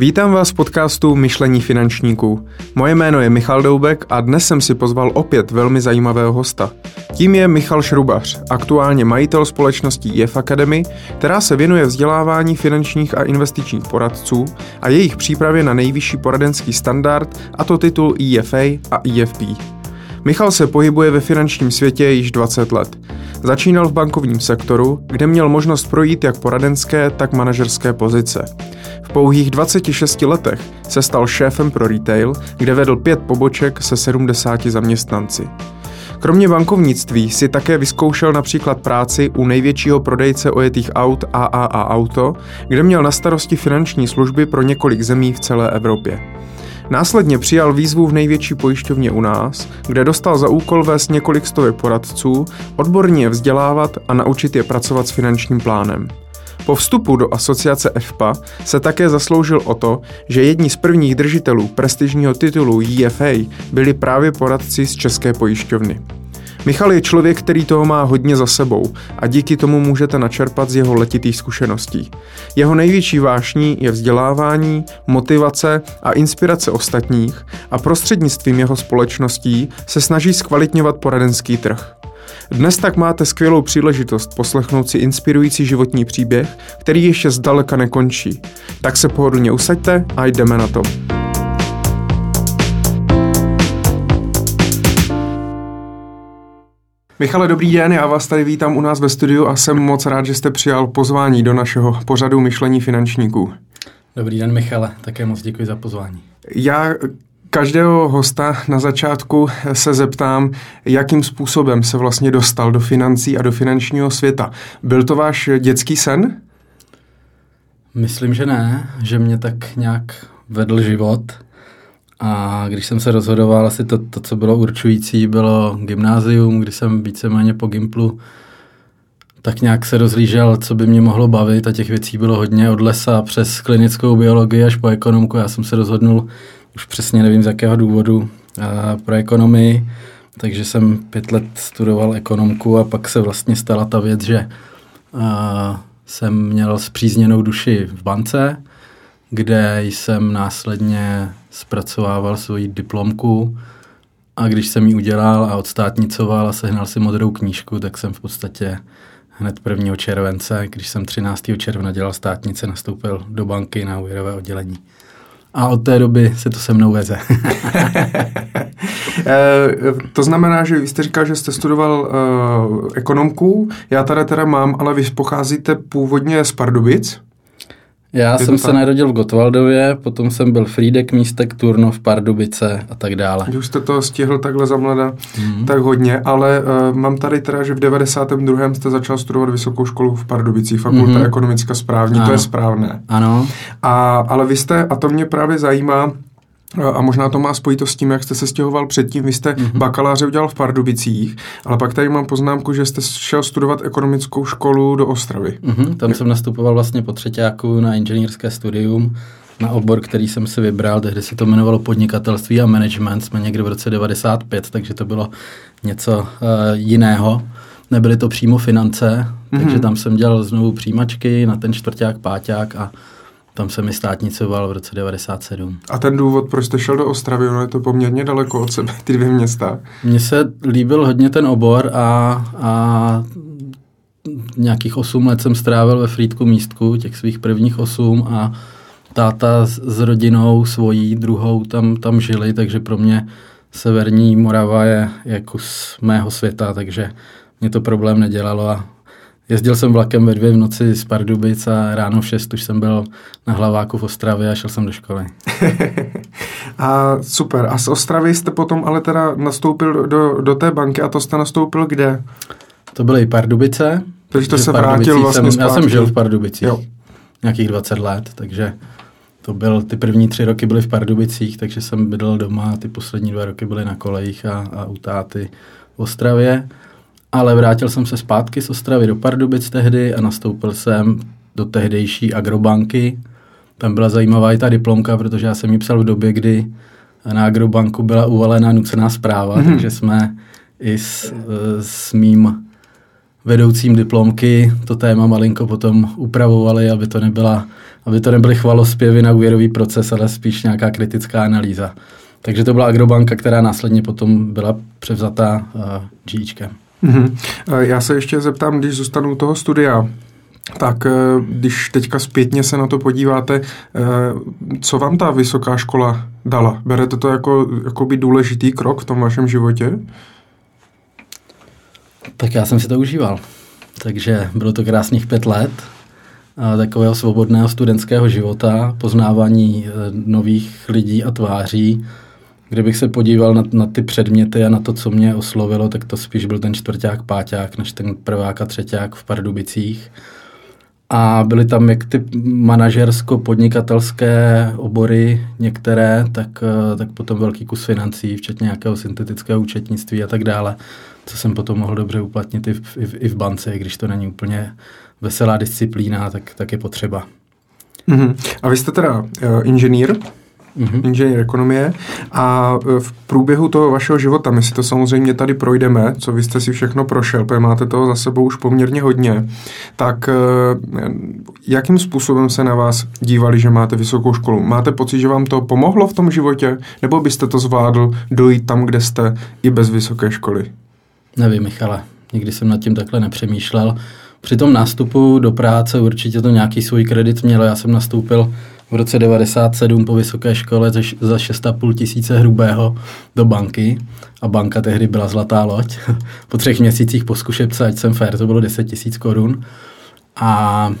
Vítám vás v podcastu Myšlení finančníků. Moje jméno je Michal Doubek a dnes jsem si pozval opět velmi zajímavého hosta. Tím je Michal Šrubař, aktuálně majitel společnosti EF Academy, která se věnuje vzdělávání finančních a investičních poradců a jejich přípravě na nejvyšší poradenský standard, a to titul EFA a EFP. Michal se pohybuje ve finančním světě již 20 let. Začínal v bankovním sektoru, kde měl možnost projít jak poradenské, tak manažerské pozice. V pouhých 26 letech se stal šéfem pro retail, kde vedl pět poboček se 70 zaměstnanci. Kromě bankovnictví si také vyzkoušel například práci u největšího prodejce ojetých aut AAA Auto, kde měl na starosti finanční služby pro několik zemí v celé Evropě. Následně přijal výzvu v největší pojišťovně u nás, kde dostal za úkol vést několik stovek poradců, odborně je vzdělávat a naučit je pracovat s finančním plánem. Po vstupu do asociace EFPA se také zasloužil o to, že jedni z prvních držitelů prestižního titulu EFA byli právě poradci z České pojišťovny. Michal je člověk, který toho má hodně za sebou a díky tomu můžete načerpat z jeho letitých zkušeností. Jeho největší vášní je vzdělávání, motivace a inspirace ostatních a prostřednictvím jeho společností se snaží zkvalitňovat poradenský trh. Dnes tak máte skvělou příležitost poslechnout si inspirující životní příběh, který ještě zdaleka nekončí. Tak se pohodlně usaďte a jdeme na to. Michale, dobrý den, já vás tady vítám u nás ve studiu a jsem moc rád, že jste přijal pozvání do našeho pořadu myšlení finančníků. Dobrý den, Michale, také moc děkuji za pozvání. Já každého hosta na začátku se zeptám, jakým způsobem se vlastně dostal do financí a do finančního světa. Byl to váš dětský sen? Myslím, že ne, že mě tak nějak vedl život. A když jsem se rozhodoval, asi to, to co bylo určující, bylo gymnázium, kdy jsem víceméně po Gimplu tak nějak se rozlížel, co by mě mohlo bavit a těch věcí bylo hodně od lesa přes klinickou biologii až po ekonomku. Já jsem se rozhodnul, už přesně nevím z jakého důvodu, pro ekonomii, takže jsem pět let studoval ekonomku a pak se vlastně stala ta věc, že jsem měl zpřízněnou duši v bance, kde jsem následně zpracovával svoji diplomku a když jsem ji udělal a odstátnicoval a sehnal si modrou knížku, tak jsem v podstatě hned 1. července, když jsem 13. června dělal státnice, nastoupil do banky na úvěrové oddělení. A od té doby se to se mnou veze. Eh, to znamená, že vy jste říkal, že jste studoval uh, ekonomku, já tady teda mám, ale vy pocházíte původně z Pardubic. Já jsem se narodil v Gotwaldově, potom jsem byl Frídek, Místek, Turnov, Pardubice a tak dále. Už jste to stihl takhle za mlada, mm-hmm. tak hodně, ale uh, mám tady teda, že v 92. jste začal studovat vysokou školu v Pardubicích, fakulta mm-hmm. ekonomická správní, ano. to je správné. Ano. A, ale vy jste, a to mě právě zajímá, a možná to má spojitost s tím, jak jste se stěhoval předtím. Vy jste mm-hmm. bakaláře udělal v Pardubicích, ale pak tady mám poznámku, že jste šel studovat ekonomickou školu do Ostravy. Mm-hmm, tam jsem nastupoval vlastně po třetíku na inženýrské studium, na obor, který jsem si vybral, tehdy se to jmenovalo podnikatelství a management, jsme někdy v roce 95, takže to bylo něco uh, jiného. Nebyly to přímo finance, mm-hmm. takže tam jsem dělal znovu přijímačky na ten čtvrták, páťák a tam jsem mi státnicoval v roce 97. A ten důvod, proč jste šel do Ostravy, ono je to poměrně daleko od sebe, ty dvě města. Mně se líbil hodně ten obor a, a nějakých 8 let jsem strávil ve Frýdku místku, těch svých prvních 8 a táta s, s rodinou svojí druhou tam, tam žili, takže pro mě severní Morava je, je kus mého světa, takže mě to problém nedělalo a Jezdil jsem vlakem ve dvě v noci z Pardubic a ráno v šest už jsem byl na Hlaváku v Ostravě a šel jsem do školy. a super. A z Ostravy jste potom ale teda nastoupil do, do té banky a to jste nastoupil kde? To byly Pardubice. Takže to se vrátil vlastně jsem, Já jsem žil v Pardubicích. Jo. Nějakých 20 let, takže to byl, ty první tři roky byly v Pardubicích, takže jsem bydlel doma, ty poslední dva roky byly na kolejích a, a u táty v Ostravě ale vrátil jsem se zpátky z Ostravy do Pardubic tehdy a nastoupil jsem do tehdejší agrobanky. Tam byla zajímavá i ta diplomka, protože já jsem ji psal v době, kdy na agrobanku byla uvalená nucená zpráva, mm-hmm. takže jsme i s, s mým vedoucím diplomky to téma malinko potom upravovali, aby to, nebyla, aby to nebyly chvalospěvy na úvěrový proces, ale spíš nějaká kritická analýza. Takže to byla Agrobanka, která následně potom byla převzatá uh, GIčkem. Mm-hmm. Já se ještě zeptám, když zůstanu u toho studia, tak eh, když teďka zpětně se na to podíváte, eh, co vám ta vysoká škola dala? Berete to jako, jako by důležitý krok v tom vašem životě? Tak já jsem si to užíval. Takže bylo to krásných pět let takového svobodného studentského života, poznávání nových lidí a tváří, Kdybych se podíval na, na ty předměty a na to, co mě oslovilo, tak to spíš byl ten čtvrták, páťák, než ten prvák a třeták v Pardubicích. A byly tam jak ty manažersko-podnikatelské obory některé, tak, eh, tak potom velký kus financí, včetně nějakého syntetického účetnictví a tak dále, co jsem potom mohl dobře uplatnit i v, i v, i v bance, když to není úplně veselá disciplína, tak, tak je potřeba. Mm-hmm. A vy jste teda uh, inženýr, mm-hmm. inženýr ekonomie a e, v průběhu toho vašeho života, my si to samozřejmě tady projdeme, co vy jste si všechno prošel, protože máte toho za sebou už poměrně hodně, tak e, jakým způsobem se na vás dívali, že máte vysokou školu? Máte pocit, že vám to pomohlo v tom životě, nebo byste to zvládl dojít tam, kde jste i bez vysoké školy? Nevím, Michale, nikdy jsem nad tím takhle nepřemýšlel. Při tom nástupu do práce určitě to nějaký svůj kredit mělo. Já jsem nastoupil v roce 97 po vysoké škole za 6,5 tisíce hrubého do banky a banka tehdy byla zlatá loď. po třech měsících po zkušebce, ať jsem fair, to bylo 10 tisíc korun. A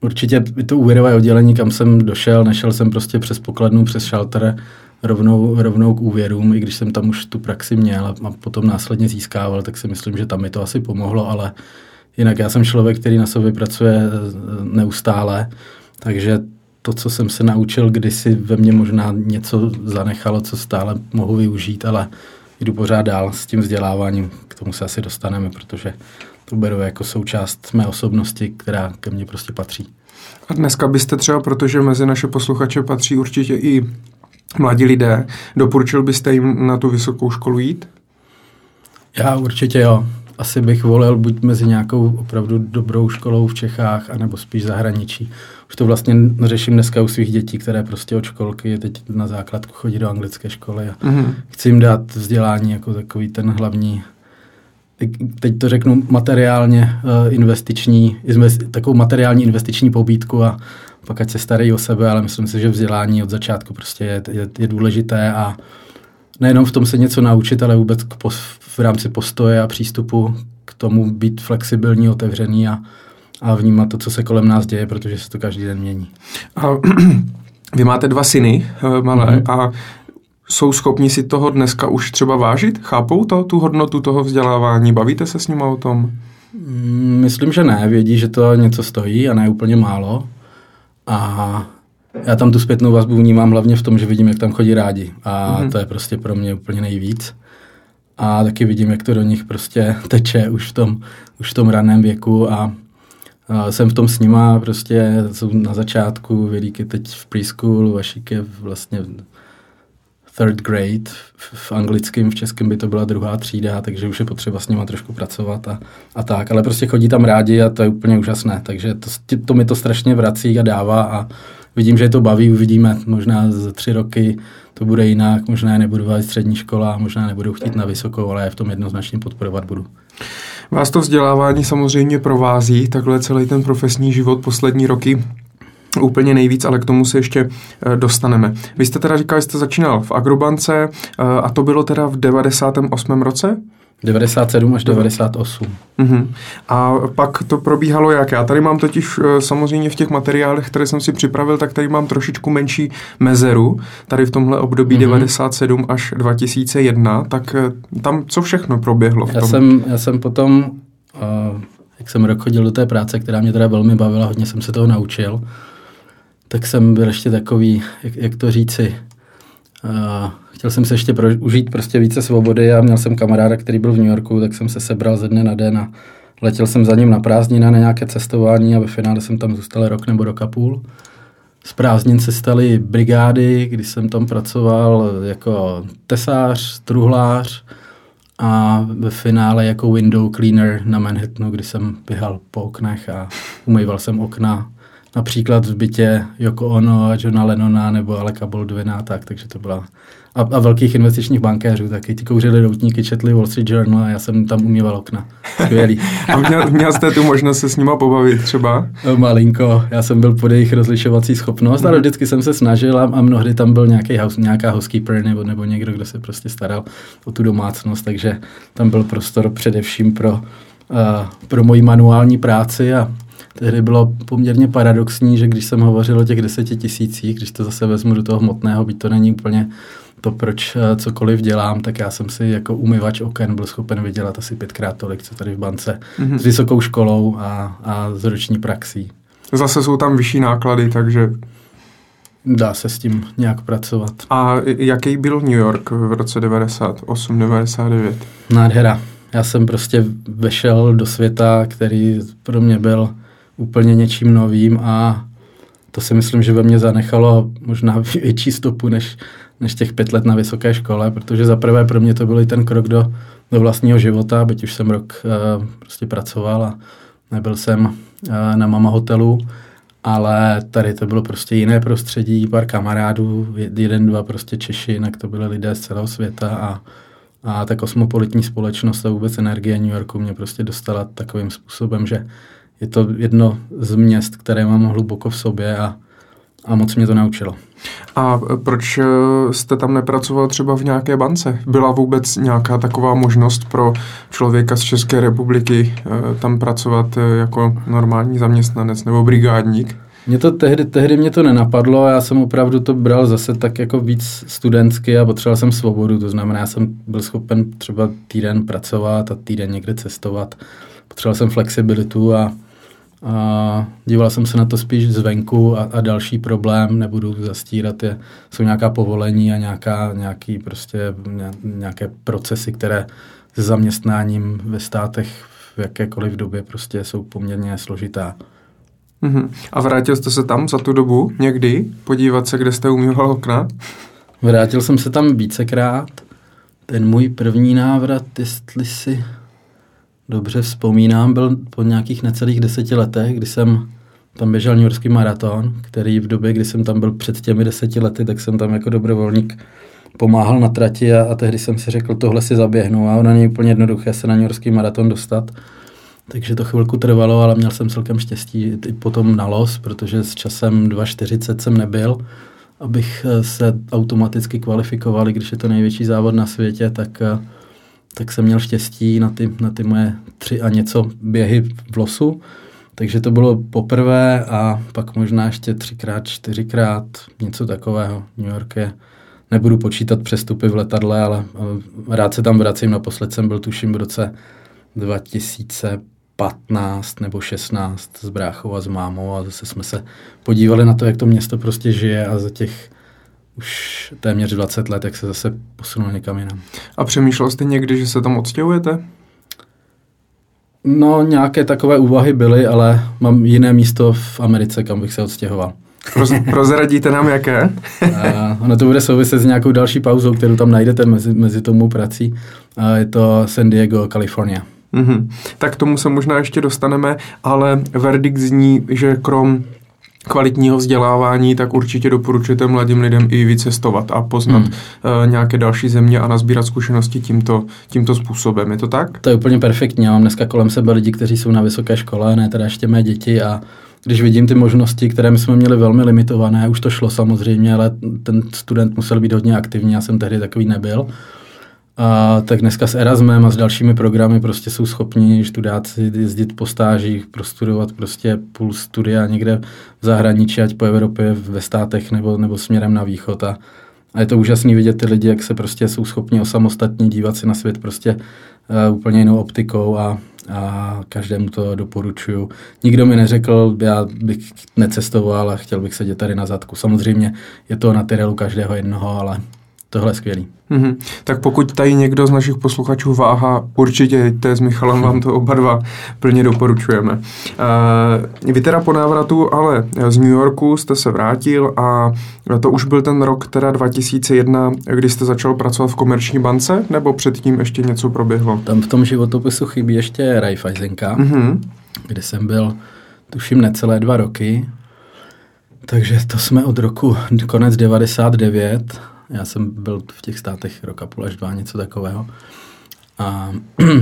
určitě to úvěrové oddělení, kam jsem došel, nešel jsem prostě přes pokladnu, přes šalter, rovnou, rovnou k úvěrům, i když jsem tam už tu praxi měl a potom následně získával, tak si myslím, že tam mi to asi pomohlo, ale jinak já jsem člověk, který na sobě pracuje neustále, takže to, co jsem se naučil kdysi, ve mně možná něco zanechalo, co stále mohu využít, ale jdu pořád dál s tím vzděláváním. K tomu se asi dostaneme, protože to beru jako součást mé osobnosti, která ke mně prostě patří. A dneska byste třeba, protože mezi naše posluchače patří určitě i mladí lidé, doporučil byste jim na tu vysokou školu jít? Já určitě jo asi bych volil buď mezi nějakou opravdu dobrou školou v Čechách, anebo spíš zahraničí. Už to vlastně řeším dneska u svých dětí, které prostě od školky teď na základku chodí do anglické školy a mm-hmm. chci jim dát vzdělání jako takový ten hlavní teď to řeknu materiálně uh, investiční, takovou materiální investiční pobídku a pak ať se starají o sebe, ale myslím si, že vzdělání od začátku prostě je, je, je důležité a nejenom v tom se něco naučit, ale vůbec k pos, v rámci postoje a přístupu k tomu být flexibilní, otevřený a, a vnímat to, co se kolem nás děje, protože se to každý den mění. A vy máte dva syny eh, malé mm-hmm. a jsou schopni si toho dneska už třeba vážit? Chápou to, tu hodnotu toho vzdělávání? Bavíte se s nimi o tom? Mm, myslím, že ne. Vědí, že to něco stojí a ne úplně málo. A já tam tu zpětnou vazbu vnímám hlavně v tom, že vidím, jak tam chodí rádi. A mm-hmm. to je prostě pro mě úplně nejvíc. A taky vidím, jak to do nich prostě teče už v tom, už v tom raném věku a, a jsem v tom s nima, prostě jsou na začátku, Vilík je teď v preschool, Vašík je vlastně third grade, v anglickém, v českém by to byla druhá třída, takže už je potřeba s nima trošku pracovat a, a tak, ale prostě chodí tam rádi a to je úplně úžasné, takže to, to mi to strašně vrací a dává a vidím, že je to baví, uvidíme, možná za tři roky to bude jinak, možná nebudu vás střední škola, možná nebudu chtít na vysokou, ale já v tom jednoznačně podporovat budu. Vás to vzdělávání samozřejmě provází, takhle celý ten profesní život poslední roky úplně nejvíc, ale k tomu se ještě eh, dostaneme. Vy jste teda říkal, že jste začínal v Agrobance eh, a to bylo teda v 98. roce? 97 až 98. Uh-huh. A pak to probíhalo jak? Já tady mám totiž eh, samozřejmě v těch materiálech, které jsem si připravil, tak tady mám trošičku menší mezeru, tady v tomhle období uh-huh. 97 až 2001, tak eh, tam co všechno proběhlo v tom? Já jsem, já jsem potom, uh, jak jsem rok chodil do té práce, která mě teda velmi bavila, hodně jsem se toho naučil, tak jsem byl ještě takový, jak, jak to říci, uh, chtěl jsem se ještě pro, užít prostě více svobody a měl jsem kamaráda, který byl v New Yorku, tak jsem se sebral ze dne na den a letěl jsem za ním na prázdniny na nějaké cestování a ve finále jsem tam zůstal rok nebo rok a půl. Z prázdnin se staly brigády, kdy jsem tam pracoval jako tesář, truhlář a ve finále jako window cleaner na Manhattanu, kdy jsem běhal po oknech a umýval jsem okna například v bytě Yoko Ono a Johna Lennona nebo Aleka Baldwina, tak, takže to byla a, a velkých investičních bankéřů taky. Ti kouřili doutníky, četli Wall Street Journal a já jsem tam umýval okna. Skvělý. a měl, měl jste tu možnost se s nima pobavit třeba? Malinko, já jsem byl pod jejich rozlišovací schopnost, mm. ale vždycky jsem se snažil a, a mnohdy tam byl nějaký house, nějaká housekeeper nebo, nebo někdo, kdo se prostě staral o tu domácnost, takže tam byl prostor především pro, uh, pro moji manuální práci a tehdy bylo poměrně paradoxní, že když jsem hovořil o těch deseti tisících, když to zase vezmu do toho hmotného, byť to není úplně to, proč eh, cokoliv dělám, tak já jsem si jako umyvač oken byl schopen vydělat asi pětkrát tolik, co tady v bance, mm-hmm. s vysokou školou a, a s roční praxí. Zase jsou tam vyšší náklady, takže... Dá se s tím nějak pracovat. A jaký byl New York v roce 98, 99? Nádhera. Já jsem prostě vešel do světa, který pro mě byl úplně něčím novým a to si myslím, že ve mně zanechalo možná větší stopu než, než těch pět let na vysoké škole, protože za prvé pro mě to byl i ten krok do, do vlastního života, byť už jsem rok uh, prostě pracoval a nebyl jsem uh, na mama hotelu, ale tady to bylo prostě jiné prostředí, pár kamarádů, jeden, dva prostě Češi, jinak to byly lidé z celého světa a, a ta kosmopolitní společnost a vůbec energie New Yorku mě prostě dostala takovým způsobem, že je to jedno z měst, které mám hluboko v sobě a, a moc mě to naučilo. A proč eh, jste tam nepracoval třeba v nějaké bance? Byla vůbec nějaká taková možnost pro člověka z České republiky eh, tam pracovat jako normální zaměstnanec nebo brigádník? Mě to tehdy, tehdy mě to nenapadlo, já jsem opravdu to bral zase tak jako víc studentsky a potřeboval jsem svobodu, to znamená, já jsem byl schopen třeba týden pracovat a týden někde cestovat. Potřeboval jsem flexibilitu a a díval jsem se na to spíš zvenku a, a další problém, nebudu zastírat, je, jsou nějaká povolení a nějaká, nějaký prostě, nějaké procesy, které s zaměstnáním ve státech v jakékoliv době prostě jsou poměrně složitá. Mm-hmm. A vrátil jste se tam za tu dobu někdy podívat se, kde jste umýval okna? Vrátil jsem se tam vícekrát. Ten můj první návrat, jestli si dobře vzpomínám, byl po nějakých necelých deseti letech, kdy jsem tam běžel New Yorkský maraton, který v době, kdy jsem tam byl před těmi deseti lety, tak jsem tam jako dobrovolník pomáhal na trati a, a tehdy jsem si řekl, tohle si zaběhnu a ono není úplně jednoduché se na New Yorkský maraton dostat. Takže to chvilku trvalo, ale měl jsem celkem štěstí i potom na los, protože s časem 2.40 jsem nebyl, abych se automaticky kvalifikoval, když je to největší závod na světě, tak tak jsem měl štěstí na ty, na ty moje tři a něco běhy v losu. Takže to bylo poprvé a pak možná ještě třikrát, čtyřikrát, něco takového. New York je, nebudu počítat přestupy v letadle, ale, rád se tam vracím. Naposled jsem byl tuším v roce 2015 nebo 16 s bráchou a s mámou a zase jsme se podívali na to, jak to město prostě žije a za těch už téměř 20 let, jak se zase posunul někam jinam. A přemýšlel jste někdy, že se tam odstěhujete? No, nějaké takové úvahy byly, ale mám jiné místo v Americe, kam bych se odstěhoval. Proz, prozradíte nám jaké? A ono to bude souviset s nějakou další pauzou, kterou tam najdete mezi, mezi tomu prací. A je to San Diego, Kalifornie. Mm-hmm. Tak tomu se možná ještě dostaneme, ale verdikt zní, že krom kvalitního vzdělávání, tak určitě doporučujete mladým lidem i vycestovat a poznat hmm. uh, nějaké další země a nazbírat zkušenosti tímto, tímto způsobem. Je to tak? To je úplně perfektní. Já mám dneska kolem sebe lidi, kteří jsou na vysoké škole, ne teda ještě mé děti a když vidím ty možnosti, které my jsme měli velmi limitované, už to šlo samozřejmě, ale ten student musel být hodně aktivní, já jsem tehdy takový nebyl, a tak dneska s Erasmem a s dalšími programy prostě jsou schopni študáci jezdit po stážích, prostudovat prostě půl studia někde v zahraničí, ať po Evropě, ve státech nebo, nebo směrem na východ. A, a je to úžasný vidět ty lidi, jak se prostě jsou schopni osamostatně dívat si na svět prostě uh, úplně jinou optikou a, a každému to doporučuju. Nikdo mi neřekl, já bych necestoval a chtěl bych sedět tady na zadku. Samozřejmě je to na tyrelu každého jednoho, ale tohle je skvělý. Mm-hmm. Tak pokud tady někdo z našich posluchačů váha, určitě jeďte s Michalem, vám to oba dva plně doporučujeme. Uh, vy teda po návratu ale z New Yorku jste se vrátil a to už byl ten rok teda 2001, kdy jste začal pracovat v komerční bance, nebo předtím ještě něco proběhlo? Tam v tom životopisu chybí ještě Raiffeisenka, mm-hmm. kde jsem byl tuším necelé dva roky, takže to jsme od roku konec 99 já jsem byl v těch státech roka půl až dva, něco takového. A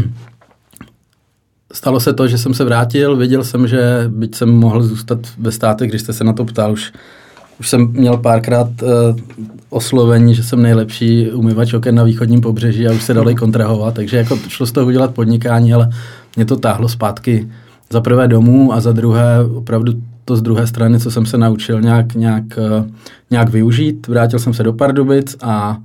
stalo se to, že jsem se vrátil, věděl jsem, že byť jsem mohl zůstat ve státech, když jste se na to ptal, už, už jsem měl párkrát uh, oslovení, že jsem nejlepší umyvač oken na východním pobřeží a už se dali kontrahovat, takže jako šlo z toho udělat podnikání, ale mě to táhlo zpátky za prvé domů a za druhé opravdu to z druhé strany, co jsem se naučil nějak, nějak, eh, nějak využít. Vrátil jsem se do Pardubic a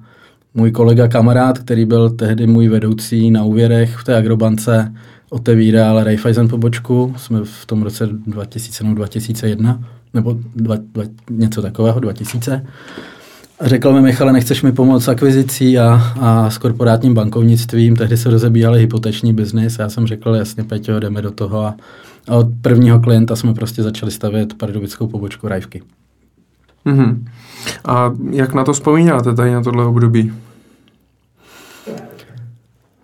můj kolega kamarád, který byl tehdy můj vedoucí na úvěrech v té agrobance, otevíral Raiffeisen pobočku. Jsme v tom roce 2000 nebo 2001, nebo dva, dva, něco takového, 2000. A řekl mi, Michale, nechceš mi pomoct s akvizicí a, a s korporátním bankovnictvím. Tehdy se rozebíjali hypoteční biznis. Já jsem řekl, jasně, Peťo, jdeme do toho. A od prvního klienta jsme prostě začali stavět pardubickou pobočku Rajvky. Mm-hmm. A jak na to vzpomínáte tady na tohle období?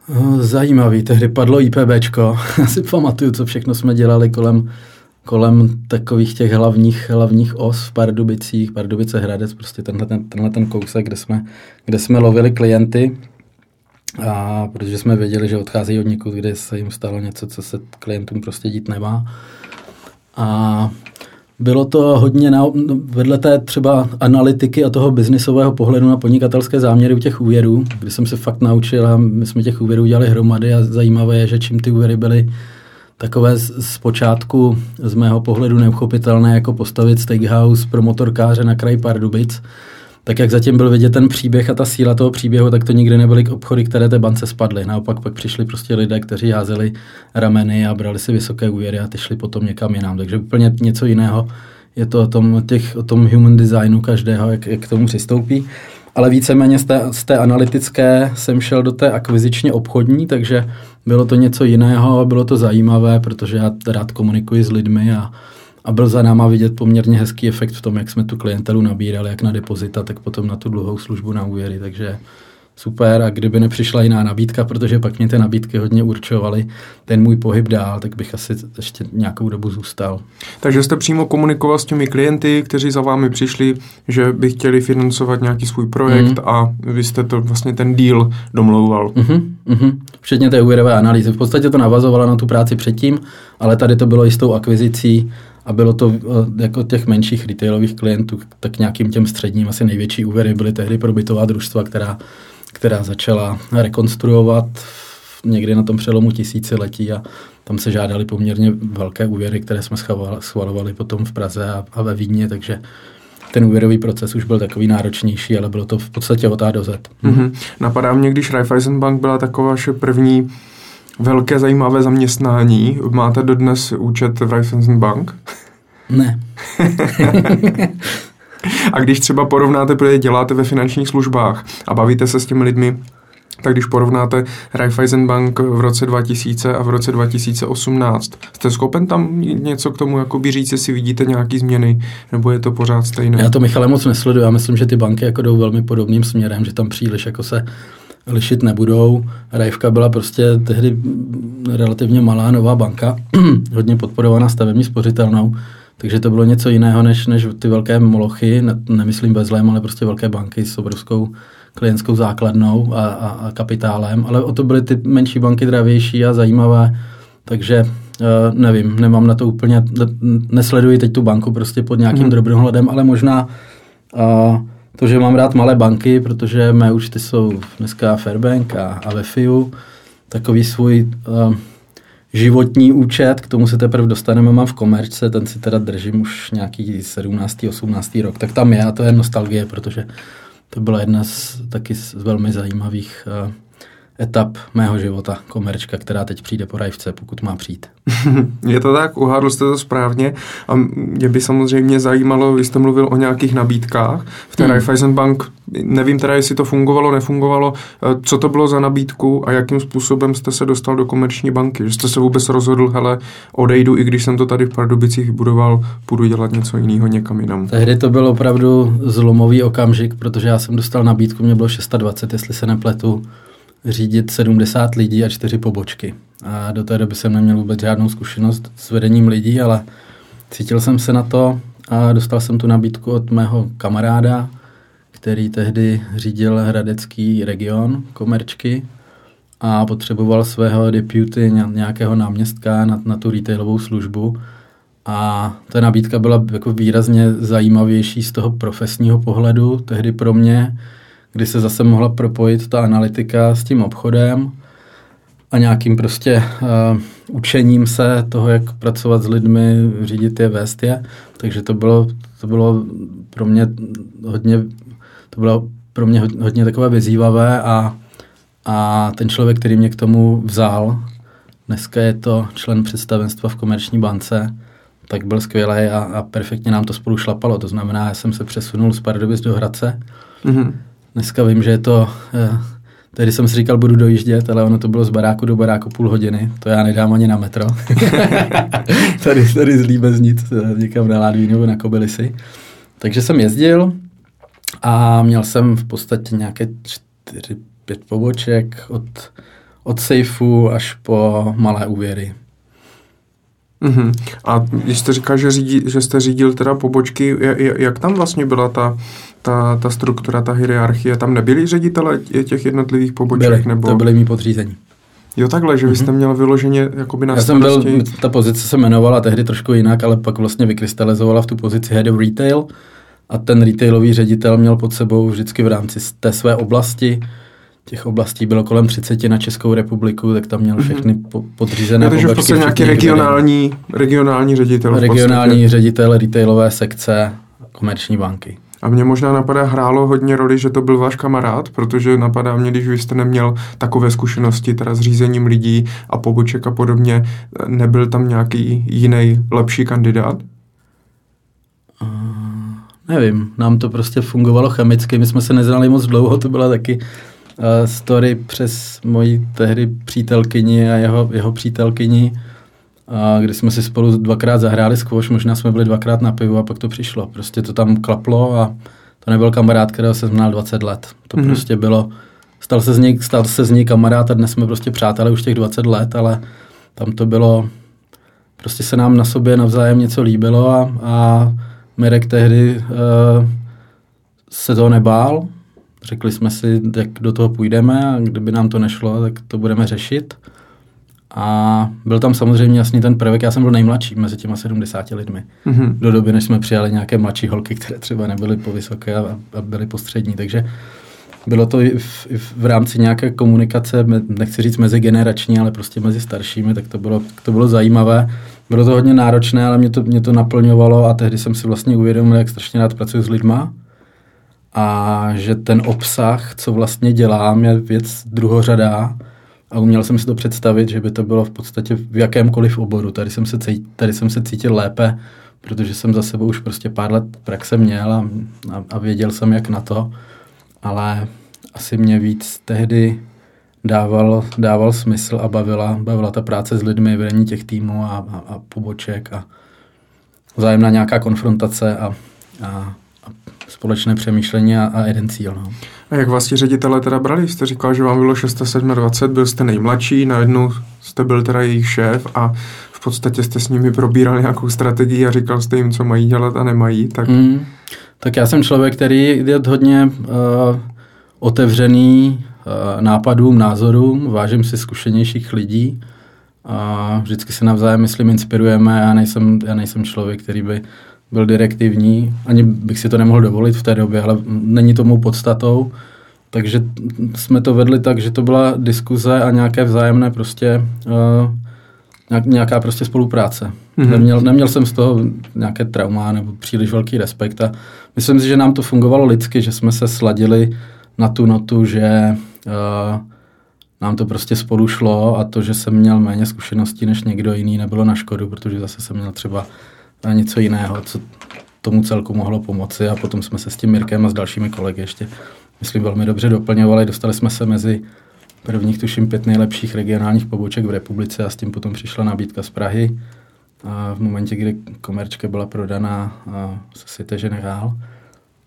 No, zajímavý, tehdy padlo IPBčko. Já si pamatuju, co všechno jsme dělali kolem, kolem takových těch hlavních, hlavních os v Pardubicích, Pardubice Hradec, prostě tenhle ten, tenhle ten kousek, kde jsme, kde jsme lovili klienty. A protože jsme věděli, že odcházejí od někud, kde se jim stalo něco, co se klientům prostě dít nemá. A bylo to hodně na, vedle té třeba analytiky a toho biznisového pohledu na podnikatelské záměry u těch úvěrů, kdy jsem se fakt naučil a my jsme těch úvěrů dělali hromady a zajímavé je, že čím ty úvěry byly takové z, počátku z mého pohledu neuchopitelné, jako postavit steakhouse pro motorkáře na kraji Pardubic, tak jak zatím byl vidět ten příběh a ta síla toho příběhu, tak to nikdy nebyly obchody, které té bance spadly. Naopak pak přišli prostě lidé, kteří házeli rameny a brali si vysoké úvěry a ty šli potom někam jinam. Takže úplně něco jiného. Je to o tom, těch, o tom human designu každého, jak, jak k tomu přistoupí. Ale víceméně z té, z té analytické jsem šel do té akvizičně obchodní, takže bylo to něco jiného bylo to zajímavé, protože já rád komunikuji s lidmi a, a byl za náma vidět poměrně hezký efekt v tom, jak jsme tu klientelu nabírali, jak na depozita, tak potom na tu dlouhou službu na úvěry, takže super a kdyby nepřišla jiná nabídka, protože pak mě ty nabídky hodně určovaly ten můj pohyb dál, tak bych asi ještě nějakou dobu zůstal. Takže jste přímo komunikoval s těmi klienty, kteří za vámi přišli, že by chtěli financovat nějaký svůj projekt mm. a vy jste to vlastně ten deal domlouval. Mm-hmm, mm-hmm. Včetně té úvěrové analýzy. V podstatě to navazovalo na tu práci předtím, ale tady to bylo jistou akvizicí a bylo to eh, jako těch menších retailových klientů, tak nějakým těm středním, asi největší úvěry byly tehdy pro bytová družstva, která, která začala rekonstruovat někdy na tom přelomu tisíciletí a tam se žádali poměrně velké úvěry, které jsme schvalovali potom v Praze a, a ve Vídni, takže ten úvěrový proces už byl takový náročnější, ale bylo to v podstatě od A do Z. Mm-hmm. Napadá mě, když Raiffeisen Bank byla taková vaše první velké zajímavé zaměstnání. Máte dodnes účet v Raiffeisen Bank? Ne. a když třeba porovnáte, protože děláte ve finančních službách a bavíte se s těmi lidmi, tak když porovnáte Raiffeisen Bank v roce 2000 a v roce 2018, jste schopen tam něco k tomu jakoby říct, jestli vidíte nějaké změny, nebo je to pořád stejné? Já to Michale moc nesleduju, já myslím, že ty banky jako jdou velmi podobným směrem, že tam příliš jako se lišit nebudou. Rajvka byla prostě tehdy relativně malá nová banka, hodně podporovaná stavební spořitelnou, takže to bylo něco jiného než, než ty velké molochy, ne, nemyslím bezlém, ale prostě velké banky s obrovskou klientskou základnou a, a, a kapitálem, ale o to byly ty menší banky dravější a zajímavé, takže uh, nevím, nemám na to úplně, nesleduji teď tu banku prostě pod nějakým hmm. drobnohledem, ale možná uh, to, že mám rád malé banky, protože mé účty jsou dneska Fairbank a, a ve FIU, takový svůj uh, životní účet, k tomu se teprve dostaneme, mám v komerčce, ten si teda držím už nějaký 17. 18. rok, tak tam je a to je nostalgie, protože to byla jedna z taky z velmi zajímavých uh, etap mého života, komerčka, která teď přijde po rajvce, pokud má přijít. Je to tak, uhádl jste to správně a mě by samozřejmě zajímalo, vy jste mluvil o nějakých nabídkách v té hmm. Raiffeisen Bank, nevím teda, jestli to fungovalo, nefungovalo, eh, co to bylo za nabídku a jakým způsobem jste se dostal do komerční banky, že jste se vůbec rozhodl, hele, odejdu, i když jsem to tady v Pardubicích vybudoval, půjdu dělat něco jiného někam jinam. Tehdy to byl opravdu zlomový okamžik, protože já jsem dostal nabídku, mě bylo 620, jestli se nepletu, řídit 70 lidí a čtyři pobočky. A do té doby jsem neměl vůbec žádnou zkušenost s vedením lidí, ale cítil jsem se na to a dostal jsem tu nabídku od mého kamaráda, který tehdy řídil hradecký region komerčky a potřeboval svého deputy, nějakého náměstka na, na tu retailovou službu. A ta nabídka byla jako výrazně zajímavější z toho profesního pohledu tehdy pro mě, kdy se zase mohla propojit ta analytika s tím obchodem a nějakým prostě uh, učením se toho, jak pracovat s lidmi, řídit je, vést je. Takže to bylo, to bylo pro mě hodně, to bylo pro mě hodně takové vyzývavé a, a ten člověk, který mě k tomu vzal, dneska je to člen představenstva v Komerční bance, tak byl skvělý a, a perfektně nám to spolu šlapalo. To znamená, já jsem se přesunul z Pardubic do Hradce, mm-hmm. Dneska vím, že je to, eh, tehdy jsem si říkal, budu dojíždět, ale ono to bylo z baráku do baráku půl hodiny, to já nedám ani na metro. tady, tady z Líbeznic, eh, někam na Ládví nebo na Kobylisy. Takže jsem jezdil a měl jsem v podstatě nějaké čtyři, pět poboček od, od sejfu až po malé úvěry. Mm-hmm. A když jste říkal, že, řídí, že jste řídil teda pobočky, jak tam vlastně byla ta, ta, ta struktura, ta hierarchie? Tam nebyli ředitele těch jednotlivých poboček? Byli, nebo... to byli mý podřízení. Jo, takhle, že vy jste mhm. měl vyloženě jakoby na Já jsem byl, ta pozice se jmenovala tehdy trošku jinak, ale pak vlastně vykrystalizovala v tu pozici Head of Retail a ten retailový ředitel měl pod sebou vždycky v rámci té své oblasti těch oblastí bylo kolem 30 na Českou republiku, tak tam měl mhm. všechny po, podřízené Takže v podstatě nějaký regionální, regionální ředitel. Regionální ředitel retailové sekce komerční banky. A mě možná napadá, hrálo hodně roli, že to byl váš kamarád, protože napadá mě, když vy jste neměl takové zkušenosti teda s řízením lidí a poboček a podobně, nebyl tam nějaký jiný lepší kandidát? Uh, nevím, nám to prostě fungovalo chemicky, my jsme se neznali moc dlouho, to byla taky uh, story přes moji tehdy přítelkyni a jeho, jeho přítelkyni, kdy jsme si spolu dvakrát zahráli squash, možná jsme byli dvakrát na pivu a pak to přišlo. Prostě to tam klaplo a to nebyl kamarád, kterého jsem znal 20 let. To mm-hmm. prostě bylo, stal se, z něj, stal se z něj kamarád a dnes jsme prostě přátelé už těch 20 let, ale tam to bylo, prostě se nám na sobě navzájem něco líbilo a, a Mirek tehdy uh, se toho nebál, Řekli jsme si, jak do toho půjdeme a kdyby nám to nešlo, tak to budeme řešit. A byl tam samozřejmě jasný ten prvek, já jsem byl nejmladší mezi těma 70 lidmi. Mm-hmm. Do doby, než jsme přijali nějaké mladší holky, které třeba nebyly po vysoké a, a byly postřední. Takže bylo to i v, i v rámci nějaké komunikace, nechci říct mezigenerační, ale prostě mezi staršími, tak to bylo, to bylo zajímavé. Bylo to hodně náročné, ale mě to, mě to naplňovalo a tehdy jsem si vlastně uvědomil, jak strašně rád pracuji s lidma a že ten obsah, co vlastně dělám, je věc druhořadá a uměl jsem si to představit, že by to bylo v podstatě v jakémkoliv oboru. Tady jsem se, cítil, tady jsem se cítil lépe, protože jsem za sebou už prostě pár let praxe měl a, a, a věděl jsem, jak na to, ale asi mě víc tehdy dával, dával smysl a bavila, bavila ta práce s lidmi, vedení těch týmů a, a, a poboček a vzájemná nějaká konfrontace a, a společné přemýšlení a, a jeden cíl. No. A jak vás ti ředitele teda brali? Jste říkal, že vám bylo 627, byl jste nejmladší, najednou jste byl teda jejich šéf a v podstatě jste s nimi probírali nějakou strategii a říkal jste jim, co mají dělat a nemají. Tak, mm, tak já jsem člověk, který je hodně uh, otevřený uh, nápadům, názorům, vážím si zkušenějších lidí a vždycky se navzájem, myslím, inspirujeme. Já nejsem, já nejsem člověk, který by byl direktivní, ani bych si to nemohl dovolit v té době, ale není to mou podstatou. Takže jsme to vedli tak, že to byla diskuze a nějaké vzájemné prostě, uh, nějaká prostě spolupráce. Mm-hmm. Neměl, neměl jsem z toho nějaké trauma nebo příliš velký respekt a myslím si, že nám to fungovalo lidsky, že jsme se sladili na tu notu, že uh, nám to prostě spolu šlo a to, že jsem měl méně zkušeností než někdo jiný, nebylo na škodu, protože zase jsem měl třeba něco jiného, co tomu celku mohlo pomoci a potom jsme se s tím Mirkem a s dalšími kolegy ještě, myslím, velmi dobře doplňovali. Dostali jsme se mezi prvních, tuším, pět nejlepších regionálních poboček v republice a s tím potom přišla nabídka z Prahy. A v momentě, kdy komerčka byla prodaná se Cité Generál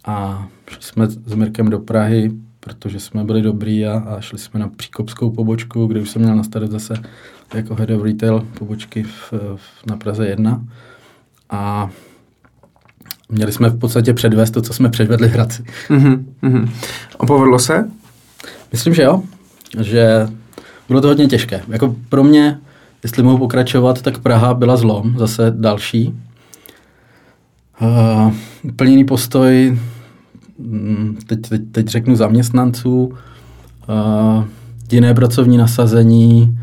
a šli jsme s Mirkem do Prahy, protože jsme byli dobrý a, a šli jsme na příkopskou pobočku, kde už jsem měl na starost zase jako head of retail pobočky v, v, na Praze 1. A měli jsme v podstatě předvést to, co jsme předvedli v Hradci. Mm-hmm, mm-hmm. A povedlo se? Myslím, že jo. Že bylo to hodně těžké. Jako pro mě, jestli mohu pokračovat, tak Praha byla zlom, zase další. Uh, plněný postoj, mm, teď, teď, teď řeknu zaměstnanců, uh, jiné pracovní nasazení,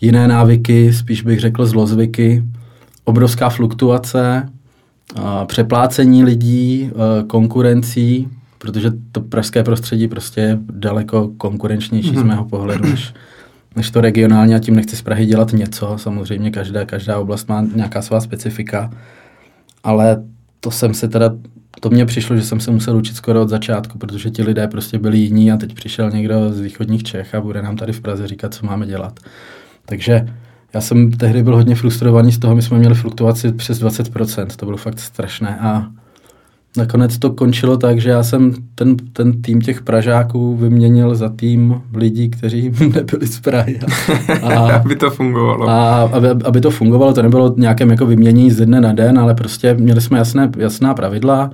jiné návyky, spíš bych řekl zlozvyky, obrovská fluktuace, přeplácení lidí, konkurencí, protože to pražské prostředí prostě je daleko konkurenčnější mm-hmm. z mhm. mého pohledu než, než to regionálně a tím nechci z Prahy dělat něco. Samozřejmě každá, každá oblast má nějaká svá specifika, ale to jsem se teda, to mně přišlo, že jsem se musel učit skoro od začátku, protože ti lidé prostě byli jiní a teď přišel někdo z východních Čech a bude nám tady v Praze říkat, co máme dělat. Takže já jsem tehdy byl hodně frustrovaný z toho, my jsme měli fluktuaci přes 20%, to bylo fakt strašné a nakonec to končilo tak, že já jsem ten, ten tým těch Pražáků vyměnil za tým lidí, kteří nebyli z Prahy. A, aby to fungovalo. A aby, aby to fungovalo, to nebylo nějakém jako vyměnění z dne na den, ale prostě měli jsme jasné, jasná pravidla.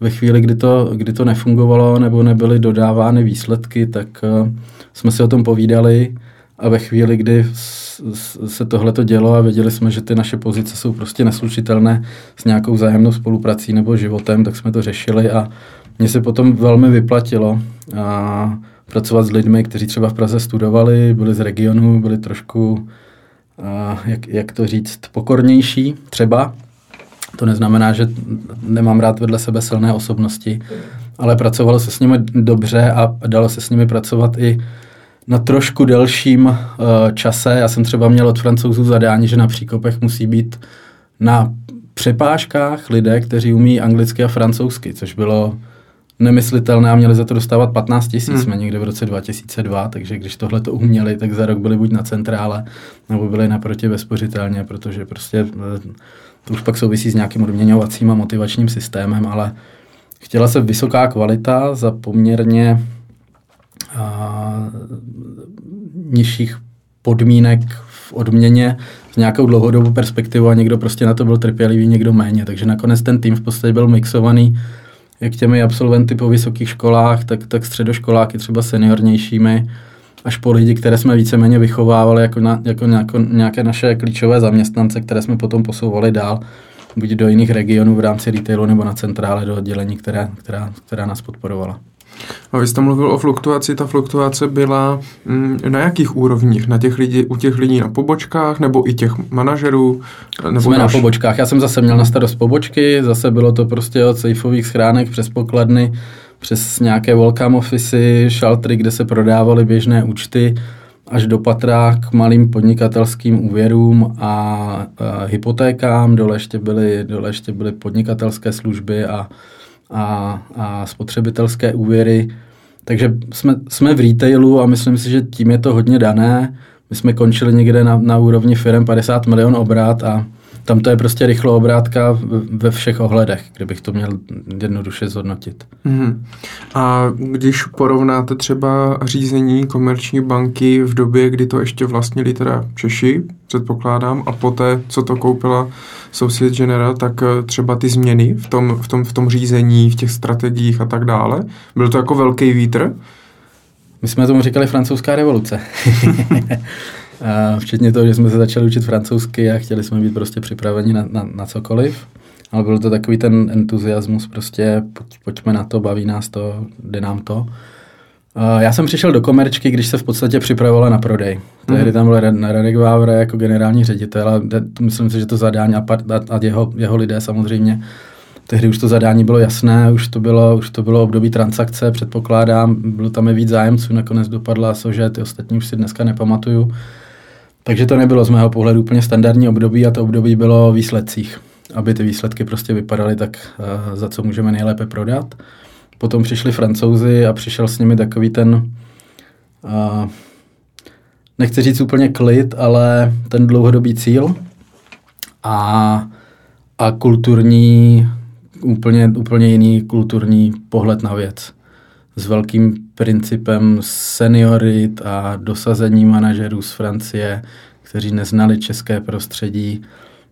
Ve chvíli, kdy to, kdy to nefungovalo nebo nebyly dodávány výsledky, tak uh, jsme si o tom povídali a ve chvíli, kdy se tohle to dělo a věděli jsme, že ty naše pozice jsou prostě neslučitelné s nějakou zájemnou spoluprací nebo životem, tak jsme to řešili a mně se potom velmi vyplatilo a pracovat s lidmi, kteří třeba v Praze studovali, byli z regionu, byli trošku, a jak, jak to říct, pokornější třeba. To neznamená, že nemám rád vedle sebe silné osobnosti, ale pracovalo se s nimi dobře a dalo se s nimi pracovat i na trošku delším uh, čase. Já jsem třeba měl od francouzů zadání, že na příkopech musí být na přepážkách lidé, kteří umí anglicky a francouzsky, což bylo nemyslitelné a měli za to dostávat 15 tisíc. Hmm. Jsme někde v roce 2002, takže když tohle to uměli, tak za rok byli buď na centrále, nebo byli naproti vespořitelně, protože prostě eh, to už pak souvisí s nějakým odměňovacím a motivačním systémem, ale chtěla se vysoká kvalita za poměrně nižších podmínek v odměně s nějakou dlouhodobou perspektivou a někdo prostě na to byl trpělivý, někdo méně. Takže nakonec ten tým v podstatě byl mixovaný jak těmi absolventy po vysokých školách, tak, tak středoškoláky třeba seniornějšími, až po lidi, které jsme víceméně vychovávali jako, na, jako nějako, nějaké naše klíčové zaměstnance, které jsme potom posouvali dál, buď do jiných regionů v rámci retailu nebo na centrále do oddělení, která, která, která nás podporovala. A vy jste mluvil o fluktuaci, ta fluktuace byla mm, na jakých úrovních? Na těch lidí, u těch lidí na pobočkách nebo i těch manažerů? Nebo Jsme naš... na pobočkách. Já jsem zase měl na starost pobočky, zase bylo to prostě od sejfových schránek přes pokladny, přes nějaké welcome office, šaltry, kde se prodávaly běžné účty, až do patra k malým podnikatelským úvěrům a, a hypotékám, dole ještě byly, dole ještě byly podnikatelské služby a a, a spotřebitelské úvěry. Takže jsme, jsme v retailu a myslím si, že tím je to hodně dané. My jsme končili někde na, na úrovni firm 50 milion obrat a tam to je prostě rychlo obrátka ve všech ohledech, kdybych to měl jednoduše zhodnotit. Mm. A když porovnáte třeba řízení komerční banky v době, kdy to ještě vlastnili teda Češi, předpokládám, a poté, co to koupila Societe General, tak eh, třeba ty změny v tom, v tom, v tom řízení, v těch strategiích a tak dále, byl to jako velký vítr? My jsme tomu říkali francouzská revoluce. včetně toho, že jsme se začali učit francouzsky a chtěli jsme být prostě připraveni na, na, na cokoliv. Ale byl to takový ten entuziasmus, prostě pojď, pojďme na to, baví nás to, jde nám to. Já jsem přišel do komerčky, když se v podstatě připravovala na prodej. Tehdy mhm. tam byl Radek Vávra jako generální ředitel a myslím si, že to zadání a, a jeho, jeho lidé samozřejmě tehdy už to zadání bylo jasné, už to bylo, už to bylo období transakce, předpokládám, bylo tam i víc zájemců, nakonec dopadla že ty ostatní už si dneska nepamatuju. Takže to nebylo z mého pohledu úplně standardní období a to období bylo o výsledcích, aby ty výsledky prostě vypadaly tak, uh, za co můžeme nejlépe prodat. Potom přišli francouzi a přišel s nimi takový ten, uh, nechci říct úplně klid, ale ten dlouhodobý cíl a, a kulturní, úplně, úplně jiný kulturní pohled na věc. S velkým principem seniorit a dosazení manažerů z Francie, kteří neznali české prostředí.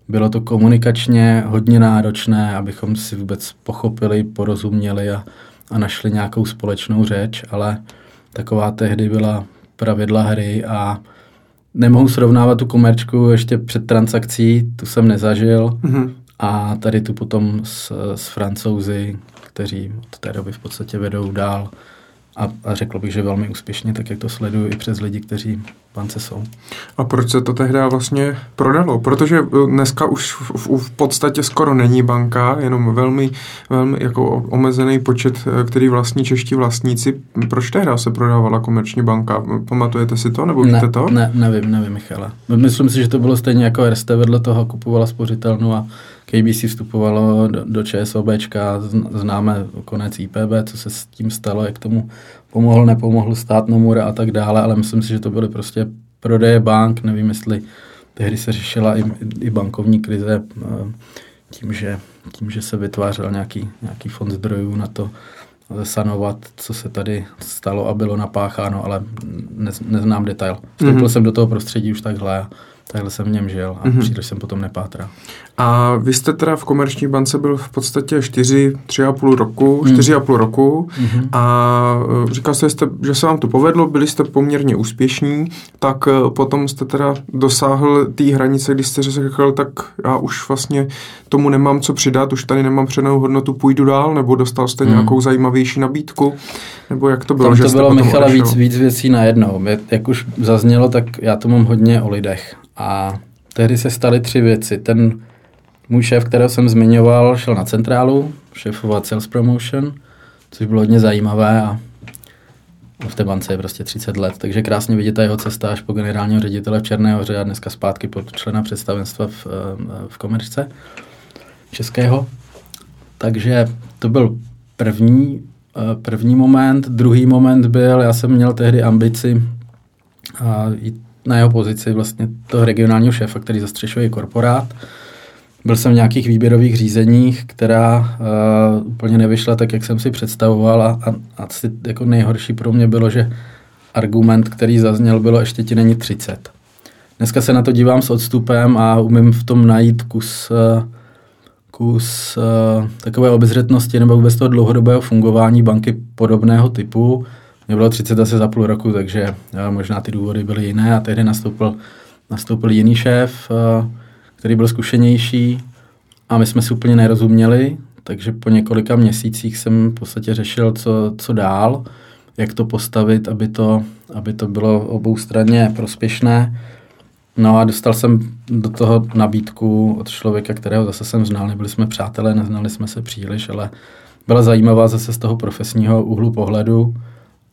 Bylo to komunikačně hodně náročné, abychom si vůbec pochopili, porozuměli a, a našli nějakou společnou řeč, ale taková tehdy byla pravidla hry a nemohu srovnávat tu komerčku ještě před transakcí, tu jsem nezažil mm-hmm. A tady tu potom s, s francouzi, kteří od té doby v podstatě vedou dál a, a řekl bych, že velmi úspěšně, tak jak to sleduju i přes lidi, kteří bance jsou. A proč se to tehdy vlastně prodalo? Protože eh, dneska už v, v, v podstatě skoro není banka, jenom velmi, velmi jako omezený počet, eh, který vlastní čeští vlastníci. Proč tehdy se prodávala komerční banka? Pamatujete si to nebo víte ne, to? Ne, nevím, nevím, Michale. Myslím si, že to bylo stejně jako RST vedle toho kupovala spořitelnu a KBC vstupovalo do, do ČSOBčka, známe konec IPB, co se s tím stalo, jak tomu pomohl, nepomohl stát Nomura a tak dále, ale myslím si, že to byly prostě prodeje bank, nevím, jestli tehdy se řešila i, i bankovní krize eh, tím, že, tím, že se vytvářel nějaký, nějaký fond zdrojů na to sanovat, co se tady stalo a bylo napácháno, ale ne, neznám detail. Vstoupil mm-hmm. jsem do toho prostředí už takhle Takhle jsem v něm žil a mm-hmm. příliš jsem potom nepátral. A vy jste teda v komerční bance byl v podstatě 4, 3,5 roku, mm. 4,5 roku mm-hmm. a e, říkal jste, že se vám to povedlo, byli jste poměrně úspěšní, tak e, potom jste teda dosáhl té hranice, kdy jste řekl, tak já už vlastně tomu nemám co přidat, už tady nemám přenou hodnotu, půjdu dál, nebo dostal jste mm. nějakou zajímavější nabídku, nebo jak to bylo? Tam to že bylo, Michala, víc, víc věcí najednou. Jak už zaznělo, tak já to mám hodně o lidech a tehdy se staly tři věci. Ten můj šéf, kterého jsem zmiňoval, šel na centrálu, šéfovat sales promotion, což bylo hodně zajímavé a v té bance je prostě 30 let, takže krásně vidět ta jeho cesta až po generálního ředitele v Černé hoře a dneska zpátky pod člena představenstva v, eh, v komerčce českého. Takže to byl první, eh, první moment. Druhý moment byl, já jsem měl tehdy ambici jít na jeho pozici vlastně toho regionálního šéfa, který zastřešuje korporát. Byl jsem v nějakých výběrových řízeních, která uh, úplně nevyšla tak, jak jsem si představoval a, a asi jako nejhorší pro mě bylo, že argument, který zazněl, bylo ještě ti není 30. Dneska se na to dívám s odstupem a umím v tom najít kus, uh, kus uh, takové obezřetnosti nebo vůbec toho dlouhodobého fungování banky podobného typu, mě bylo 30 asi za půl roku, takže možná ty důvody byly jiné a tehdy nastoupil, nastoupil jiný šéf, který byl zkušenější a my jsme si úplně nerozuměli, takže po několika měsících jsem v podstatě řešil, co, co dál, jak to postavit, aby to, aby to bylo oboustranně prospěšné. No a dostal jsem do toho nabídku od člověka, kterého zase jsem znal, nebyli jsme přátelé, neznali jsme se příliš, ale byla zajímavá zase z toho profesního úhlu pohledu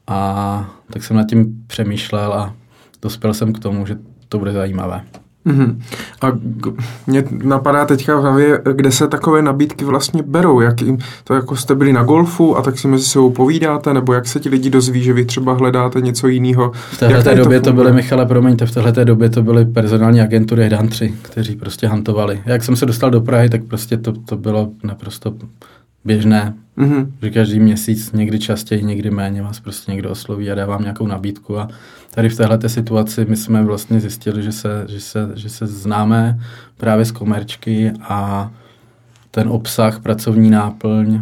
a tak jsem nad tím přemýšlel a dospěl jsem k tomu, že to bude zajímavé. Mm-hmm. A mě napadá teďka v hlavě, kde se takové nabídky vlastně berou. Jak jim, to jako jste byli na golfu a tak si mezi sebou povídáte, nebo jak se ti lidi dozví, že vy třeba hledáte něco jiného? V téhle době to, to byly, Michale, promiňte, v téhle době to byly personální agentury Dantři, kteří prostě hantovali. Jak jsem se dostal do Prahy, tak prostě to, to bylo naprosto běžné, mm-hmm. že každý měsíc, někdy častěji, někdy méně vás prostě někdo osloví a dávám nějakou nabídku a tady v téhle situaci my jsme vlastně zjistili, že se, že se, že se známe právě z komerčky a ten obsah, pracovní náplň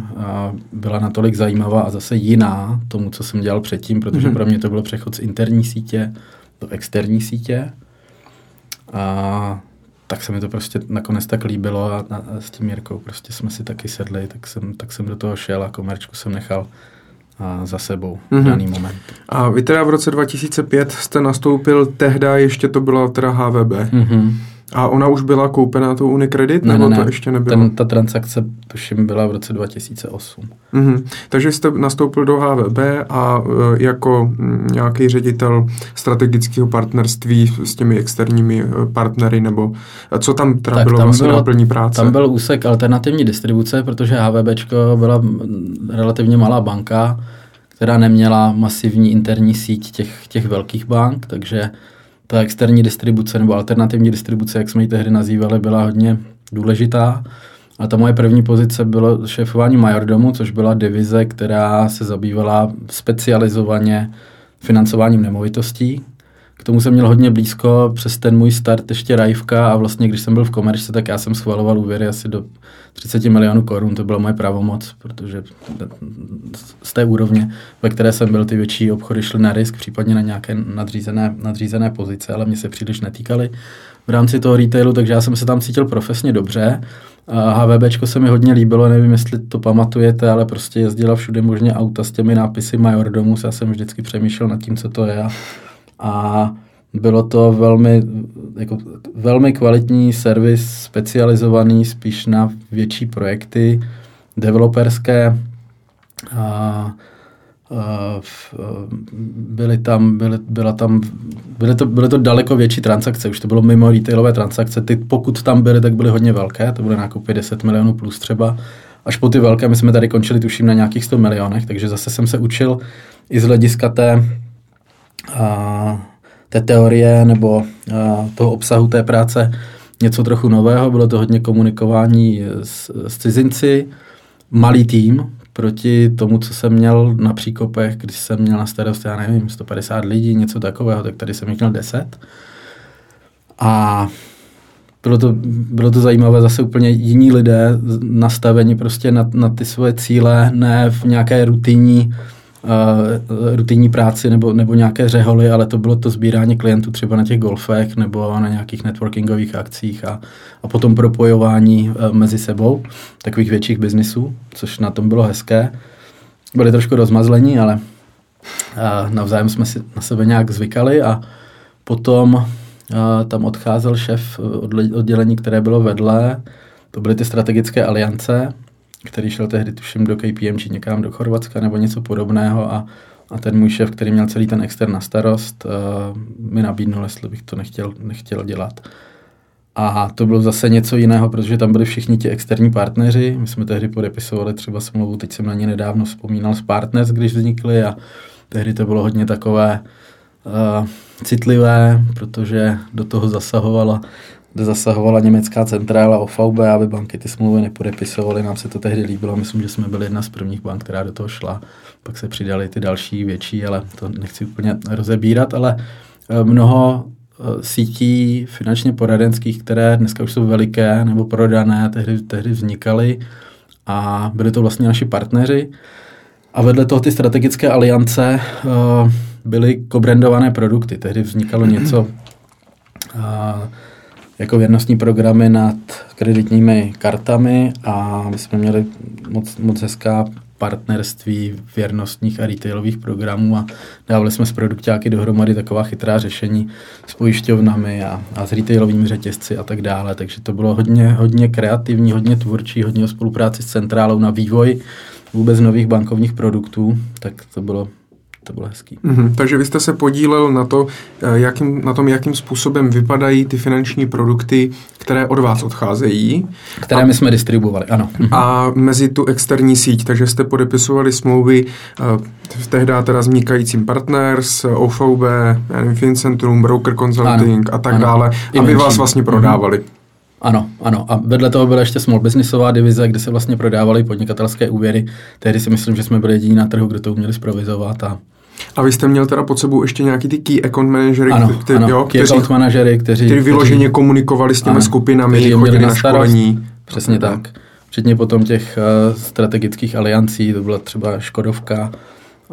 byla natolik zajímavá a zase jiná tomu, co jsem dělal předtím, protože mm-hmm. pro mě to byl přechod z interní sítě do externí sítě. A tak se mi to prostě nakonec tak líbilo a, a, a s tím Jirkou prostě jsme si taky sedli, tak jsem, tak jsem do toho šel a komerčku jsem nechal a za sebou mm-hmm. daný moment. A vy teda v roce 2005 jste nastoupil, tehda ještě to byla teda HVB. Mm-hmm. A ona už byla koupena tou Unicredit, Ne, nebo ne, to ne. ještě nebylo? Ten, ta transakce, tuším, byla v roce 2008. Mhm. Takže jste nastoupil do HVB a e, jako mm, nějaký ředitel strategického partnerství s těmi externími e, partnery, nebo e, co tam teda Tak bylo tam vlastně bylo- náplní práce? Tam byl úsek alternativní distribuce, protože HVBčko byla relativně malá banka, která neměla masivní interní síť těch, těch velkých bank, takže ta externí distribuce nebo alternativní distribuce, jak jsme ji tehdy nazývali, byla hodně důležitá. A ta moje první pozice bylo šéfování Majordomu, což byla divize, která se zabývala specializovaně financováním nemovitostí. K tomu jsem měl hodně blízko přes ten můj start ještě Rajvka a vlastně když jsem byl v komerčce, tak já jsem schvaloval úvěry asi do 30 milionů korun, to byla moje pravomoc, protože z té úrovně, ve které jsem byl, ty větší obchody šly na risk, případně na nějaké nadřízené, nadřízené pozice, ale mě se příliš netýkaly v rámci toho retailu, takže já jsem se tam cítil profesně dobře. HVBčko se mi hodně líbilo, nevím, jestli to pamatujete, ale prostě jezdila všude možně auta s těmi nápisy Majordomus, já jsem vždycky přemýšlel nad tím, co to je. A, a bylo to velmi, jako, velmi kvalitní servis, specializovaný spíš na větší projekty, developerské. A, a, v- byly tam, byly, byla tam, byly to, byly to daleko větší transakce, už to bylo mimo retailové transakce, ty pokud tam byly, tak byly hodně velké, to byly nákupy 10 milionů plus třeba, až po ty velké, my jsme tady končili tuším na nějakých 100 milionech, takže zase jsem se učil i z hlediska té, té teorie nebo toho obsahu té práce něco trochu nového, bylo to hodně komunikování s, s cizinci, malý tým proti tomu, co jsem měl na příkopech, když jsem měl na starost, já nevím, 150 lidí, něco takového, tak tady jsem jich měl 10. A bylo to, bylo to zajímavé, zase úplně jiní lidé nastaveni prostě na, na ty svoje cíle, ne v nějaké rutinní, uh, rutinní práci nebo, nebo nějaké řeholy, ale to bylo to sbírání klientů třeba na těch golfech nebo na nějakých networkingových akcích a, a potom propojování uh, mezi sebou takových větších biznisů, což na tom bylo hezké. Byli trošku rozmazlení, ale uh, navzájem jsme si na sebe nějak zvykali a potom uh, tam odcházel šéf oddělení, které bylo vedle. To byly ty strategické aliance, který šel tehdy tuším do KPM či někam do Chorvatska nebo něco podobného a, a ten můj šéf, který měl celý ten extern na starost, uh, mi nabídnul, jestli bych to nechtěl, nechtěl dělat. A to bylo zase něco jiného, protože tam byli všichni ti externí partneři. My jsme tehdy podepisovali třeba smlouvu, teď jsem na ně nedávno vzpomínal s Partners, když vznikly a tehdy to bylo hodně takové uh, citlivé, protože do toho zasahovala kde zasahovala německá centrála OVB, aby banky ty smlouvy nepodepisovaly. Nám se to tehdy líbilo. Myslím, že jsme byli jedna z prvních bank, která do toho šla. Pak se přidali ty další větší, ale to nechci úplně rozebírat, ale eh, mnoho eh, sítí finančně poradenských, které dneska už jsou veliké nebo prodané, tehdy, tehdy vznikaly a byli to vlastně naši partneři. A vedle toho ty strategické aliance uh, byly kobrandované produkty. Tehdy vznikalo něco jako věrnostní programy nad kreditními kartami a my jsme měli moc, moc hezká partnerství věrnostních a retailových programů a dávali jsme s produktáky dohromady taková chytrá řešení s pojišťovnami a, a s retailovými řetězci a tak dále. Takže to bylo hodně, hodně kreativní, hodně tvůrčí, hodně o spolupráci s centrálou na vývoj vůbec nových bankovních produktů, tak to bylo to bylo hezký. Mhm, takže vy jste se podílel na, to, eh, jakým, na tom, jakým způsobem vypadají ty finanční produkty, které od vás odcházejí. Které a, my jsme distribuovali, ano. Mhm. A mezi tu externí síť, takže jste podepisovali smlouvy uh, v tehdy teda vznikajícím Partners, OVB, Fincentrum, Broker Consulting Ano, a tak ano. dále, aby menší. vás vlastně prodávali. Ano, ano. A vedle toho byla ještě small businessová divize, kde se vlastně prodávaly podnikatelské úvěry. Tehdy si myslím, že jsme byli jediní na trhu, kde to uměli zprovizovat. A... A vy jste měl teda pod sebou ještě nějaký ty key account managery, Ano, kte- ano. jo, Key kteří, account manažery, kteří... kteří vyloženě kteří, komunikovali s těmi ano, skupinami, kteří chodili na na starost. školení. Přesně tak. Včetně potom těch uh, strategických aliancí, to byla třeba Škodovka,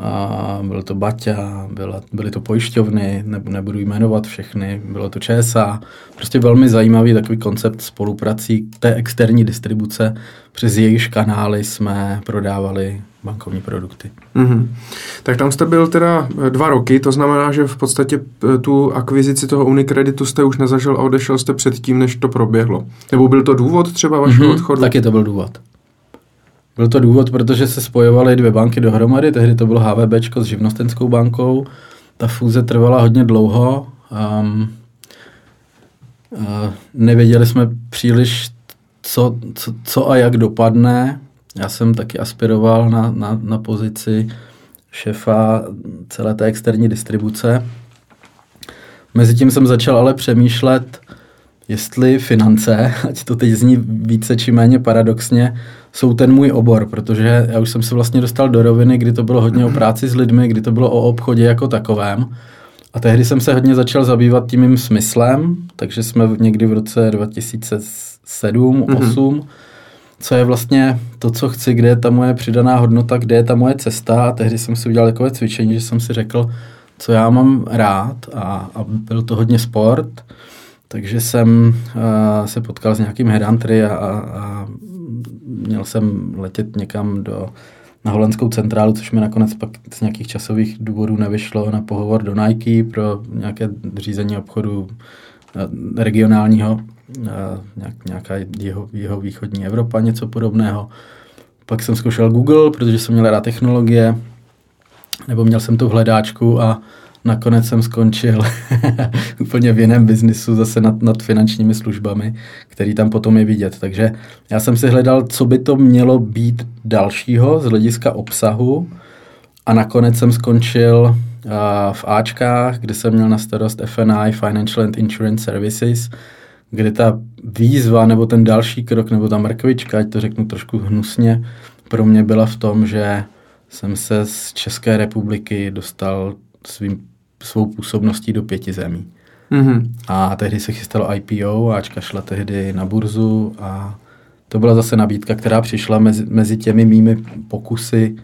a bylo to Baťa, byla, byly to pojišťovny, ne, nebudu jmenovat všechny, bylo to ČSA. Prostě velmi zajímavý takový koncept spoluprací té externí distribuce. Přes jejichž kanály jsme prodávali bankovní produkty. Mm-hmm. Tak tam jste byl teda eh, dva roky, to znamená, že v podstatě eh, tu akvizici toho Unikreditu jste už nezažil a odešel jste předtím, než to proběhlo. Nebo byl to důvod třeba vašeho mm-hmm, odchodu? Taky to byl důvod. Byl to důvod, protože se spojovaly dvě banky dohromady, tehdy to bylo HVB s živnostenskou bankou. Ta fúze trvala hodně dlouho. Um, uh, nevěděli jsme příliš, co, co, co a jak dopadne. Já jsem taky aspiroval na, na, na pozici šefa celé té externí distribuce. Mezitím jsem začal ale přemýšlet, jestli finance, ať to teď zní více či méně paradoxně, jsou ten můj obor, protože já už jsem se vlastně dostal do roviny, kdy to bylo hodně o práci s lidmi, kdy to bylo o obchodě jako takovém. A tehdy jsem se hodně začal zabývat tím mým smyslem, takže jsme někdy v roce 2007, 2008, mm-hmm. Co je vlastně to, co chci, kde je ta moje přidaná hodnota, kde je ta moje cesta. A tehdy jsem si udělal takové cvičení, že jsem si řekl, co já mám rád a, a byl to hodně sport. Takže jsem uh, se potkal s nějakým headhuntery a, a, a měl jsem letět někam do, na holandskou centrálu, což mi nakonec pak z nějakých časových důvodů nevyšlo na pohovor do Nike pro nějaké řízení obchodu regionálního, nějak, nějaká jeho, jeho východní Evropa, něco podobného. Pak jsem zkoušel Google, protože jsem měl rád technologie, nebo měl jsem tu hledáčku a nakonec jsem skončil úplně v jiném biznisu, zase nad, nad finančními službami, který tam potom je vidět. Takže já jsem si hledal, co by to mělo být dalšího z hlediska obsahu a nakonec jsem skončil uh, v Ačkách, kde jsem měl na starost FNI, Financial and Insurance Services, kde ta výzva nebo ten další krok nebo ta mrkvička, ať to řeknu trošku hnusně, pro mě byla v tom, že jsem se z České republiky dostal svým, svou působností do pěti zemí. Mm-hmm. A tehdy se chystalo IPO, Ačka šla tehdy na burzu a to byla zase nabídka, která přišla mezi, mezi těmi mými pokusy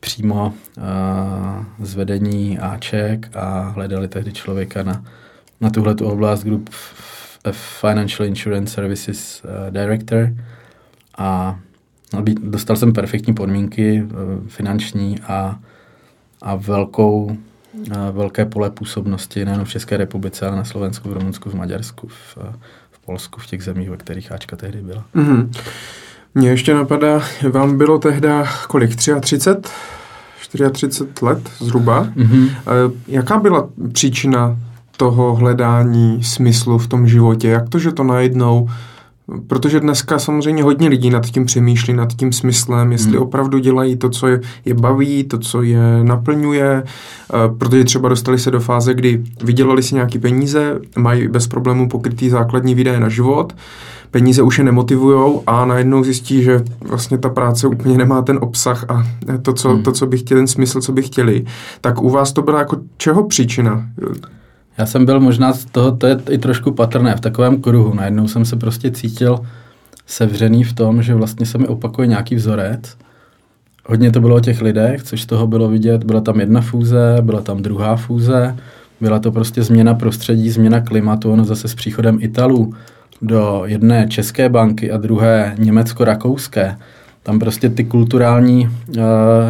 přímo uh, zvedení Aček a hledali tehdy člověka na, na tuhle oblast Group Financial Insurance Services uh, Director a dostal jsem perfektní podmínky uh, finanční a, a velkou velké pole působnosti nejen v České republice, ale na Slovensku, v Rumunsku, v Maďarsku, v, v Polsku, v těch zemích, ve kterých Ačka tehdy byla. Mm-hmm. Mně ještě napadá, vám bylo tehdy kolik, 33? 34 let zhruba. Mm-hmm. Jaká byla příčina toho hledání smyslu v tom životě? Jak to, že to najednou Protože dneska samozřejmě hodně lidí nad tím přemýšlí, nad tím smyslem, jestli hmm. opravdu dělají to, co je, je baví, to, co je naplňuje, uh, protože třeba dostali se do fáze, kdy vydělali si nějaký peníze, mají bez problémů pokrytý základní výdaje na život, peníze už je nemotivujou a najednou zjistí, že vlastně ta práce úplně nemá ten obsah a to, co, hmm. to, co by chtěli, ten smysl, co by chtěli. Tak u vás to byla jako čeho příčina? Já jsem byl možná z toho, to je i trošku patrné, v takovém kruhu. Najednou jsem se prostě cítil sevřený v tom, že vlastně se mi opakuje nějaký vzorec. Hodně to bylo o těch lidech, což z toho bylo vidět. Byla tam jedna fúze, byla tam druhá fúze, byla to prostě změna prostředí, změna klimatu, ono zase s příchodem Italů do jedné české banky a druhé německo-rakouské, tam prostě ty kulturální uh,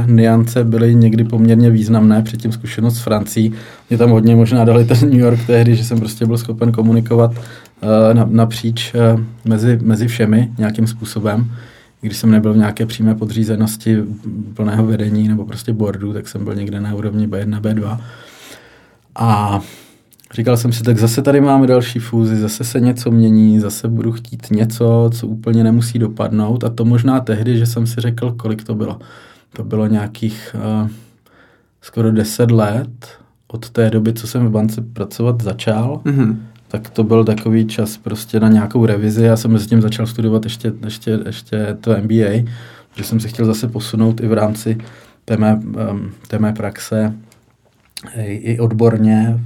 niance byly někdy poměrně významné, předtím zkušenost s Francií. Mě tam hodně možná dali ten New York tehdy, že jsem prostě byl schopen komunikovat uh, napříč uh, mezi, mezi všemi nějakým způsobem. Když jsem nebyl v nějaké přímé podřízenosti plného vedení nebo prostě boardu, tak jsem byl někde na úrovni B1, B2. A Říkal jsem si, tak zase tady máme další fúzi, zase se něco mění, zase budu chtít něco, co úplně nemusí dopadnout. A to možná tehdy, že jsem si řekl, kolik to bylo. To bylo nějakých uh, skoro 10 let od té doby, co jsem v bance pracovat začal. Mm-hmm. Tak to byl takový čas prostě na nějakou revizi. Já jsem mezi tím začal studovat ještě, ještě, ještě to MBA, že jsem si chtěl zase posunout i v rámci té mé, um, té mé praxe i odborně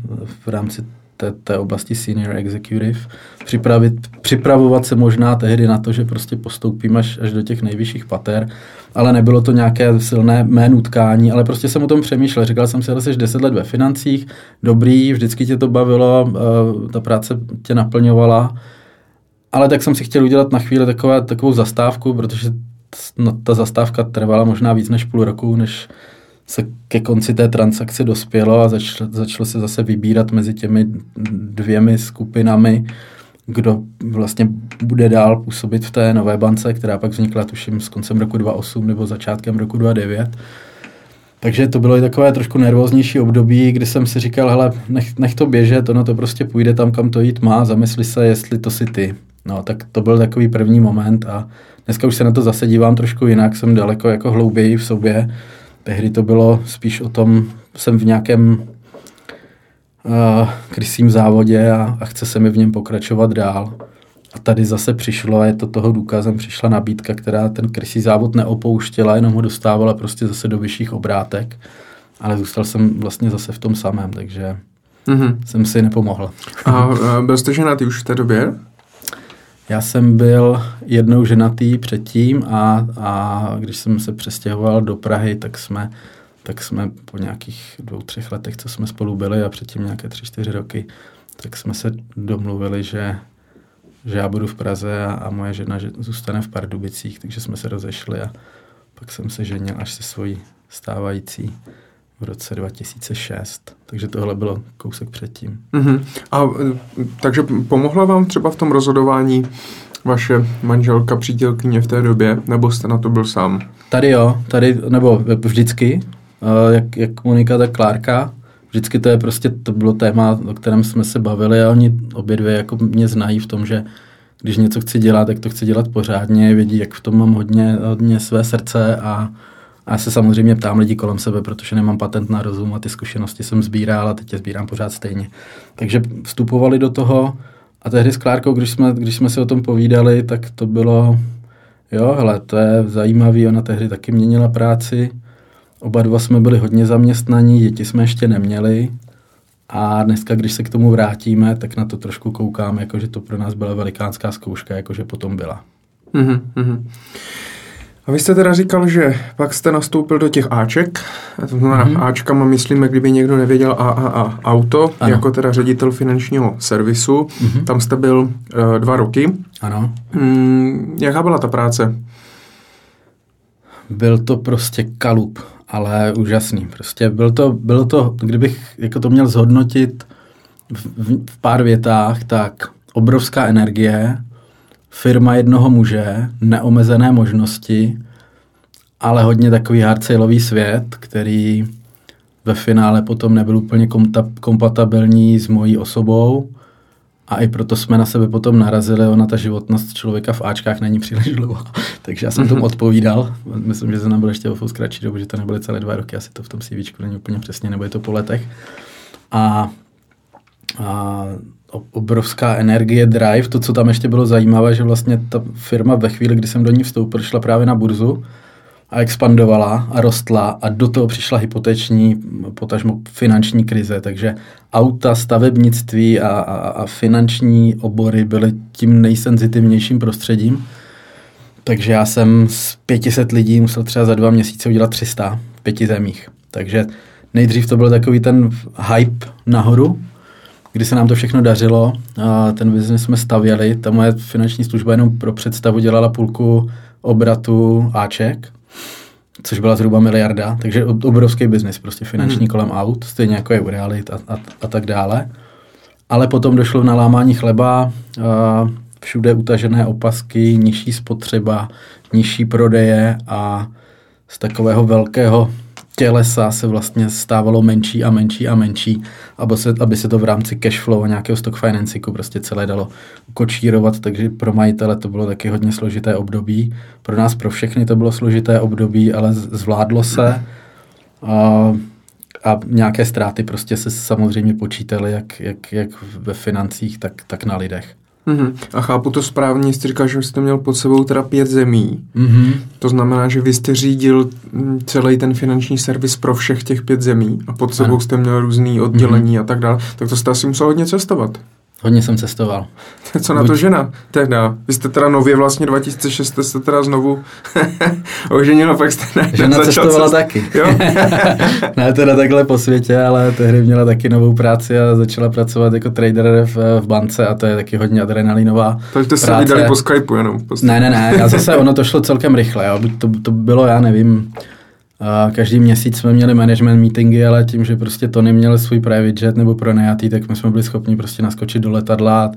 v rámci té, té oblasti senior executive, připravit, připravovat se možná tehdy na to, že prostě postoupím až, až do těch nejvyšších pater, ale nebylo to nějaké silné mé nutkání, ale prostě jsem o tom přemýšlel. Říkal jsem si, že jsi 10 let ve financích, dobrý, vždycky tě to bavilo, eh, ta práce tě naplňovala, ale tak jsem si chtěl udělat na chvíli takové, takovou zastávku, protože no, ta zastávka trvala možná víc než půl roku, než se ke konci té transakce dospělo a začalo, začalo se zase vybírat mezi těmi dvěmi skupinami, kdo vlastně bude dál působit v té nové bance, která pak vznikla tuším s koncem roku 2008 nebo začátkem roku 2009. Takže to bylo i takové trošku nervóznější období, kdy jsem si říkal, hele, nech, nech to běžet, ono to prostě půjde tam, kam to jít má, zamysli se, jestli to si ty. No, tak to byl takový první moment a dneska už se na to zase dívám trošku jinak, jsem daleko jako hlouběji v sobě. Tehdy to bylo spíš o tom, jsem v nějakém uh, krysím závodě a, a chce se mi v něm pokračovat dál. A tady zase přišlo, a je to toho důkazem, přišla nabídka, která ten krysí závod neopouštěla, jenom ho dostávala prostě zase do vyšších obrátek. Ale zůstal jsem vlastně zase v tom samém, takže mm-hmm. jsem si nepomohl. A byl jste ženatý už v té době? Já jsem byl jednou ženatý předtím a, a když jsem se přestěhoval do Prahy, tak jsme, tak jsme po nějakých dvou, třech letech, co jsme spolu byli a předtím nějaké tři, čtyři roky, tak jsme se domluvili, že, že já budu v Praze a, a moje žena že zůstane v Pardubicích, takže jsme se rozešli a pak jsem se ženil až se svojí stávající v roce 2006. Takže tohle bylo kousek předtím. Uh-huh. A takže pomohla vám třeba v tom rozhodování vaše manželka, přítelkyně v té době, nebo jste na to byl sám? Tady jo, tady, nebo vždycky, eh, jak, jak Monika, tak Klárka. Vždycky to je prostě, to bylo téma, o kterém jsme se bavili a oni obě dvě jako mě znají v tom, že když něco chci dělat, tak to chci dělat pořádně, vědí, jak v tom mám hodně, hodně své srdce a, a já se samozřejmě ptám lidí kolem sebe, protože nemám patent na rozum a ty zkušenosti jsem sbíral a teď je sbírám pořád stejně. Takže vstupovali do toho a tehdy s Klárkou, když jsme, když jsme si o tom povídali, tak to bylo, jo, hele, to je zajímavý, ona tehdy taky měnila práci, oba dva jsme byli hodně zaměstnaní, děti jsme ještě neměli a dneska, když se k tomu vrátíme, tak na to trošku koukáme, jakože to pro nás byla velikánská zkouška, jakože potom byla. Mm-hmm. A vy jste teda říkal, že pak jste nastoupil do těch Aček, to znamená mm-hmm. Ačkama myslíme, kdyby někdo nevěděl AAA Auto, ano. jako teda ředitel finančního servisu. Mm-hmm. Tam jste byl uh, dva roky. Ano. Mm, jaká byla ta práce? Byl to prostě kalup, ale úžasný. Prostě byl to, bylo to, kdybych jako to měl zhodnotit v, v pár větách, tak obrovská energie, firma jednoho muže, neomezené možnosti, ale hodně takový hardsalový svět, který ve finále potom nebyl úplně kompatibilní s mojí osobou a i proto jsme na sebe potom narazili, ona ta životnost člověka v Ačkách není příliš dlouhá. Takže já jsem tomu odpovídal. Myslím, že to nebylo ještě o fous kratší dobu, že to nebyly celé dva roky, asi to v tom CVčku není úplně přesně, nebo je to po letech. A, a obrovská energie, drive. To, co tam ještě bylo zajímavé, že vlastně ta firma ve chvíli, kdy jsem do ní vstoupil, šla právě na burzu a expandovala a rostla a do toho přišla hypoteční, potažmo finanční krize, takže auta, stavebnictví a, a, a finanční obory byly tím nejsenzitivnějším prostředím. Takže já jsem z 500 lidí musel třeba za dva měsíce udělat 300 v pěti zemích. Takže nejdřív to byl takový ten hype nahoru, kdy se nám to všechno dařilo. A ten biznis jsme stavěli. Ta moje finanční služba jenom pro představu dělala půlku obratu Aček, což byla zhruba miliarda, takže obrovský biznis, prostě finanční hmm. kolem aut, stejně jako je u realit a, a, a tak dále. Ale potom došlo na lámání chleba, a všude utažené opasky, nižší spotřeba, nižší prodeje a z takového velkého tělesa se vlastně stávalo menší a menší a menší, aby se, aby se to v rámci cash flow a nějakého stock financingu prostě celé dalo kočírovat, takže pro majitele to bylo taky hodně složité období. Pro nás, pro všechny to bylo složité období, ale zvládlo se a, a nějaké ztráty prostě se samozřejmě počítaly jak, jak, jak ve financích, tak, tak na lidech. Mm-hmm. A chápu to správně, jste říkal, že jste měl pod sebou teda pět zemí. Mm-hmm. To znamená, že vy jste řídil mm, celý ten finanční servis pro všech těch pět zemí a pod sebou ano. jste měl různý oddělení mm-hmm. a tak dále. Tak to jste asi musel hodně cestovat. Hodně jsem cestoval. Co na to žena tehda? Vy jste teda nově vlastně 2006 jste teda znovu oženil a pak jste ne, Žena cestovala cest... taky. Jo? ne teda takhle po světě, ale tehdy měla taky novou práci a začala pracovat jako trader v, v bance a to je taky hodně adrenalinová Takže jste se vydali po Skypeu jenom? Prostě. Ne, ne, ne, já zase ono to šlo celkem rychle, jo. To, to bylo, já nevím, a každý měsíc jsme měli management meetingy, ale tím, že prostě to neměl svůj private jet nebo pronajatý, tak my jsme byli schopni prostě naskočit do letadla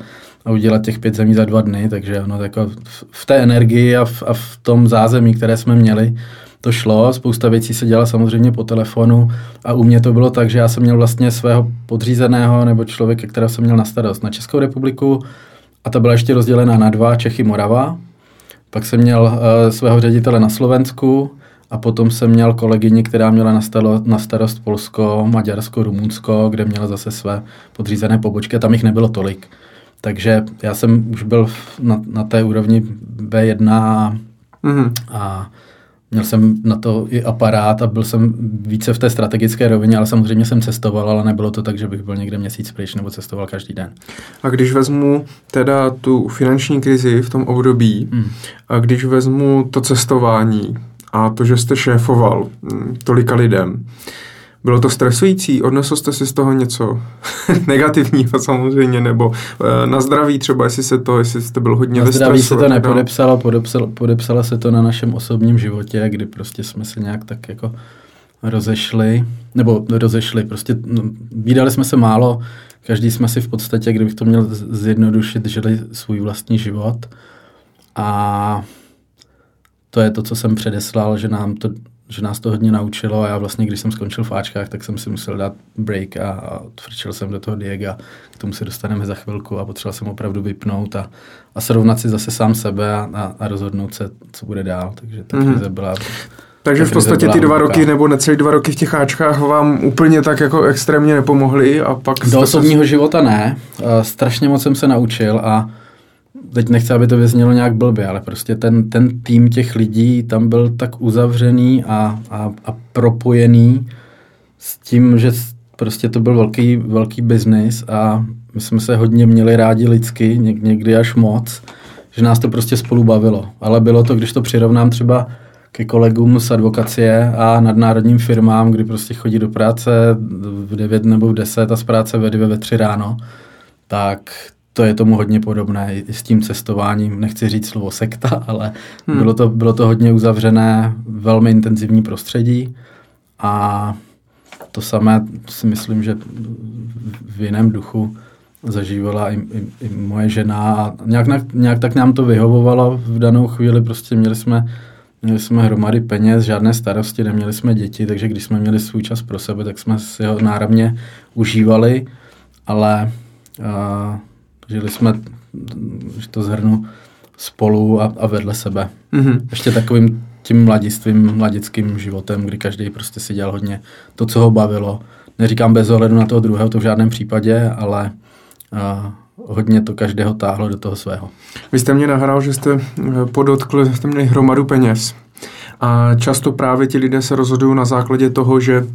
a udělat těch pět zemí za dva dny, takže ono jako v té energii a v, a v tom zázemí, které jsme měli, to šlo, spousta věcí se dělala samozřejmě po telefonu a u mě to bylo tak, že já jsem měl vlastně svého podřízeného nebo člověka, kterého jsem měl na starost na Českou republiku a ta byla ještě rozdělená na dva, Čechy, Morava. Pak jsem měl uh, svého ředitele na Slovensku, a potom jsem měl kolegyni, která měla na, stalo, na starost Polsko, Maďarsko, Rumunsko, kde měla zase své podřízené pobočky, tam jich nebylo tolik. Takže já jsem už byl na, na té úrovni B1 mm-hmm. a měl jsem na to i aparát a byl jsem více v té strategické rovině, ale samozřejmě jsem cestoval, ale nebylo to tak, že bych byl někde měsíc pryč nebo cestoval každý den. A když vezmu teda tu finanční krizi v tom období mm. a když vezmu to cestování, a to, že jste šéfoval hm, tolika lidem. Bylo to stresující? Odnesl jste si z toho něco negativního samozřejmě, nebo e, na zdraví třeba, jestli se to, jestli jste byl hodně na zdraví se to nepodepsalo, podepsalo, podepsalo se to na našem osobním životě, kdy prostě jsme se nějak tak jako rozešli, nebo rozešli, prostě no, výdali jsme se málo, každý jsme si v podstatě, kdybych to měl zjednodušit, žili svůj vlastní život a to je to, co jsem předeslal, že, nám to, že nás to hodně naučilo a já vlastně, když jsem skončil v Ačkách, tak jsem si musel dát break a, a tvrčil jsem do toho Diega, k tomu se dostaneme za chvilku a potřeboval jsem opravdu vypnout a, a srovnat si zase sám sebe a, a, a rozhodnout se, co bude dál. Takže ta mm-hmm. krize byla takže v podstatě ty dva roky nebo necelý dva roky v těch Ačkách vám úplně tak jako extrémně nepomohly a pak... Do osobního se... života ne. Strašně moc jsem se naučil a teď nechci, aby to vyznělo nějak blbě, ale prostě ten, ten tým těch lidí tam byl tak uzavřený a, a, a propojený s tím, že prostě to byl velký, velký biznis a my jsme se hodně měli rádi lidsky, něk, někdy až moc, že nás to prostě spolu bavilo. Ale bylo to, když to přirovnám třeba ke kolegům z advokacie a nadnárodním firmám, kdy prostě chodí do práce v 9 nebo v 10 a z práce ve 2 ve 3 ráno, tak to je tomu hodně podobné i s tím cestováním. Nechci říct slovo sekta, ale hmm. bylo, to, bylo to hodně uzavřené, velmi intenzivní prostředí a to samé si myslím, že v jiném duchu zažívala i, i, i moje žena a nějak, nějak tak nám to vyhovovalo v danou chvíli, prostě měli jsme, měli jsme hromady peněz, žádné starosti, neměli jsme děti, takže když jsme měli svůj čas pro sebe, tak jsme si ho náramně užívali, ale uh, Žili jsme, že to zhrnu, spolu a, a vedle sebe. Mm-hmm. Ještě takovým tím mladistvím, mladickým životem, kdy každý prostě si dělal hodně to, co ho bavilo. Neříkám bez ohledu na toho druhého, to v žádném případě, ale uh, hodně to každého táhlo do toho svého. Vy jste mě nahrál, že jste eh, podotkl, jste měli hromadu peněz. A často právě ti lidé se rozhodují na základě toho, že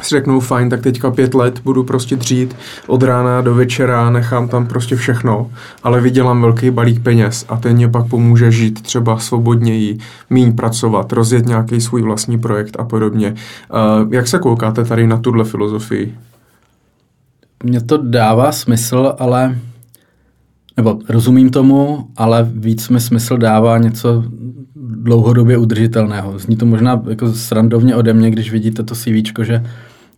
si řeknou, fajn, tak teďka pět let budu prostě dřít od rána do večera, nechám tam prostě všechno, ale vydělám velký balík peněz a ten mě pak pomůže žít třeba svobodněji, míň pracovat, rozjet nějaký svůj vlastní projekt a podobně. Uh, jak se koukáte tady na tuhle filozofii? Mně to dává smysl, ale nebo rozumím tomu, ale víc mi smysl dává něco dlouhodobě udržitelného. Zní to možná jako srandovně ode mě, když vidíte to CV, že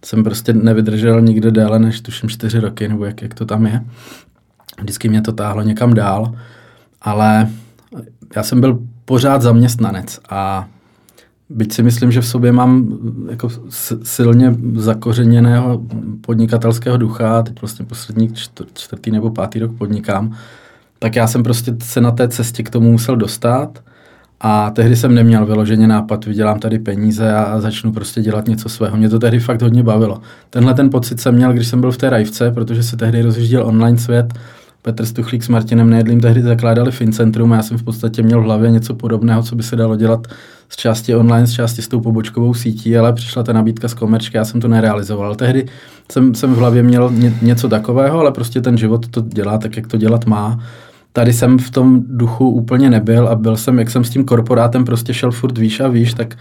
jsem prostě nevydržel nikde déle než tuším čtyři roky, nebo jak, jak to tam je. Vždycky mě to táhlo někam dál, ale já jsem byl pořád zaměstnanec a byť si myslím, že v sobě mám jako silně zakořeněného podnikatelského ducha, teď vlastně poslední čtvrtý nebo pátý rok podnikám, tak já jsem prostě se na té cestě k tomu musel dostat a tehdy jsem neměl vyloženě nápad, vydělám tady peníze a začnu prostě dělat něco svého. Mě to tehdy fakt hodně bavilo. Tenhle ten pocit jsem měl, když jsem byl v té rajvce, protože se tehdy rozjížděl online svět Petr Stuchlík s Martinem Nejedlým tehdy zakládali FinCentrum a já jsem v podstatě měl v hlavě něco podobného, co by se dalo dělat z části online, z části s tou pobočkovou sítí, ale přišla ta nabídka z komerčky, já jsem to nerealizoval. Tehdy jsem, jsem v hlavě měl ně, něco takového, ale prostě ten život to dělá tak, jak to dělat má. Tady jsem v tom duchu úplně nebyl a byl jsem, jak jsem s tím korporátem prostě šel furt výš a výš, tak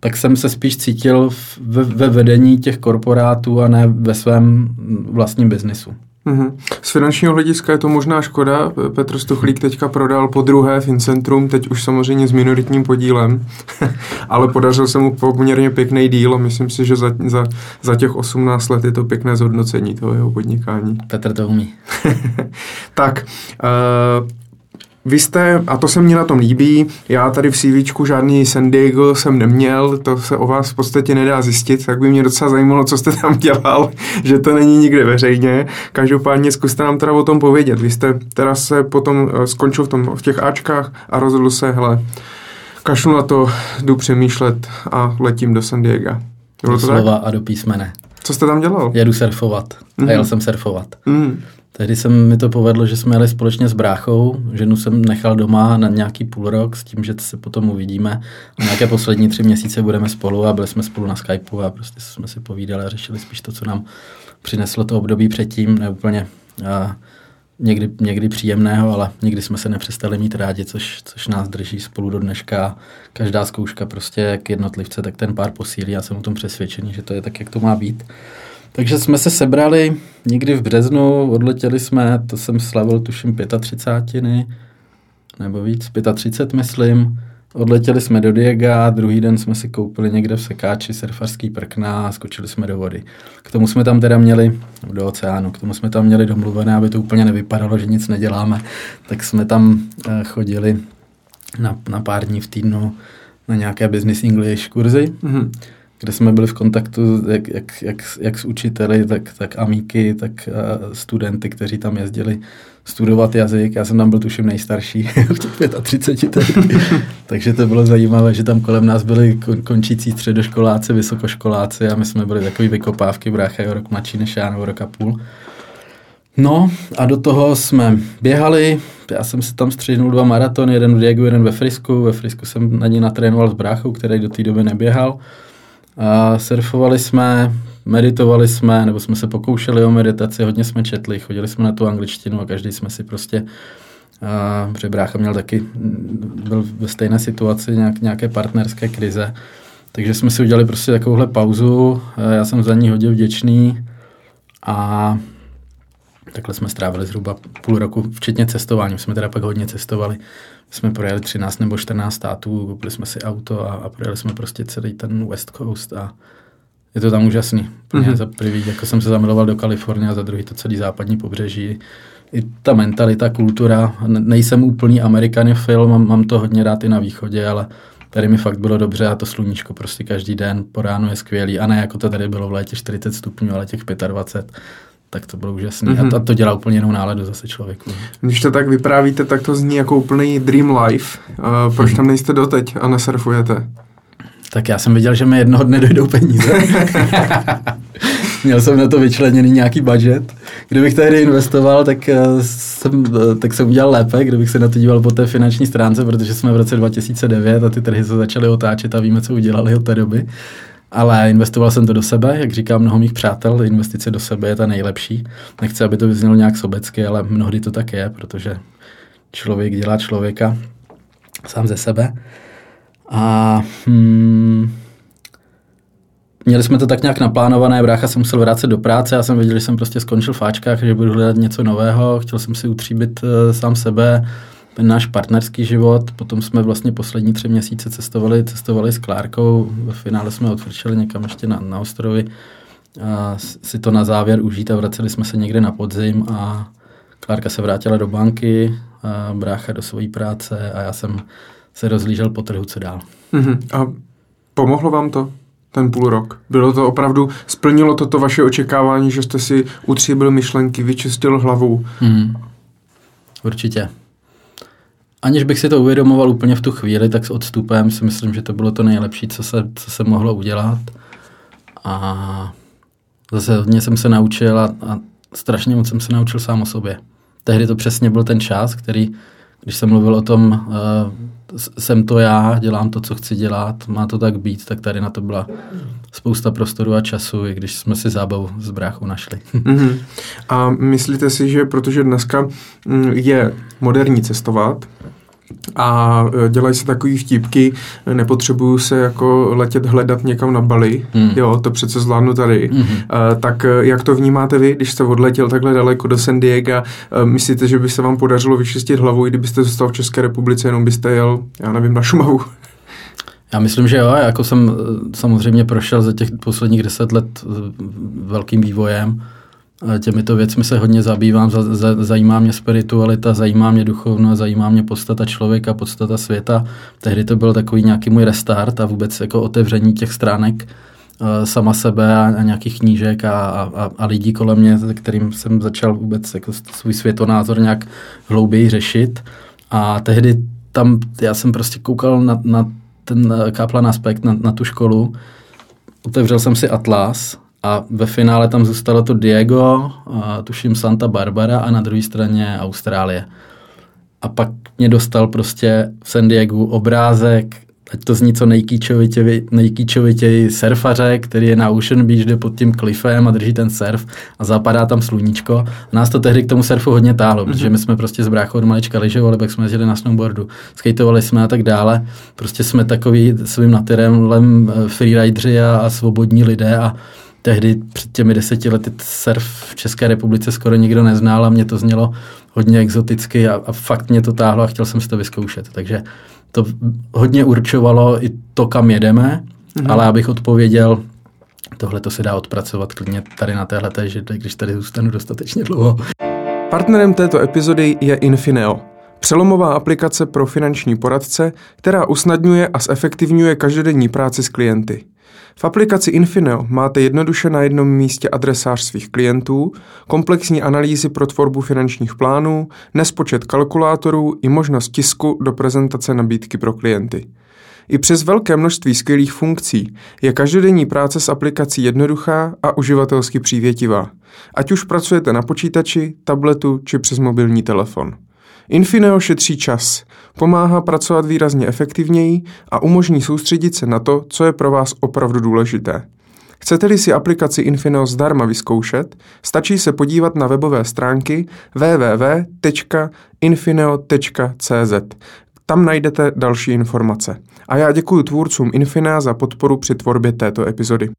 tak jsem se spíš cítil ve, ve vedení těch korporátů a ne ve svém vlastním biznisu. Mm-hmm. Z finančního hlediska je to možná škoda. Petr Stuchlík teďka prodal po druhé Fincentrum, teď už samozřejmě s minoritním podílem, ale podařil se mu poměrně pěkný díl a myslím si, že za, za, za těch 18 let je to pěkné zhodnocení toho jeho podnikání. Petr to umí. tak, uh, vy jste, a to se mně na tom líbí, já tady v CVčku žádný San Diego jsem neměl, to se o vás v podstatě nedá zjistit, tak by mě docela zajímalo, co jste tam dělal, že to není nikde veřejně. Každopádně zkuste nám teda o tom povědět. Vy jste teda se potom eh, skončil v, tom, v těch Ačkách a rozhodl se, hele, kašlu na to, jdu přemýšlet a letím do San Diego. Bylo to slova tak? a do písmene. Co jste tam dělal? Jedu surfovat. Mm-hmm. A jel jsem surfovat. Mm-hmm. Tehdy se mi to povedlo, že jsme jeli společně s bráchou. Ženu jsem nechal doma na nějaký půl rok s tím, že se potom uvidíme. A nějaké poslední tři měsíce budeme spolu a byli jsme spolu na Skypeu a prostě jsme si povídali a řešili spíš to, co nám přineslo to období předtím. Neúplně a někdy, někdy příjemného, ale nikdy jsme se nepřestali mít rádi, což, což nás drží spolu do dneška. Každá zkouška prostě jak jednotlivce, tak ten pár posílí. Já jsem o tom přesvědčený, že to je tak, jak to má být. Takže jsme se sebrali někdy v březnu, odletěli jsme, to jsem slavil tuším 35, nebo víc, 35 myslím. Odletěli jsme do Diega, druhý den jsme si koupili někde v sekáči surfařský prkna a skočili jsme do vody. K tomu jsme tam teda měli, do oceánu, k tomu jsme tam měli domluvené, aby to úplně nevypadalo, že nic neděláme, tak jsme tam eh, chodili na, na pár dní v týdnu na nějaké business English kurzy. Mm-hmm kde jsme byli v kontaktu jak, jak, jak, jak s učiteli, tak, tak amíky, tak uh, studenty, kteří tam jezdili studovat jazyk. Já jsem tam byl tuším nejstarší v těch 35 Takže to bylo zajímavé, že tam kolem nás byli kon, končící středoškoláci, vysokoškoláci a my jsme byli takový vykopávky, brácha je rok mladší než já, nebo rok a půl. No a do toho jsme běhali, já jsem si tam střihnul dva maratony, jeden v Diegu, jeden ve Frisku. Ve Frisku jsem na ní natrénoval s bráchou, který do té doby neběhal. A surfovali jsme, meditovali jsme, nebo jsme se pokoušeli o meditaci, hodně jsme četli, chodili jsme na tu angličtinu a každý jsme si prostě a, protože brácha měl taky, byl ve stejné situaci nějak, nějaké partnerské krize, takže jsme si udělali prostě takovouhle pauzu, já jsem za ní hodně vděčný a takhle jsme strávili zhruba půl roku, včetně cestování, jsme teda pak hodně cestovali jsme projeli 13 nebo 14 států, koupili jsme si auto a, a projeli jsme prostě celý ten West Coast a je to tam úžasný. mm-hmm. za prvý, jako jsem se zamiloval do Kalifornie a za druhý to celý západní pobřeží. I ta mentalita, kultura, nejsem úplný amerikanofil, mám, mám to hodně rád i na východě, ale tady mi fakt bylo dobře a to sluníčko prostě každý den po ránu je skvělý a ne jako to tady bylo v létě 40 stupňů, ale těch 25 tak to bylo úžasné. Mm-hmm. A to, to dělá úplně jinou náladu zase člověku. Když to tak vyprávíte, tak to zní jako úplný dream life. Uh, proč mm-hmm. tam nejste doteď a nesurfujete? Tak já jsem viděl, že mi jednoho dne dojdou peníze. Měl jsem na to vyčleněný nějaký budget. Kdybych tehdy investoval, tak eh, jsem, eh, tak jsem udělal lépe, kdybych se na to díval po té finanční stránce, protože jsme v roce 2009 a ty trhy se začaly otáčet a víme, co udělali od té doby ale investoval jsem to do sebe, jak říká mnoho mých přátel, investice do sebe je ta nejlepší. Nechci, aby to vyznělo nějak sobecky, ale mnohdy to tak je, protože člověk dělá člověka sám ze sebe. A hmm, měli jsme to tak nějak naplánované, brácha se musel vrátit do práce, já jsem věděl, že jsem prostě skončil v Ačkách, že budu hledat něco nového, chtěl jsem si utříbit uh, sám sebe, náš partnerský život. Potom jsme vlastně poslední tři měsíce cestovali, cestovali s Klárkou. V finále jsme odfrčeli někam ještě na, na ostrovy a si to na závěr užít a vraceli jsme se někde na podzim a Klárka se vrátila do banky, a brácha do své práce a já jsem se rozlížel po trhu, co dál. Mm-hmm. A pomohlo vám to? ten půl rok? Bylo to opravdu, splnilo to to vaše očekávání, že jste si utříbil myšlenky, vyčistil hlavu? Mm. Určitě aniž bych si to uvědomoval úplně v tu chvíli, tak s odstupem si myslím, že to bylo to nejlepší, co se, co se mohlo udělat. A zase hodně jsem se naučil a, a strašně moc jsem se naučil sám o sobě. tehdy to přesně byl ten čas, který, když jsem mluvil o tom, uh, jsem to já, dělám to, co chci dělat, má to tak být, tak tady na to byla spousta prostoru a času, i když jsme si zábavu s bráchou našli. Mm-hmm. A myslíte si, že protože dneska mm, je moderní cestovat, a e, dělají se takový vtípky, nepotřebuju se jako letět hledat někam na Bali, mm. jo, to přece zvládnu tady. Mm. Uh, tak e, jak to vnímáte vy, když jste odletěl takhle daleko do San Diego? Uh, myslíte, že by se vám podařilo vyčistit hlavu, i kdybyste zůstal v České republice, jenom byste jel, já nevím, na Šumavu? Já myslím, že jo, jako jsem samozřejmě prošel za těch posledních deset let velkým vývojem, Těmito věcmi se hodně zabývám, za, za, zajímá mě spiritualita, zajímá mě duchovno, zajímá mě podstata člověka, podstata světa. Tehdy to byl takový nějaký můj restart a vůbec jako otevření těch stránek uh, sama sebe a, a nějakých knížek a, a, a lidí kolem mě, se kterým jsem začal vůbec jako svůj světonázor nějak hlouběji řešit. A tehdy tam já jsem prostě koukal na, na ten Kaplan aspekt, na, na tu školu, otevřel jsem si Atlas a ve finále tam zůstalo to Diego, a tuším Santa Barbara a na druhé straně Austrálie. A pak mě dostal prostě v San Diego obrázek ať to zní co nejkýčovitěji, nejkýčovitěji surfaře, který je na Ocean Beach, jde pod tím klifem a drží ten surf a zapadá tam sluníčko. A nás to tehdy k tomu surfu hodně táhlo, mm-hmm. protože my jsme prostě z bráchou od malička lyžovali, pak jsme jezdili na snowboardu, skateovali jsme a tak dále. Prostě jsme takový svým natyrem eh, freeridři a, a svobodní lidé a tehdy před těmi deseti lety surf v České republice skoro nikdo neznal a mě to znělo hodně exoticky a, a fakt mě to táhlo a chtěl jsem si to vyzkoušet. Takže to hodně určovalo i to, kam jedeme, mm-hmm. ale abych odpověděl, tohle to se dá odpracovat klidně tady na téhle že když tady zůstanu dostatečně dlouho. Partnerem této epizody je Infineo, přelomová aplikace pro finanční poradce, která usnadňuje a zefektivňuje každodenní práci s klienty. V aplikaci Infineo máte jednoduše na jednom místě adresář svých klientů, komplexní analýzy pro tvorbu finančních plánů, nespočet kalkulátorů i možnost tisku do prezentace nabídky pro klienty. I přes velké množství skvělých funkcí je každodenní práce s aplikací jednoduchá a uživatelsky přívětivá, ať už pracujete na počítači, tabletu či přes mobilní telefon. Infineo šetří čas, pomáhá pracovat výrazně efektivněji a umožní soustředit se na to, co je pro vás opravdu důležité. Chcete-li si aplikaci Infineo zdarma vyzkoušet, stačí se podívat na webové stránky www.infineo.cz. Tam najdete další informace. A já děkuji tvůrcům Infinea za podporu při tvorbě této epizody.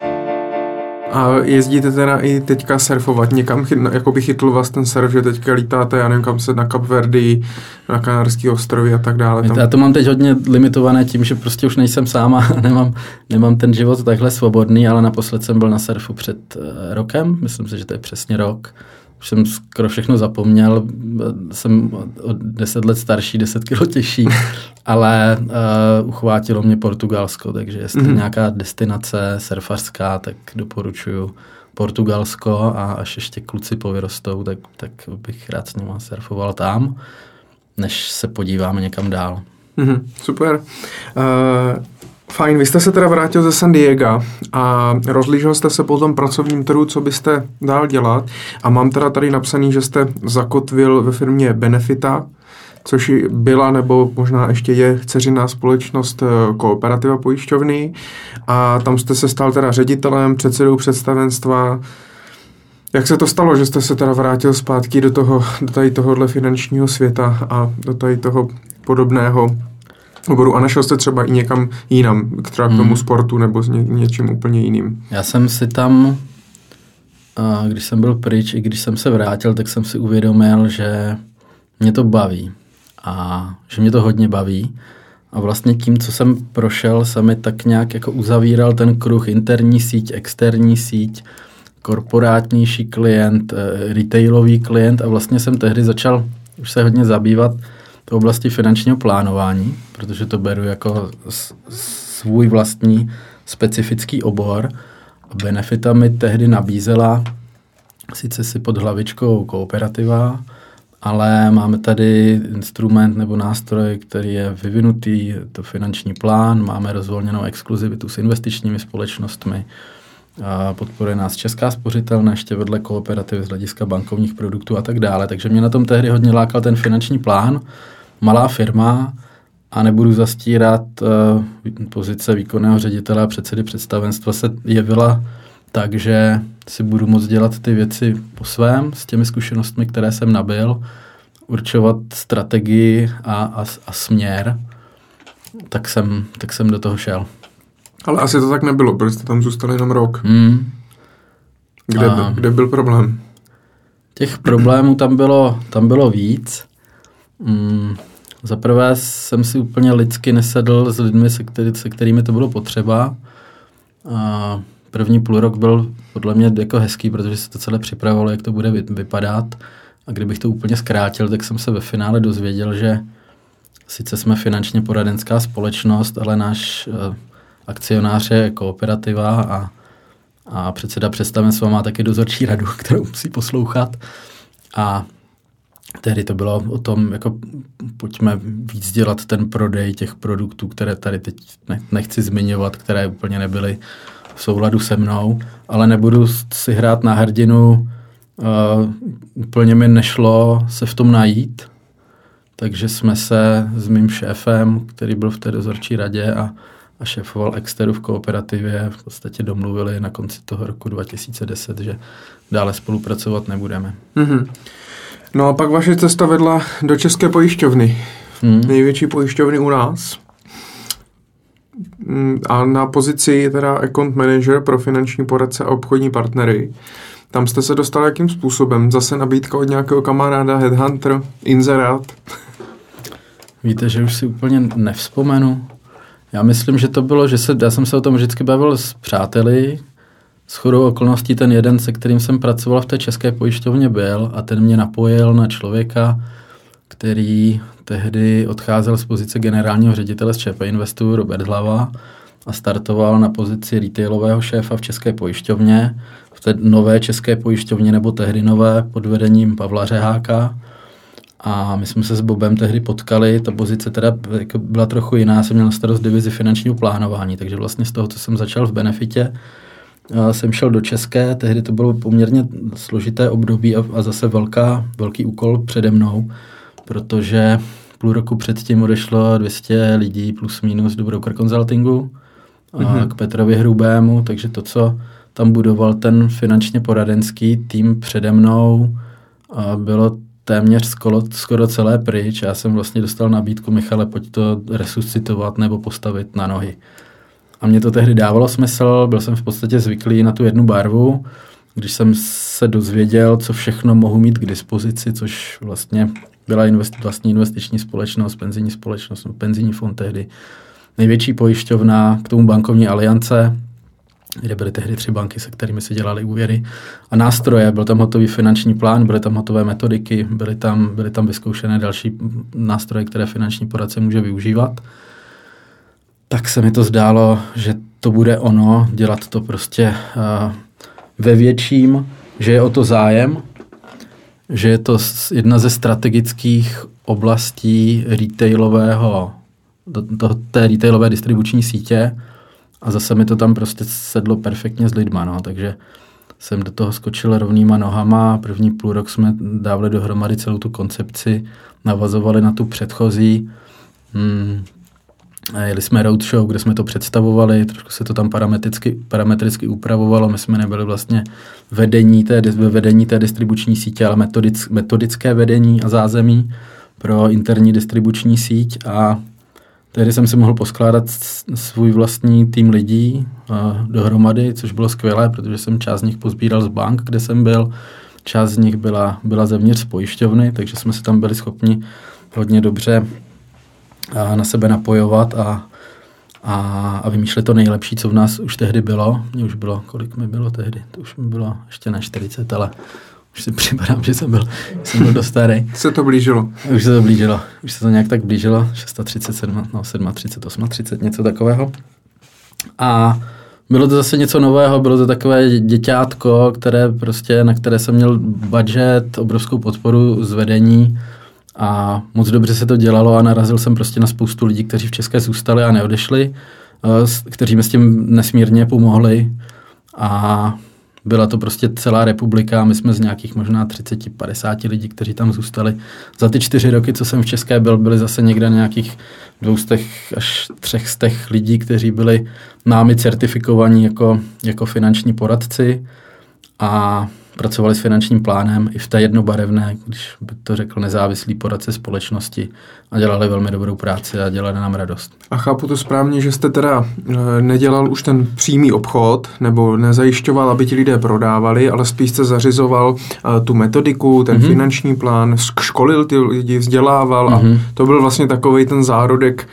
A jezdíte teda i teďka surfovat někam, chyt, jako by chytl vás ten surf, že teďka lítáte, já nevím kam se, na Kapverdy, na Kanárský ostrovy a tak dále. Tam. Já to mám teď hodně limitované tím, že prostě už nejsem sám a nemám, nemám ten život takhle svobodný, ale naposled jsem byl na surfu před uh, rokem, myslím si, že to je přesně rok už jsem skoro všechno zapomněl, jsem o deset let starší, deset kilo těžší, ale uh, uchvátilo mě Portugalsko, takže jestli mm-hmm. nějaká destinace surfařská, tak doporučuju Portugalsko a až ještě kluci povyrostou, tak, tak bych rád s nimi surfoval tam, než se podíváme někam dál. Mm-hmm, super. Uh, Fajn, vy jste se teda vrátil ze San Diego a rozlížel jste se po tom pracovním trhu, co byste dál dělat a mám teda tady napsaný, že jste zakotvil ve firmě Benefita, což byla nebo možná ještě je dceřiná společnost eh, kooperativa pojišťovny a tam jste se stal teda ředitelem, předsedou představenstva. Jak se to stalo, že jste se teda vrátil zpátky do, toho, do tady tohohle finančního světa a do tady toho podobného oboru a našel jste třeba i někam jinam, třeba k tomu hmm. sportu nebo s ně, něčím úplně jiným? Já jsem si tam, když jsem byl pryč, i když jsem se vrátil, tak jsem si uvědomil, že mě to baví a že mě to hodně baví. A vlastně tím, co jsem prošel, se mi tak nějak jako uzavíral ten kruh interní síť, externí síť, korporátnější klient, eh, retailový klient a vlastně jsem tehdy začal už se hodně zabývat oblasti finančního plánování, protože to beru jako svůj vlastní specifický obor. Benefita mi tehdy nabízela, sice si pod hlavičkou kooperativa, ale máme tady instrument nebo nástroj, který je vyvinutý, to finanční plán, máme rozvolněnou exkluzivitu s investičními společnostmi, A podporuje nás Česká spořitelna, ještě vedle kooperativy z hlediska bankovních produktů a tak dále. Takže mě na tom tehdy hodně lákal ten finanční plán. Malá firma a nebudu zastírat, uh, pozice výkonného ředitele a předsedy představenstva se jevila tak, že si budu moct dělat ty věci po svém s těmi zkušenostmi, které jsem nabil, určovat strategii a, a, a směr, tak jsem, tak jsem do toho šel. Ale asi to tak nebylo, protože jste tam zůstali jenom rok. Hmm. Kde, A- byl, kde byl problém? Těch problémů tam bylo, tam bylo víc. Mm, za prvé jsem si úplně lidsky nesedl s lidmi, se, který, se kterými to bylo potřeba. A první půl rok byl podle mě jako hezký, protože se to celé připravovalo, jak to bude vy- vypadat. A kdybych to úplně zkrátil, tak jsem se ve finále dozvěděl, že sice jsme finančně poradenská společnost, ale náš eh, akcionář je kooperativa a a předseda představenstva má taky dozorčí radu, kterou musí poslouchat. A tehdy to bylo o tom, jako pojďme víc dělat ten prodej těch produktů, které tady teď ne- nechci zmiňovat, které úplně nebyly v souladu se mnou, ale nebudu si hrát na hrdinu. Uh, úplně mi nešlo se v tom najít, takže jsme se s mým šéfem, který byl v té dozorčí radě a, a šéfoval Exteru v kooperativě, v podstatě domluvili na konci toho roku 2010, že dále spolupracovat nebudeme. Mhm. No a pak vaše cesta vedla do České pojišťovny. Hmm. Největší pojišťovny u nás. Mm, A na pozici teda account manager pro finanční poradce a obchodní partnery. Tam jste se dostal jakým způsobem? Zase nabídka od nějakého kamaráda, headhunter, inzerát? Víte, že už si úplně nevzpomenu. Já myslím, že to bylo, že se, já jsem se o tom vždycky bavil s přáteli. S chodou okolností ten jeden, se kterým jsem pracoval v té české pojišťovně byl a ten mě napojil na člověka, který tehdy odcházel z pozice generálního ředitele z ČP Investu, Robert Hlava, a startoval na pozici retailového šéfa v České pojišťovně, v té nové České pojišťovně nebo tehdy nové pod vedením Pavla Řeháka. A my jsme se s Bobem tehdy potkali, ta pozice teda jako byla trochu jiná, jsem měl starost divizi finančního plánování, takže vlastně z toho, co jsem začal v Benefitě, jsem šel do České, tehdy to bylo poměrně složité období a, a zase velká, velký úkol přede mnou, protože půl roku předtím odešlo 200 lidí plus minus do broker consultingu a Mhm. k Petrovi Hrubému, takže to, co tam budoval ten finančně poradenský tým přede mnou, a bylo téměř skoro, skoro celé pryč. Já jsem vlastně dostal nabídku, Michale, pojď to resuscitovat nebo postavit na nohy. A mě to tehdy dávalo smysl, byl jsem v podstatě zvyklý na tu jednu barvu. Když jsem se dozvěděl, co všechno mohu mít k dispozici, což vlastně byla investi- vlastní investiční společnost, penzijní společnost, no, penzijní fond tehdy, největší pojišťovna, k tomu bankovní aliance, kde byly tehdy tři banky, se kterými se dělali úvěry a nástroje. Byl tam hotový finanční plán, byly tam hotové metodiky, byly tam, byly tam vyzkoušené další nástroje, které finanční poradce může využívat. Tak se mi to zdálo, že to bude ono, dělat to prostě uh, ve větším, že je o to zájem, že je to jedna ze strategických oblastí retailového, do té retailové distribuční sítě a zase mi to tam prostě sedlo perfektně s lidma, no, takže jsem do toho skočil rovnýma nohama. První půl rok jsme dávali dohromady celou tu koncepci, navazovali na tu předchozí. Hmm. A Jeli jsme roadshow, kde jsme to představovali, trošku se to tam parametricky, parametricky upravovalo, my jsme nebyli vlastně vedení té, ve vedení té distribuční sítě, ale metodic, metodické vedení a zázemí pro interní distribuční síť. A tehdy jsem si mohl poskládat svůj vlastní tým lidí a, dohromady, což bylo skvělé, protože jsem část z nich pozbíral z bank, kde jsem byl, část z nich byla, byla zevnitř z pojišťovny, takže jsme se tam byli schopni hodně dobře na sebe napojovat a, a, a vymýšlet to nejlepší, co v nás už tehdy bylo. Mně už bylo, kolik mi bylo tehdy? To už mi bylo ještě na 40, ale už si připadám, že jsem byl, že jsem byl dost starý. Se to blížilo. Už se to blížilo, už se to nějak tak blížilo, 637, no 37, 38, něco takového. A bylo to zase něco nového, bylo to takové děťátko, které prostě, na které jsem měl budget, obrovskou podporu z vedení a moc dobře se to dělalo a narazil jsem prostě na spoustu lidí, kteří v České zůstali a neodešli, eh, kteří mi s tím nesmírně pomohli A byla to prostě celá republika, my jsme z nějakých možná 30-50 lidí, kteří tam zůstali. Za ty čtyři roky, co jsem v České byl, byli zase někde nějakých dvoustech až třech stech lidí, kteří byli námi certifikovaní jako, jako finanční poradci a pracovali s finančním plánem i v té jednobarevné, když by to řekl nezávislý poradce společnosti a dělali velmi dobrou práci a dělali nám radost. A chápu to správně, že jste teda e, nedělal už ten přímý obchod nebo nezajišťoval, aby ti lidé prodávali, ale spíš jste zařizoval e, tu metodiku, ten mm-hmm. finanční plán, školil ty lidi, vzdělával mm-hmm. a mhm. to byl vlastně takový ten zárodek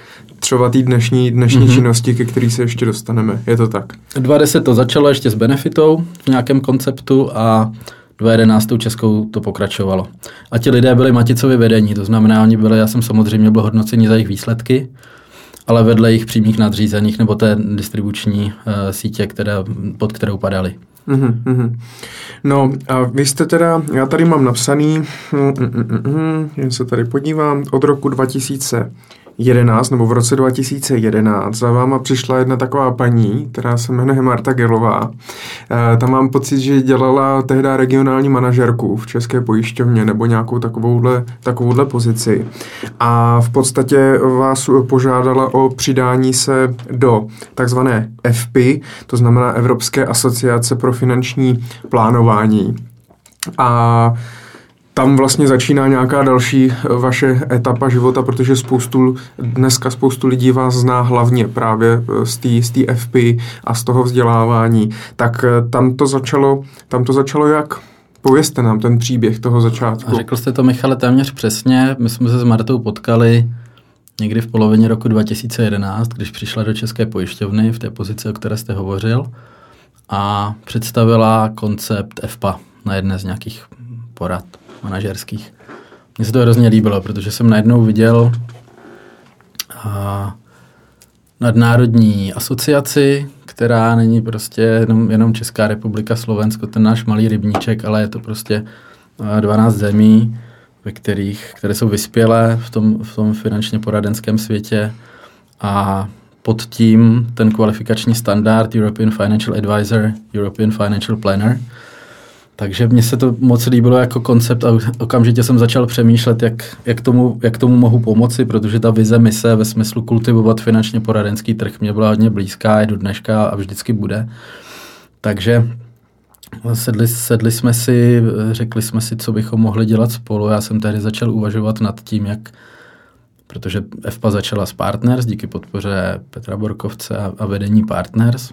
třeba té dnešní, dnešní mm-hmm. činnosti, ke který se ještě dostaneme. Je to tak? 20 to začalo ještě s benefitou v nějakém konceptu a 2011 českou to pokračovalo. A ti lidé byli Maticovi vedení, to znamená, oni byli, já jsem samozřejmě byl hodnocení za jejich výsledky, ale vedle jejich přímých nadřízených nebo té distribuční uh, sítě, které, pod kterou padali. Mm-hmm. No a vy jste teda, já tady mám napsaný, mm, mm, mm, mm, jen se tady podívám, od roku 2000 11 nebo v roce 2011 za váma přišla jedna taková paní, která se jmenuje Marta Gelová. E, tam mám pocit, že dělala tehdy regionální manažerku v České pojišťovně nebo nějakou takovouhle, takovouhle pozici. A v podstatě vás požádala o přidání se do takzvané FP, to znamená Evropské asociace pro finanční plánování. A tam vlastně začíná nějaká další eh, vaše etapa života, protože spoustu, dneska spoustu lidí vás zná hlavně právě eh, z té FP a z toho vzdělávání. Tak eh, tam to začalo, tam to začalo jak? Povězte nám ten příběh toho začátku. A řekl jste to, Michale, téměř přesně. My jsme se s Martou potkali někdy v polovině roku 2011, když přišla do České pojišťovny v té pozici, o které jste hovořil, a představila koncept FPA na jedné z nějakých porad manažerských. Mně se to hrozně líbilo, protože jsem najednou viděl a, nadnárodní asociaci, která není prostě jenom, jenom Česká republika, Slovensko, ten náš malý rybníček, ale je to prostě 12 zemí, ve kterých, které jsou vyspělé v tom, v tom finančně poradenském světě a pod tím ten kvalifikační standard European Financial Advisor, European Financial Planner, takže mně se to moc líbilo jako koncept a okamžitě jsem začal přemýšlet, jak, jak, tomu, jak tomu mohu pomoci, protože ta vize mise ve smyslu kultivovat finančně poradenský trh mě byla hodně blízká, je do dneška a vždycky bude. Takže sedli, sedli jsme si, řekli jsme si, co bychom mohli dělat spolu. Já jsem tehdy začal uvažovat nad tím, jak protože FPA začala s Partners díky podpoře Petra Borkovce a, a vedení Partners.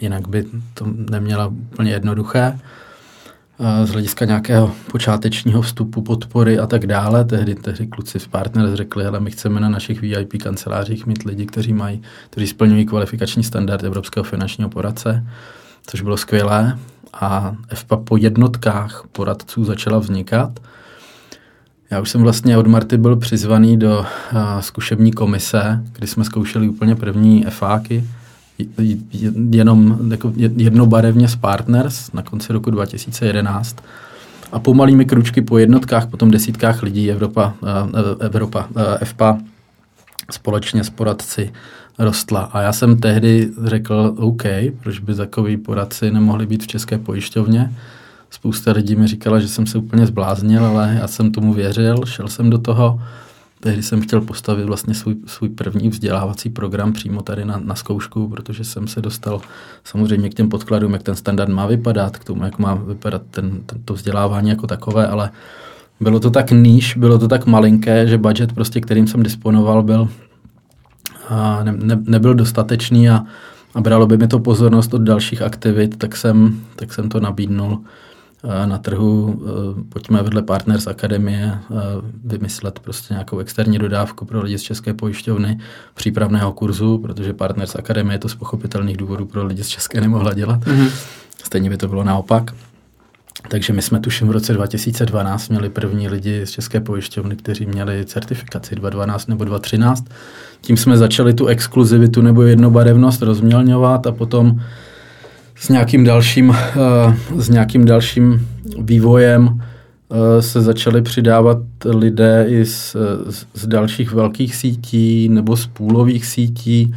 Jinak by to neměla úplně jednoduché z hlediska nějakého počátečního vstupu, podpory a tak dále. Tehdy, tehdy kluci z Partners řekli, ale my chceme na našich VIP kancelářích mít lidi, kteří mají, kteří splňují kvalifikační standard Evropského finančního poradce, což bylo skvělé. A FPA po jednotkách poradců začala vznikat. Já už jsem vlastně od Marty byl přizvaný do uh, zkušební komise, kdy jsme zkoušeli úplně první FAky, jenom jako jednobarevně s Partners na konci roku 2011 a pomalými kručky po jednotkách, potom desítkách lidí Evropa, eh, Evropa eh, FPA společně s poradci rostla. A já jsem tehdy řekl, OK, proč by takový poradci nemohli být v České pojišťovně. Spousta lidí mi říkala, že jsem se úplně zbláznil, ale já jsem tomu věřil, šel jsem do toho tehdy jsem chtěl postavit vlastně svůj, svůj první vzdělávací program přímo tady na, na zkoušku, protože jsem se dostal samozřejmě k těm podkladům, jak ten standard má vypadat, k tomu, jak má vypadat ten, ten, to vzdělávání jako takové, ale bylo to tak níž, bylo to tak malinké, že budget, prostě, kterým jsem disponoval, byl a ne, ne, nebyl dostatečný a, a bralo by mi to pozornost od dalších aktivit, tak jsem, tak jsem to nabídnul na trhu, eh, pojďme vedle Partners Akademie vymyslet prostě nějakou externí dodávku pro lidi z České pojišťovny přípravného kurzu, protože Partners Akademie to z pochopitelných důvodů pro lidi z České nemohla dělat. Mm-hmm. Stejně by to bylo naopak. Takže my jsme tuším v roce 2012 měli první lidi z České pojišťovny, kteří měli certifikaci 2012 nebo 2013. Tím jsme začali tu exkluzivitu nebo jednobarevnost rozmělňovat a potom s nějakým dalším, uh, s nějakým dalším vývojem uh, se začaly přidávat lidé i z, z, dalších velkých sítí nebo z půlových sítí.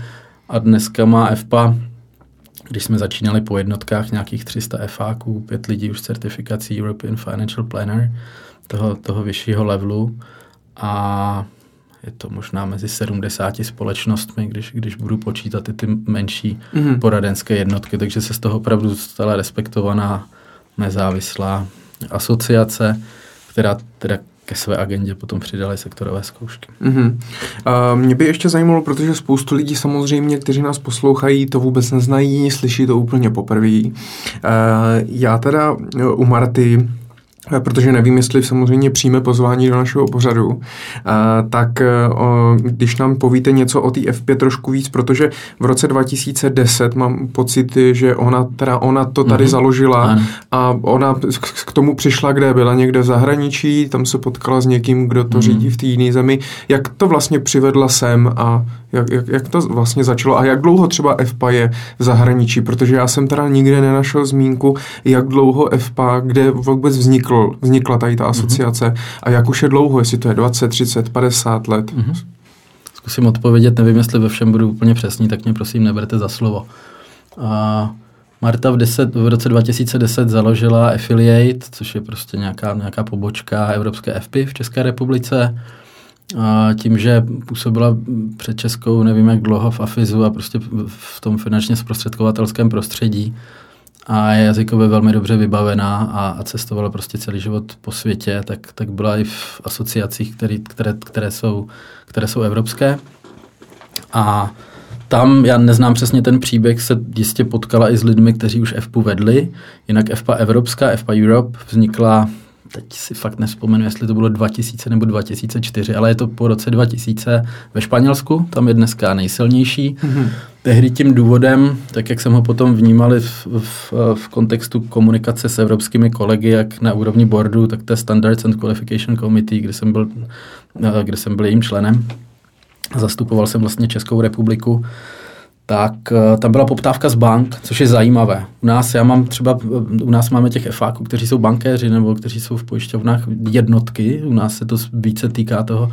A dneska má FPA když jsme začínali po jednotkách nějakých 300 FAQ, pět lidí už certifikací European Financial Planner, toho, toho vyššího levelu. A je to možná mezi 70 společnostmi, když, když budu počítat i ty menší mm-hmm. poradenské jednotky, takže se z toho opravdu stala respektovaná nezávislá asociace, která teda ke své agendě potom přidali sektorové zkoušky. Mm-hmm. Uh, mě by ještě zajímalo, protože spoustu lidí samozřejmě, kteří nás poslouchají, to vůbec neznají, slyší to úplně poprvé. Uh, já teda u Marty protože nevím, jestli samozřejmě přijme pozvání do našeho pořadu, eh, tak eh, když nám povíte něco o té F5 trošku víc, protože v roce 2010 mám pocit, že ona, teda ona to tady mm-hmm. založila ano. a ona k tomu přišla, kde byla někde v zahraničí, tam se potkala s někým, kdo to mm-hmm. řídí v té jiné zemi. Jak to vlastně přivedla sem a jak, jak, jak to vlastně začalo a jak dlouho třeba FPA je v zahraničí, protože já jsem teda nikde nenašel zmínku, jak dlouho FPA, kde vůbec vznikl, vznikla tady ta mhm. asociace mm-hmm. a jak už je dlouho, jestli to je 20, 30, 50 let. Mm-hmm. Zkusím odpovědět, nevím, jestli ve všem budu úplně přesný, tak mě prosím neberte za slovo. A Marta v, deset, v roce 2010 založila Affiliate, což je prostě nějaká, nějaká pobočka Evropské FPI v České republice. A tím, že působila před Českou nevím jak dlouho v AFIZu a prostě v tom finančně zprostředkovatelském prostředí a je jazykově velmi dobře vybavená a, a cestovala prostě celý život po světě, tak, tak byla i v asociacích, který, které, které, jsou, které jsou evropské. A tam, já neznám přesně ten příběh, se jistě potkala i s lidmi, kteří už FPU vedli. Jinak FPA Evropská, FPA Europe vznikla teď si fakt nespomenu, jestli to bylo 2000 nebo 2004, ale je to po roce 2000 ve Španělsku, tam je dneska nejsilnější. Mm-hmm. Tehdy tím důvodem, tak jak jsem ho potom vnímali v, v, v kontextu komunikace s evropskými kolegy, jak na úrovni boardu, tak je Standards and Qualification Committee, kde jsem byl, kde jsem byl jejím členem. Zastupoval jsem vlastně Českou republiku tak uh, tam byla poptávka z bank, což je zajímavé. U nás, já mám třeba, u nás máme těch FAQ, kteří jsou bankéři nebo kteří jsou v pojišťovnách jednotky, u nás se to více týká toho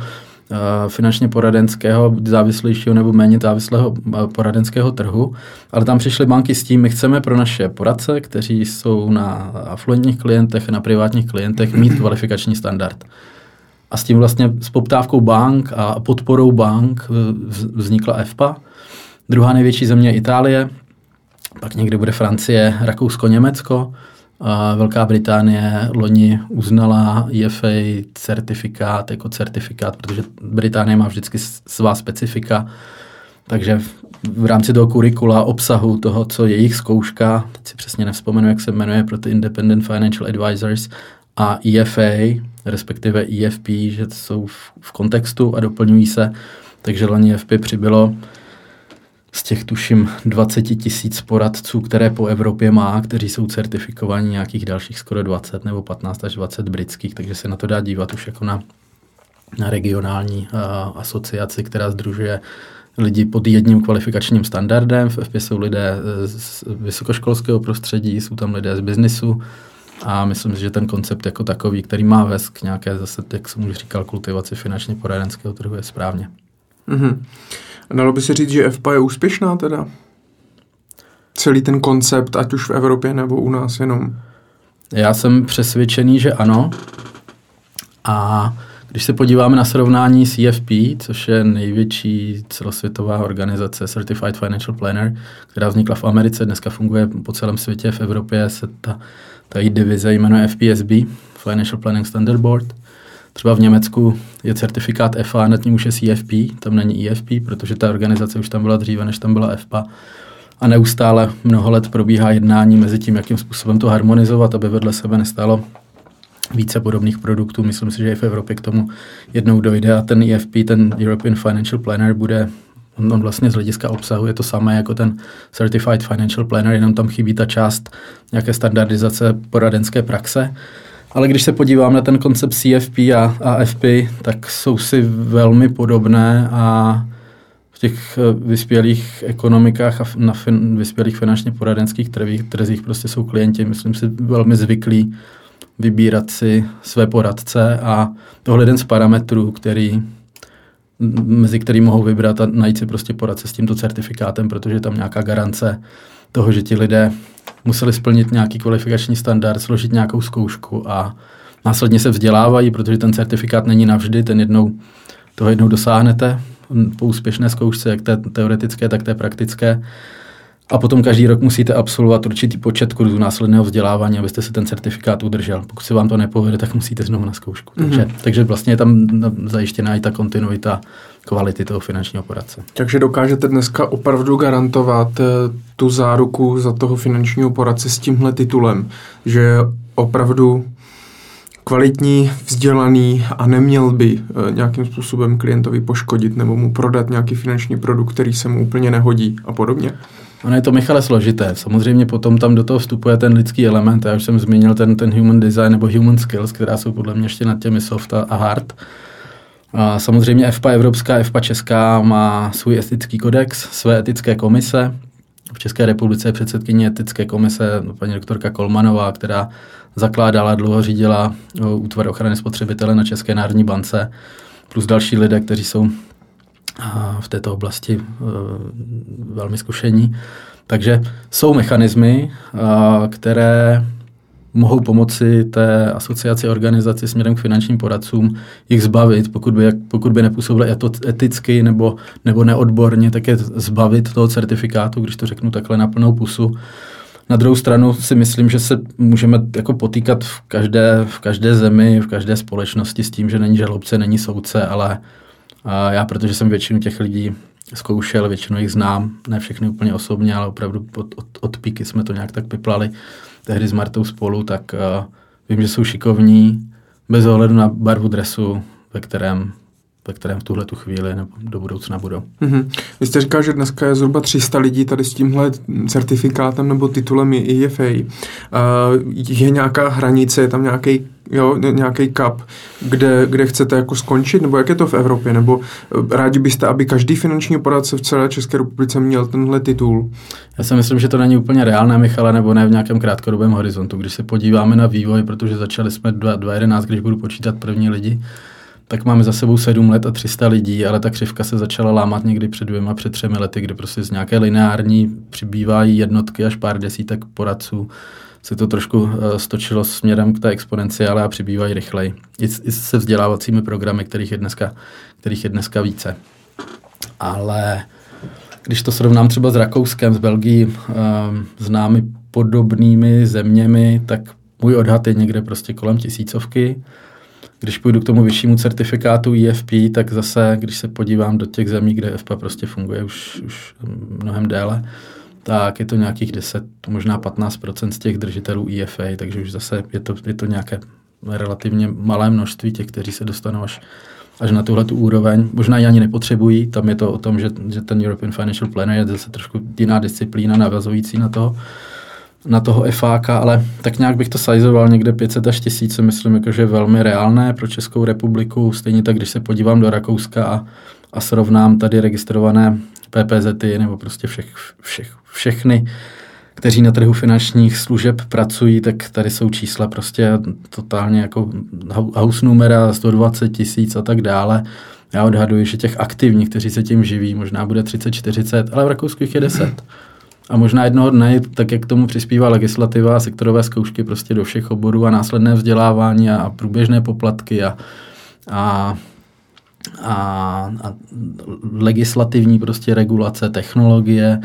finančně poradenského, závislejšího nebo méně závislého uh, poradenského trhu, ale tam přišly banky s tím, my chceme pro naše poradce, kteří jsou na afluentních klientech, na privátních klientech, mít kvalifikační standard. A s tím vlastně s poptávkou bank a podporou bank vznikla EFPA, Druhá největší země je Itálie, pak někde bude Francie, Rakousko, Německo. Velká Británie loni uznala EFA certifikát jako certifikát, protože Británie má vždycky svá specifika, takže v rámci toho kurikula, obsahu toho, co je jejich zkouška, teď si přesně nevzpomenu, jak se jmenuje pro ty Independent Financial Advisors, a EFA, respektive EFP, že jsou v, v kontextu a doplňují se, takže loni EFP přibylo z těch tuším 20 tisíc poradců, které po Evropě má, kteří jsou certifikovaní nějakých dalších skoro 20 nebo 15 až 20 britských, takže se na to dá dívat už jako na, na regionální uh, asociaci, která združuje lidi pod jedním kvalifikačním standardem. V FP jsou lidé z vysokoškolského prostředí, jsou tam lidé z biznisu a myslím si, že ten koncept jako takový, který má vést k nějaké zase, jak jsem už říkal, kultivaci finančně poradenského trhu je správně. Mm-hmm. Dalo by se říct, že FPA je úspěšná teda? Celý ten koncept, ať už v Evropě nebo u nás jenom? Já jsem přesvědčený, že ano. A když se podíváme na srovnání s EFP, což je největší celosvětová organizace Certified Financial Planner, která vznikla v Americe, dneska funguje po celém světě, v Evropě se ta, ta její divize jmenuje FPSB, Financial Planning Standard Board. Třeba v Německu je certifikát FA, nad ním už je CFP, tam není EFP, protože ta organizace už tam byla dříve, než tam byla FPA. A neustále mnoho let probíhá jednání mezi tím, jakým způsobem to harmonizovat, aby vedle sebe nestálo více podobných produktů. Myslím si, že i v Evropě k tomu jednou dojde a ten EFP, ten European Financial Planner, bude On vlastně z hlediska obsahu je to samé jako ten Certified Financial Planner, jenom tam chybí ta část nějaké standardizace poradenské praxe. Ale když se podívám na ten koncept CFP a AFP, tak jsou si velmi podobné a v těch eh, vyspělých ekonomikách a na fin, vyspělých finančně poradenských trzích, trzích prostě jsou klienti, myslím si, velmi zvyklí vybírat si své poradce a tohle jeden z parametrů, který mezi který mohou vybrat a najít si prostě poradce s tímto certifikátem, protože je tam nějaká garance toho, že ti lidé museli splnit nějaký kvalifikační standard, složit nějakou zkoušku a následně se vzdělávají, protože ten certifikát není navždy, ten jednou, toho jednou dosáhnete po úspěšné zkoušce, jak té teoretické, tak té praktické. A potom každý rok musíte absolvovat určitý počet kurzů následného vzdělávání, abyste si ten certifikát udržel. Pokud se vám to nepovede, tak musíte znovu na zkoušku. Mm-hmm. Takže, takže vlastně je tam zajištěná i ta kontinuita kvality toho finančního poradce. Takže dokážete dneska opravdu garantovat eh, tu záruku za toho finančního poradce s tímhle titulem, že opravdu kvalitní, vzdělaný a neměl by eh, nějakým způsobem klientovi poškodit nebo mu prodat nějaký finanční produkt, který se mu úplně nehodí a podobně? Ono je to, Michale, složité. Samozřejmě potom tam do toho vstupuje ten lidský element. Já už jsem zmínil ten, ten human design nebo human skills, která jsou podle mě ještě nad těmi soft a hard. Samozřejmě FPA Evropská, FPA Česká má svůj etický kodex, své etické komise. V České republice je předsedkyně etické komise paní doktorka Kolmanová, která zakládala, dlouho řídila útvar ochrany spotřebitele na České národní bance, plus další lidé, kteří jsou v této oblasti e, velmi zkušení. Takže jsou mechanismy, které mohou pomoci té asociaci organizaci směrem k finančním poradcům jich zbavit, pokud by, pokud by nepůsobili eticky nebo, nebo neodborně, tak je zbavit toho certifikátu, když to řeknu takhle na plnou pusu. Na druhou stranu si myslím, že se můžeme jako potýkat v každé, v každé zemi, v každé společnosti s tím, že není žalobce, není soudce, ale a já, protože jsem většinu těch lidí zkoušel, většinu jich znám, ne všechny úplně osobně, ale opravdu od, od, od píky jsme to nějak tak piplali, tehdy s Martou spolu, tak uh, vím, že jsou šikovní, bez ohledu na barvu dresu, ve kterém ve kterém v tuhle tu chvíli nebo do budoucna budou. Mm-hmm. Vy jste říkal, že dneska je zhruba 300 lidí tady s tímhle certifikátem nebo titulem IFA. Uh, je nějaká hranice, je tam nějaký jo, nějaký kap, kde, kde chcete jako skončit, nebo jak je to v Evropě, nebo eh, rádi byste, aby každý finanční poradce v celé České republice měl tenhle titul? Já si myslím, že to není úplně reálné, Michale, nebo ne v nějakém krátkodobém horizontu. Když se podíváme na vývoj, protože začali jsme 2011, když budu počítat první lidi, tak máme za sebou sedm let a 300 lidí, ale ta křivka se začala lámat někdy před dvěma, před třemi lety, kdy prostě z nějaké lineární přibývají jednotky až pár desítek poradců se to trošku eh, stočilo směrem k té exponenciále a přibývají rychleji. I, I se vzdělávacími programy, kterých je dneska, kterých je dneska více. Ale když to srovnám třeba s Rakouskem, s Belgií, um, s námi podobnými zeměmi, tak můj odhad je někde prostě kolem tisícovky. Když půjdu k tomu vyššímu certifikátu IFP, tak zase, když se podívám do těch zemí, kde FPA prostě funguje už, už mnohem déle, tak je to nějakých 10, možná 15 z těch držitelů IFA, takže už zase je to, je to nějaké relativně malé množství těch, kteří se dostanou až, až na tuhle tu úroveň. Možná ji ani nepotřebují, tam je to o tom, že, že ten European Financial Planner je zase trošku jiná disciplína navazující na toho, na toho FAK, ale tak nějak bych to sajzoval někde 500 až 1000, myslím, jako, že je velmi reálné pro Českou republiku. Stejně tak, když se podívám do Rakouska a, a srovnám tady registrované PPZ nebo prostě všech, všech, všechny, kteří na trhu finančních služeb pracují, tak tady jsou čísla prostě totálně jako house numera 120 tisíc a tak dále. Já odhaduji, že těch aktivních, kteří se tím živí, možná bude 30-40, ale v Rakousku jich je 10. A možná jednoho dne, tak jak k tomu přispívá legislativa sektorové zkoušky prostě do všech oborů a následné vzdělávání a, průběžné poplatky a, a a, a legislativní prostě regulace, technologie,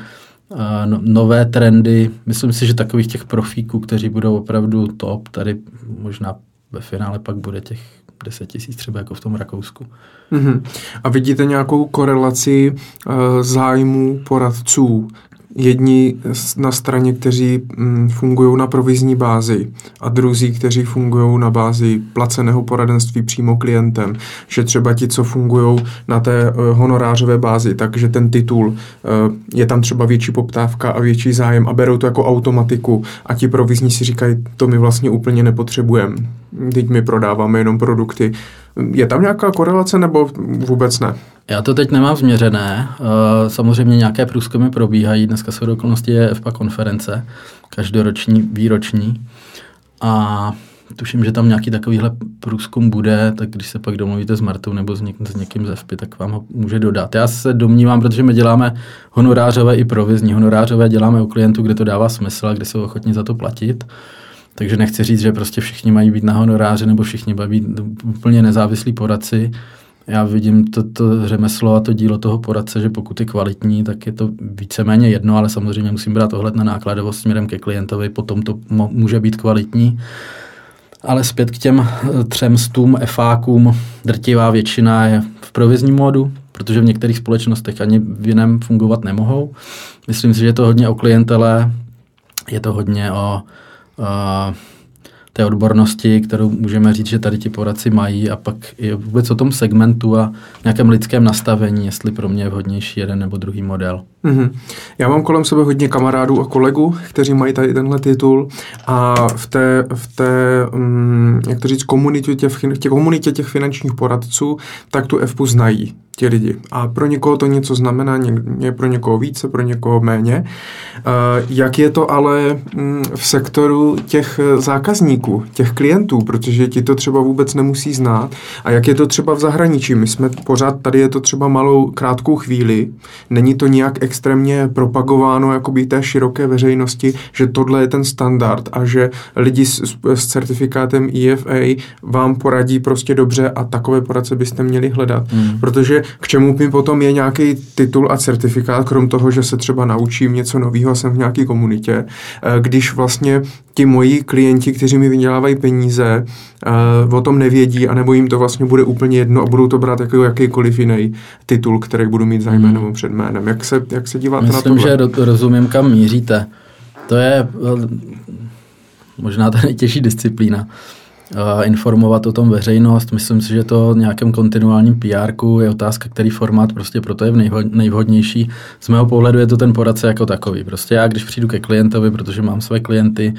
no, nové trendy. Myslím si, že takových těch profíků, kteří budou opravdu top, tady možná ve finále pak bude těch 10 tisíc třeba jako v tom Rakousku. Mm-hmm. A vidíte nějakou korelaci uh, zájmu poradců, jedni na straně, kteří mm, fungují na provizní bázi a druzí, kteří fungují na bázi placeného poradenství přímo klientem. Že třeba ti, co fungují na té eh, honorářové bázi, takže ten titul eh, je tam třeba větší poptávka a větší zájem a berou to jako automatiku a ti provizní si říkají, to my vlastně úplně nepotřebujeme. Teď my prodáváme jenom produkty. Je tam nějaká korelace nebo vůbec ne? Já to teď nemám změřené. Eh, samozřejmě nějaké průzkumy probíhají. Dneska jsou okolnosti je FPA konference, každoroční, výroční. A tuším, že tam nějaký takovýhle průzkum bude, tak když se pak domluvíte s Martou nebo s, něk, s někým ze FPI, tak vám ho může dodat. Já se domnívám, protože my děláme honorářové i provizní. Honorářové děláme u klientů, kde to dává smysl a kde jsou ochotní za to platit. Takže nechci říct, že prostě všichni mají být na honoráře nebo všichni mají být úplně nezávislí poradci. Já vidím to, to řemeslo a to dílo toho poradce, že pokud je kvalitní, tak je to víceméně jedno, ale samozřejmě musím brát ohled na nákladovost směrem ke klientovi, potom to může být kvalitní. Ale zpět k těm eh, třem stům efákům, drtivá většina je v provizním módu, protože v některých společnostech ani v jiném fungovat nemohou. Myslím si, že je to hodně o klientele, je to hodně o té odbornosti, kterou můžeme říct, že tady ti poradci mají a pak je vůbec o tom segmentu a nějakém lidském nastavení, jestli pro mě je vhodnější jeden nebo druhý model. Mm-hmm. Já mám kolem sebe hodně kamarádů a kolegů, kteří mají tady tenhle titul a v té, v té um, jak to říct, komunitě těch, těch, komunitě těch finančních poradců, tak tu FPU znají ti lidi. A pro někoho to něco znamená, ně, pro někoho více, pro někoho méně. Uh, jak je to ale um, v sektoru těch zákazníků, těch klientů, protože ti to třeba vůbec nemusí znát. A jak je to třeba v zahraničí? My jsme pořád, tady je to třeba malou krátkou chvíli, není to nějak extrémně propagováno jakoby té široké veřejnosti, že tohle je ten standard a že lidi s, s certifikátem EFA vám poradí prostě dobře a takové poradce byste měli hledat. Hmm. Protože k čemu mi potom je nějaký titul a certifikát, krom toho, že se třeba naučím něco nového a jsem v nějaké komunitě, eh, když vlastně ti moji klienti, kteří mi vydělávají peníze, uh, o tom nevědí, anebo jim to vlastně bude úplně jedno a budou to brát jako jakýkoliv jiný titul, který budu mít za jménem hmm. před jménem. Jak se, jak se díváte Myslím, na to? Myslím, že rozumím, kam míříte. To je eh, možná ta nejtěžší disciplína. Uh, informovat o tom veřejnost. Myslím si, že to nějakém kontinuálním PR je otázka, který formát prostě proto je nejvhodnější. Z mého pohledu je to ten poradce jako takový. Prostě já, když přijdu ke klientovi, protože mám své klienty,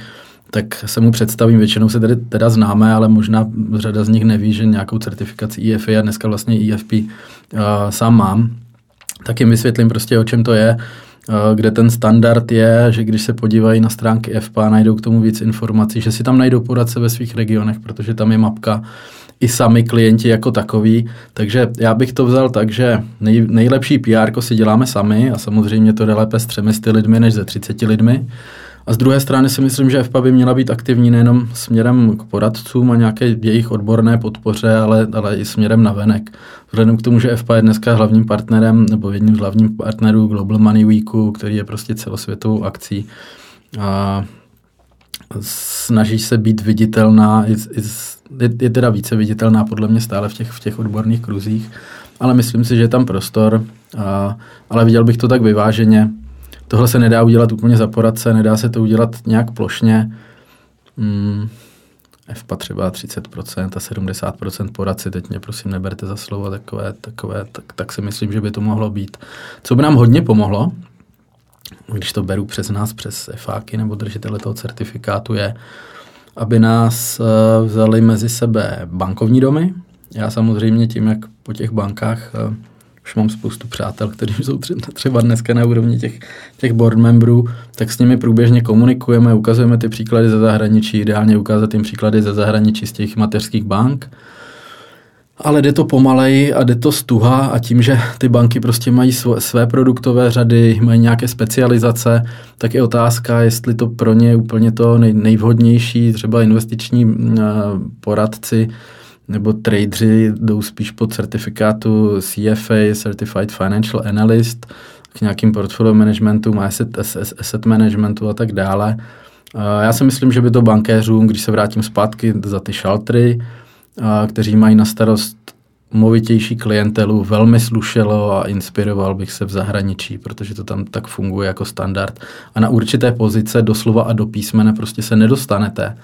tak se mu představím, většinou se tedy teda známe, ale možná řada z nich neví, že nějakou certifikaci EFA a dneska vlastně EFP uh, sám mám, tak jim vysvětlím prostě, o čem to je, kde ten standard je, že když se podívají na stránky FPA, najdou k tomu víc informací, že si tam najdou poradce ve svých regionech, protože tam je mapka i sami klienti jako takový. Takže já bych to vzal tak, že nej, nejlepší PR si děláme sami a samozřejmě to jde lépe s třemi lidmi než ze 30 lidmi. A z druhé strany si myslím, že FPA by měla být aktivní nejenom směrem k poradcům a nějaké jejich odborné podpoře, ale, ale i směrem na venek. Vzhledem k tomu, že FPA je dneska hlavním partnerem nebo jedním z hlavních partnerů Global Money Weeku, který je prostě celosvětovou akcí, a snaží se být viditelná, je, je, teda více viditelná podle mě stále v těch, v těch odborných kruzích, ale myslím si, že je tam prostor, a, ale viděl bych to tak vyváženě, Tohle se nedá udělat úplně za poradce, nedá se to udělat nějak plošně. Hmm. FPA třeba 30% a 70% poradci, teď mě prosím neberte za slovo takové, takové tak, tak si myslím, že by to mohlo být. Co by nám hodně pomohlo, když to beru přes nás, přes FAky nebo držitele toho certifikátu, je, aby nás uh, vzali mezi sebe bankovní domy. Já samozřejmě tím, jak po těch bankách uh, už mám spoustu přátel, kteří jsou třeba dneska na úrovni těch, těch board memberů, tak s nimi průběžně komunikujeme, ukazujeme ty příklady ze zahraničí, ideálně ukázat jim příklady ze zahraničí z těch mateřských bank. Ale jde to pomalej a jde to stuha a tím, že ty banky prostě mají své produktové řady, mají nějaké specializace, tak je otázka, jestli to pro ně je úplně to nej, nejvhodnější, třeba investiční uh, poradci, nebo tradeři jdou spíš pod certifikátu CFA, Certified Financial Analyst, k nějakým portfolio managementu, asset, asset managementu a tak dále. Já si myslím, že by to bankéřům, když se vrátím zpátky za ty šaltry, kteří mají na starost movitější klientelu, velmi slušelo a inspiroval bych se v zahraničí, protože to tam tak funguje jako standard. A na určité pozice doslova a do písmene prostě se nedostanete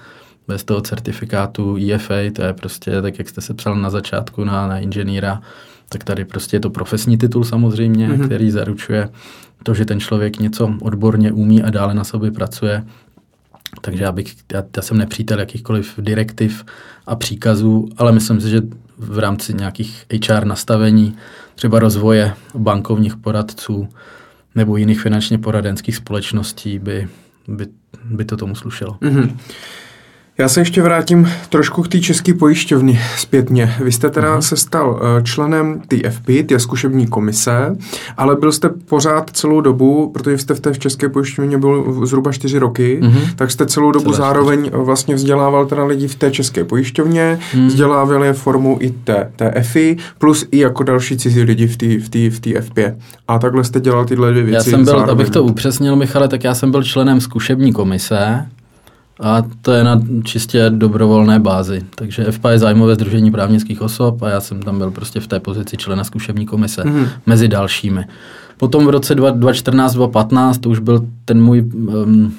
bez toho certifikátu EFA, to je prostě tak, jak jste se psal na začátku na, na inženýra, tak tady prostě je to profesní titul samozřejmě, mm-hmm. který zaručuje to, že ten člověk něco odborně umí a dále na sobě pracuje. Takže já, bych, já, já jsem nepřítel jakýchkoliv direktiv a příkazů, ale myslím si, že v rámci nějakých HR nastavení, třeba rozvoje bankovních poradců nebo jiných finančně poradenských společností by, by, by to tomu slušelo. Mm-hmm. Já se ještě vrátím trošku k té české pojišťovny zpětně. Vy jste teda uh-huh. se stal eh, členem TFP, té zkušební komise, ale byl jste pořád celou dobu, protože jste v té české pojišťovně byl zhruba čtyři roky, uh-huh. tak jste celou dobu Celé zároveň čtyři. vlastně vzdělával teda lidi v té české pojišťovně, uh-huh. vzdělával je formou i té, té EFI, plus i jako další cizí lidi v té v tý, v tý FP. A takhle jste dělal tyhle dvě věci. Já jsem byl, zároveň. abych to upřesnil, Michale, tak já jsem byl členem zkušební komise, a to je na čistě dobrovolné bázi. Takže FPA je zájmové združení právnických osob a já jsem tam byl prostě v té pozici člena zkušební komise mm-hmm. mezi dalšími. Potom v roce 2014-2015 to už byl ten můj um,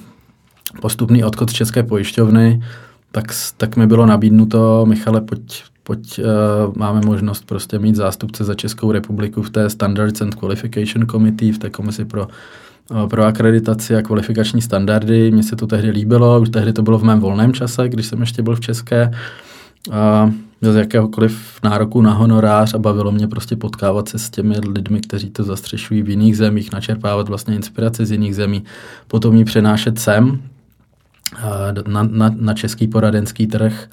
postupný odchod z České pojišťovny, tak, tak mi bylo nabídnuto, Michale, pojď, pojď uh, máme možnost prostě mít zástupce za Českou republiku v té Standards and Qualification Committee, v té komisi pro pro akreditaci a kvalifikační standardy. Mně se to tehdy líbilo, už tehdy to bylo v mém volném čase, když jsem ještě byl v České. A bez jakéhokoliv nároku na honorář a bavilo mě prostě potkávat se s těmi lidmi, kteří to zastřešují v jiných zemích, načerpávat vlastně inspiraci z jiných zemí, potom ji přenášet sem eh, na, na, na český poradenský trh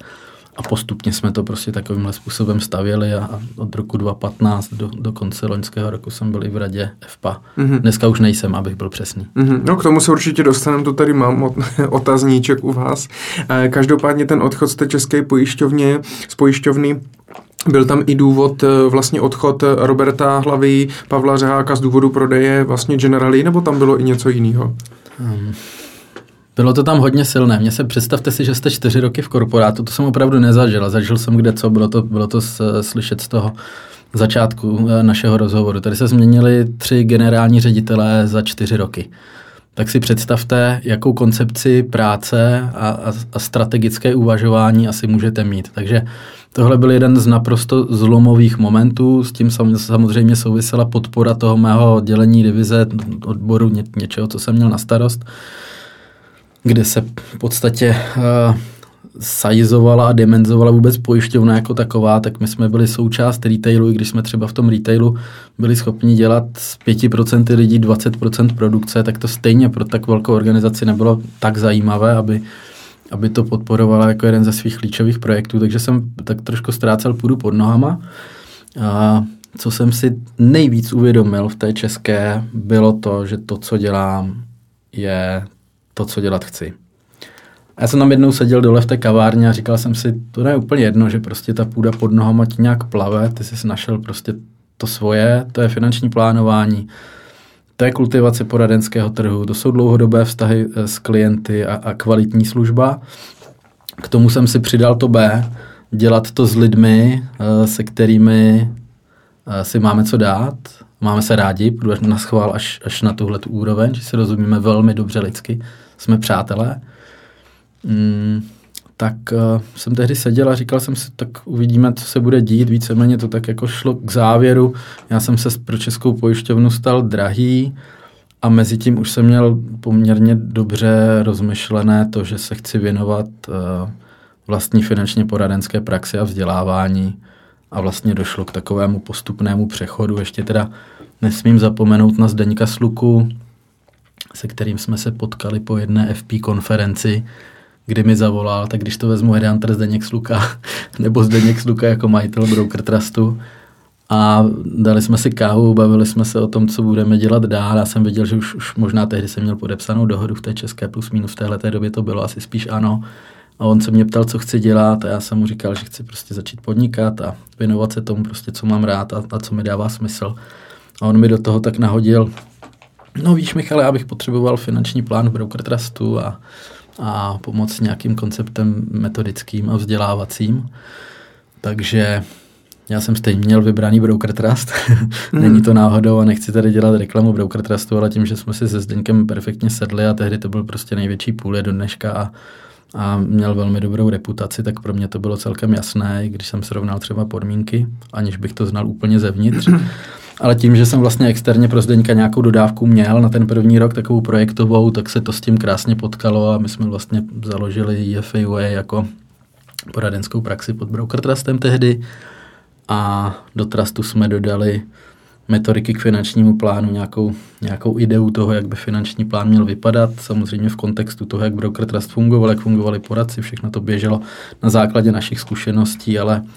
a postupně jsme to prostě takovýmhle způsobem stavěli a od roku 2015 do, do konce loňského roku jsem byl i v radě FPA. Mm-hmm. Dneska už nejsem, abych byl přesný. Mm-hmm. No k tomu se určitě dostaneme, to tady mám otazníček u vás. Eh, každopádně ten odchod z té české pojišťovně, z pojišťovny byl tam i důvod, eh, vlastně odchod Roberta Hlavy, Pavla Řeháka z důvodu prodeje vlastně Generali, nebo tam bylo i něco jiného? Um, bylo to tam hodně silné. Mně se představte si, že jste čtyři roky v korporátu, to jsem opravdu nezažil. Zažil jsem kde co, bylo to, bylo to slyšet z toho začátku eh, našeho rozhovoru. Tady se změnili tři generální ředitelé za čtyři roky. Tak si představte, jakou koncepci práce a, a, a strategické uvažování asi můžete mít. Takže tohle byl jeden z naprosto zlomových momentů, s tím samozřejmě souvisela podpora toho mého dělení divize odboru ně, něčeho, co jsem měl na starost kde se v podstatě uh, sajzovala a dimenzovala vůbec pojišťovna jako taková, tak my jsme byli součást retailu, i když jsme třeba v tom retailu byli schopni dělat z 5% lidí 20% produkce, tak to stejně pro tak velkou organizaci nebylo tak zajímavé, aby, aby to podporovala jako jeden ze svých klíčových projektů, takže jsem tak trošku ztrácel půdu pod nohama. A co jsem si nejvíc uvědomil v té české, bylo to, že to, co dělám, je to, co dělat chci. A já jsem tam jednou seděl dole v té kavárně a říkal jsem si, to je úplně jedno, že prostě ta půda pod nohama ti nějak plave, ty jsi našel prostě to svoje, to je finanční plánování, to je kultivace poradenského trhu, to jsou dlouhodobé vztahy eh, s klienty a, a kvalitní služba. K tomu jsem si přidal to B, dělat to s lidmi, eh, se kterými eh, si máme co dát, máme se rádi, půjdu na schvál až, až na tuhle tu úroveň, že si rozumíme velmi dobře lidsky, jsme přátelé. Mm, tak uh, jsem tehdy seděl a říkal jsem si, tak uvidíme, co se bude dít. Víceméně to tak jako šlo k závěru. Já jsem se pro Českou pojišťovnu stal drahý a mezi tím už jsem měl poměrně dobře rozmyšlené to, že se chci věnovat uh, vlastní finančně poradenské praxi a vzdělávání a vlastně došlo k takovému postupnému přechodu. Ještě teda nesmím zapomenout na Zdeňka Sluku, se kterým jsme se potkali po jedné FP konferenci, kdy mi zavolal, tak když to vezmu Headhunter Zdeněk Sluka, nebo Zdeněk Sluka jako majitel Broker Trustu, a dali jsme si kávu, bavili jsme se o tom, co budeme dělat dál. Já jsem věděl, že už, už možná tehdy jsem měl podepsanou dohodu v té české plus minus v téhle době to bylo asi spíš ano. A on se mě ptal, co chci dělat a já jsem mu říkal, že chci prostě začít podnikat a věnovat se tomu prostě, co mám rád a, a co mi dává smysl. A on mi do toho tak nahodil, no víš Michale, já bych potřeboval finanční plán v Broker Trustu a, a pomoc s nějakým konceptem metodickým a vzdělávacím. Takže já jsem stejně měl vybraný Broker Trust. Není to náhodou a nechci tady dělat reklamu Broker Trustu, ale tím, že jsme si se Zdeňkem perfektně sedli a tehdy to byl prostě největší půl do dneška a a měl velmi dobrou reputaci, tak pro mě to bylo celkem jasné, když jsem srovnal třeba podmínky, aniž bych to znal úplně zevnitř. Ale tím, že jsem vlastně externě pro Zdeňka nějakou dodávku měl na ten první rok, takovou projektovou, tak se to s tím krásně potkalo a my jsme vlastně založili EFAUA jako poradenskou praxi pod Broker Trustem tehdy. A do Trustu jsme dodali metodiky k finančnímu plánu, nějakou, nějakou ideu toho, jak by finanční plán měl vypadat, samozřejmě v kontextu toho, jak Broker Trust fungoval, jak fungovali poradci, všechno to běželo na základě našich zkušeností, ale eh,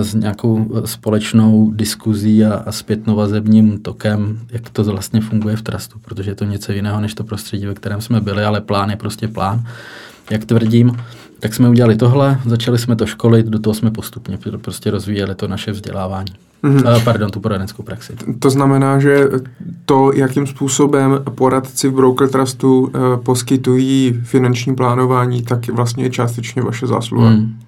s nějakou společnou diskuzí a, a zpětnovazebním tokem, jak to vlastně funguje v trustu, protože je to něco jiného než to prostředí, ve kterém jsme byli, ale plán je prostě plán, jak tvrdím. Tak jsme udělali tohle, začali jsme to školit, do toho jsme postupně prostě rozvíjeli to naše vzdělávání. Mm-hmm. Pardon, tu poradenskou praxi. To znamená, že to, jakým způsobem poradci v Broker Trustu poskytují finanční plánování, tak vlastně je částečně vaše zásluha. Mm,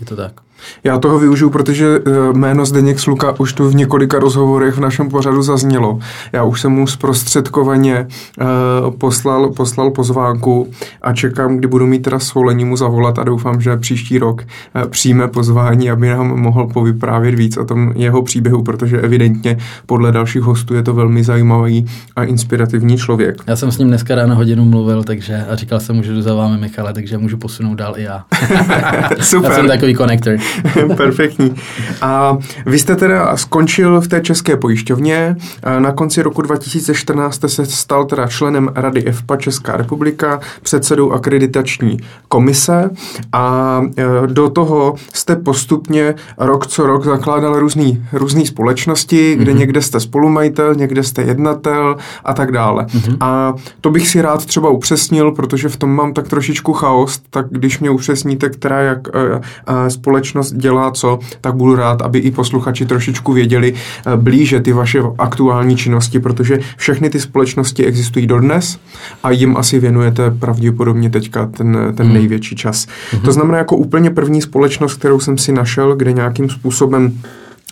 je to tak. Já toho využiju, protože eh, jméno Zdeněk Sluka už tu v několika rozhovorech v našem pořadu zaznělo. Já už jsem mu zprostředkovaně uh, poslal, poslal pozvánku a čekám, kdy budu mít teda svolení mu zavolat a doufám, že příští rok uh, přijme pozvání, aby nám mohl povyprávět víc o tom jeho příběhu, protože evidentně podle dalších hostů je to velmi zajímavý a inspirativní člověk. Já jsem s ním dneska ráno hodinu mluvil takže a říkal jsem mu, že jdu za vámi, Michale, takže můžu posunout dál i já. Super. Já jsem takový konektor. Perfektní. A vy jste teda skončil v té české pojišťovně. Na konci roku 2014 jste se stal teda členem Rady EFPA Česká republika, předsedou akreditační komise a e, do toho jste postupně rok co rok zakládal různý, různý společnosti, kde mm-hmm. někde jste spolumajitel, někde jste jednatel a tak dále. Mm-hmm. A to bych si rád třeba upřesnil, protože v tom mám tak trošičku chaos, tak když mě upřesníte, která jak uh, uh, společnost dělá co, tak budu rád, aby i posluchači trošičku věděli uh, blíže ty vaše aktuální činnosti, protože všechny ty společnosti existují dodnes a jim asi věnujete pravděpodobně teďka ten, ten mm. největší čas. Mm-hmm. To znamená jako úplně první společnost, kterou jsem si našel, kde nějakým způsobem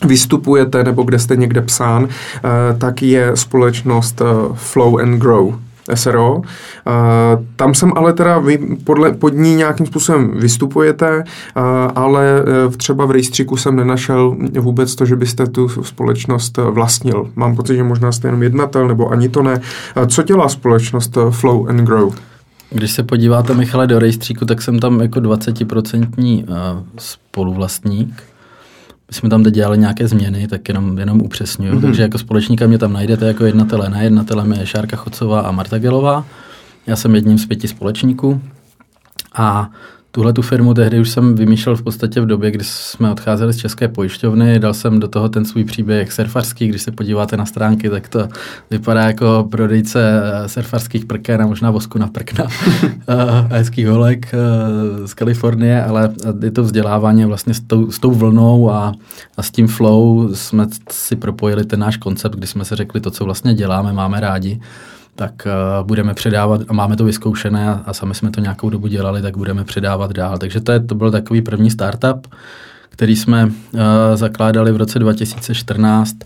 vystupujete nebo kde jste někde psán, tak je společnost Flow and Grow. SRO. Tam jsem ale teda, vy podle, pod ní nějakým způsobem vystupujete, ale uh, třeba v rejstříku jsem nenašel vůbec to, že byste tu společnost vlastnil. Mám pocit, že možná jste jenom jednatel, nebo ani to ne. Co dělá společnost Flow and Grow? Když se podíváte, Michale, do rejstříku, tak jsem tam jako 20% spoluvlastník. My jsme tam teď dělali nějaké změny, tak jenom, jenom upřesňuju. Mm-hmm. Takže jako společníka mě tam najdete jako jednatele. Na jednatelem je Šárka Chocová a Marta Gelová. Já jsem jedním z pěti společníků. A Tuhle tu firmu tehdy už jsem vymýšlel v podstatě v době, kdy jsme odcházeli z České pojišťovny. Dal jsem do toho ten svůj příběh surfarský. Když se podíváte na stránky, tak to vypadá jako prodejce eh, surfarských prken a možná vosku na prkna a hezkých holek eh, z Kalifornie, ale je to vzdělávání vlastně s tou, s tou vlnou a, a s tím flow jsme si propojili ten náš koncept, kdy jsme se řekli to, co vlastně děláme, máme rádi tak uh, budeme předávat, a máme to vyzkoušené a, a sami jsme to nějakou dobu dělali, tak budeme předávat dál. Takže to, je, to byl takový první startup, který jsme uh, zakládali v roce 2014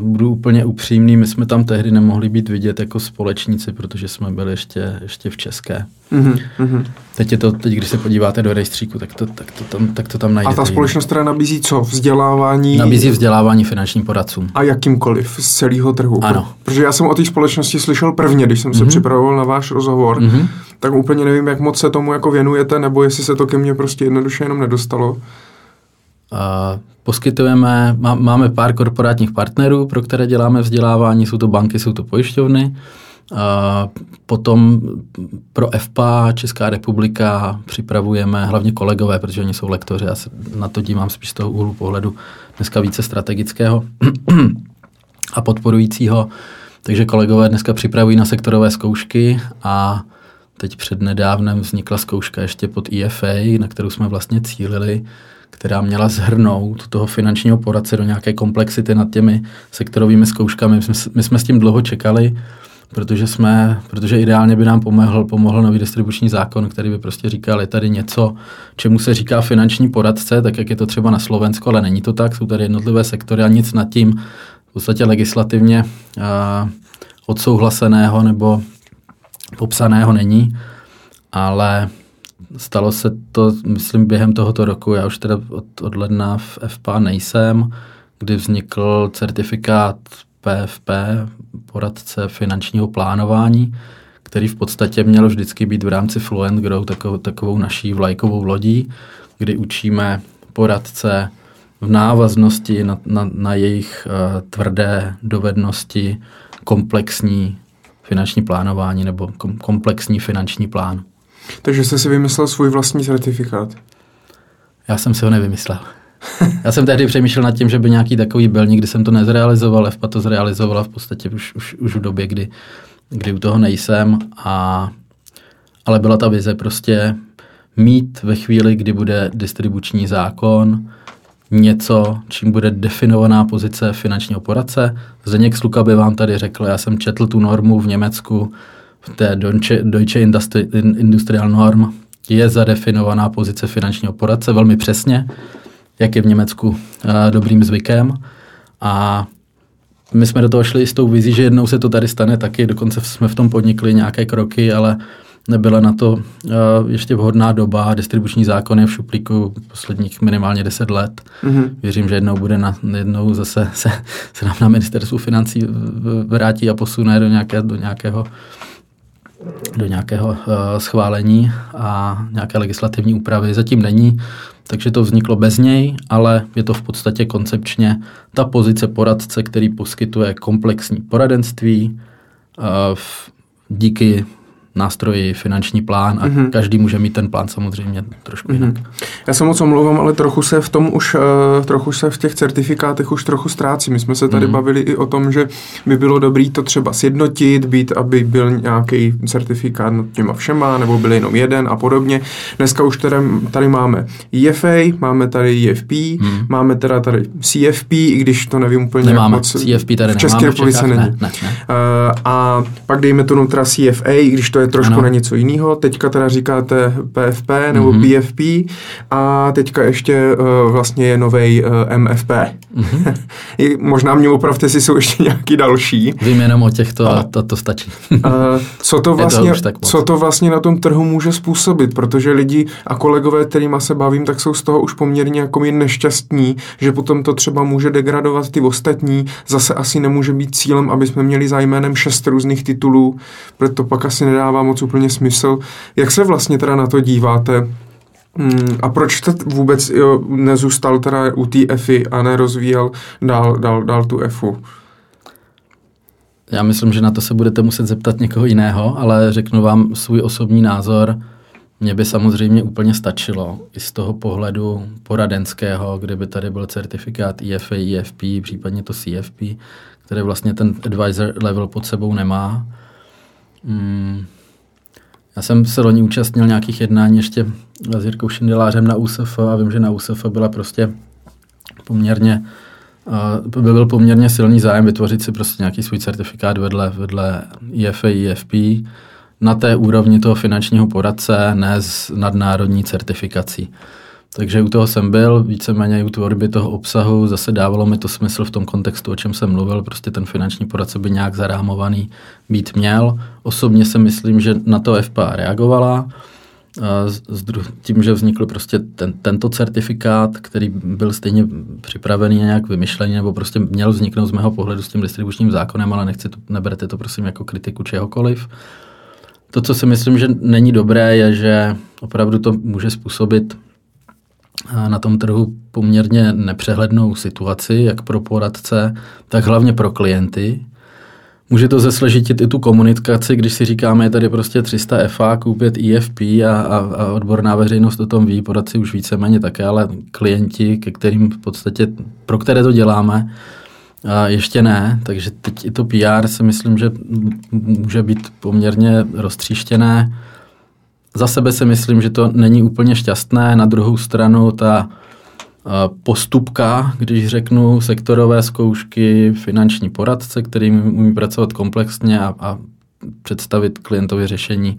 budu úplně upřímný, my jsme tam tehdy nemohli být vidět jako společníci, protože jsme byli ještě, ještě v České. Mm-hmm. Teď je to, teď když se podíváte do rejstříku, tak to, tak to, tam, tak to tam najdete. A ta společnost teda nabízí co? Vzdělávání? Nabízí vzdělávání finančním poradcům. A jakýmkoliv z celého trhu? Ano. Protože já jsem o té společnosti slyšel prvně, když jsem mm-hmm. se mhm. připravoval na váš rozhovor, mm-hmm. tak úplně nevím, jak moc se tomu jako věnujete, nebo jestli se to ke mně prostě jednoduše jenom nedostalo. Poskytujeme, má, máme pár korporátních partnerů, pro které děláme vzdělávání, jsou to banky, jsou to pojišťovny. A potom pro FPA Česká republika připravujeme hlavně kolegové, protože oni jsou lektoři, já se na to dívám spíš z toho úhlu pohledu dneska více strategického a podporujícího. Takže kolegové dneska připravují na sektorové zkoušky a teď před nedávnem vznikla zkouška ještě pod IFA, na kterou jsme vlastně cílili která měla zhrnout toho finančního poradce do nějaké komplexity nad těmi sektorovými zkouškami. My jsme, my jsme s tím dlouho čekali, protože jsme, protože ideálně by nám pomohl, pomohl nový distribuční zákon, který by prostě říkal, je tady něco, čemu se říká finanční poradce, tak jak je to třeba na Slovensku, ale není to tak, jsou tady jednotlivé sektory a nic nad tím v podstatě legislativně a, odsouhlaseného nebo popsaného není, ale Stalo se to, myslím, během tohoto roku. Já už teda od, od ledna v FPA nejsem, kdy vznikl certifikát PFP, poradce finančního plánování, který v podstatě měl vždycky být v rámci Fluent Grow takovou, takovou naší vlajkovou lodí, kdy učíme poradce v návaznosti na, na, na jejich uh, tvrdé dovednosti komplexní finanční plánování nebo kom, komplexní finanční plán. Takže jste si vymyslel svůj vlastní certifikát? Já jsem si ho nevymyslel. Já jsem tehdy přemýšlel nad tím, že by nějaký takový byl, nikdy jsem to nezrealizoval, FPA to zrealizovala v podstatě už, už, už v době, kdy, kdy u toho nejsem, a, ale byla ta vize prostě mít ve chvíli, kdy bude distribuční zákon, něco, čím bude definovaná pozice finančního poradce. Zdeněk Sluka by vám tady řekl, já jsem četl tu normu v Německu, té Deutsche, Deutsche Industri, Industrial Norm, je zadefinovaná pozice finančního poradce velmi přesně, jak je v Německu uh, dobrým zvykem. A my jsme do toho šli s tou vizí, že jednou se to tady stane taky, dokonce jsme v tom podnikli nějaké kroky, ale nebyla na to uh, ještě vhodná doba. Distribuční zákon je v šuplíku posledních minimálně 10 let. Mm-hmm. Věřím, že jednou bude na, jednou zase se, se nám na ministerstvu financí vrátí a posune do, nějaké, do nějakého do nějakého uh, schválení a nějaké legislativní úpravy. Zatím není, takže to vzniklo bez něj, ale je to v podstatě koncepčně ta pozice poradce, který poskytuje komplexní poradenství uh, díky nástroji, finanční plán a mm-hmm. každý může mít ten plán samozřejmě trošku jinak. Mm-hmm. Já se moc omlouvám, ale trochu se v tom už, uh, trochu se v těch certifikátech už trochu ztrácí. My jsme se tady mm-hmm. bavili i o tom, že by bylo dobré to třeba sjednotit, být, aby byl nějaký certifikát nad těma všema, nebo byl jenom jeden a podobně. Dneska už tady, tady máme EFA, máme tady EFP, mm. máme teda tady CFP, i když to nevím úplně Nemáme. moc. CFP tady v České republice není. Ne, ne, ne. Uh, a pak dejme to teda CFA, i když to je trošku ano. na něco jiného. Teďka teda říkáte PFP nebo mm-hmm. PFP a teďka ještě uh, vlastně je nový uh, eh, MFP. Mm-hmm. Možná mě opravdu, si jsou ještě nějaký další. Vím jenom o těchto a to, to stačí. uh, co, to vlastně, to co to vlastně na tom trhu může způsobit? Protože lidi a kolegové, kterýma se bavím, tak jsou z toho už poměrně jako jen nešťastní, že potom to třeba může degradovat ty ostatní. Zase asi nemůže být cílem, aby jsme měli za jménem šest různých titulů, proto pak asi nedává nedává moc úplně smysl. Jak se vlastně teda na to díváte? Hmm, a proč jste vůbec jo, nezůstal teda u té EFI a nerozvíjel dál, dál, dál tu EFu? Já myslím, že na to se budete muset zeptat někoho jiného, ale řeknu vám svůj osobní názor. Mně by samozřejmě úplně stačilo i z toho pohledu poradenského, kde by tady byl certifikát IFA, IFP, případně to CFP, které vlastně ten advisor level pod sebou nemá. Hmm já jsem se loni účastnil nějakých jednání ještě s Jirkou Šindelářem na USF a vím, že na USF byla prostě poměrně by byl poměrně silný zájem vytvořit si prostě nějaký svůj certifikát vedle, vedle IFA, IFP na té úrovni toho finančního poradce, ne s nadnárodní certifikací. Takže u toho jsem byl, víceméně u tvorby toho obsahu, zase dávalo mi to smysl v tom kontextu, o čem jsem mluvil, prostě ten finanční poradce by nějak zarámovaný být měl. Osobně si myslím, že na to FPA reagovala, tím, že vznikl prostě ten, tento certifikát, který byl stejně připravený nějak vymyšlený, nebo prostě měl vzniknout z mého pohledu s tím distribučním zákonem, ale nechci to, neberte to prosím jako kritiku čehokoliv. To, co si myslím, že není dobré, je, že opravdu to může způsobit na tom trhu poměrně nepřehlednou situaci, jak pro poradce, tak hlavně pro klienty. Může to zesležitit i tu komunikaci, když si říkáme, je tady prostě 300 FA, koupit IFP a, a, a odborná veřejnost o tom ví, poradci už víceméně také, ale klienti, ke kterým v podstatě, pro které to děláme, a ještě ne, takže teď i to PR si myslím, že může být poměrně roztříštěné za sebe si myslím, že to není úplně šťastné. Na druhou stranu ta postupka, když řeknu sektorové zkoušky, finanční poradce, který umí pracovat komplexně a, a představit klientovi řešení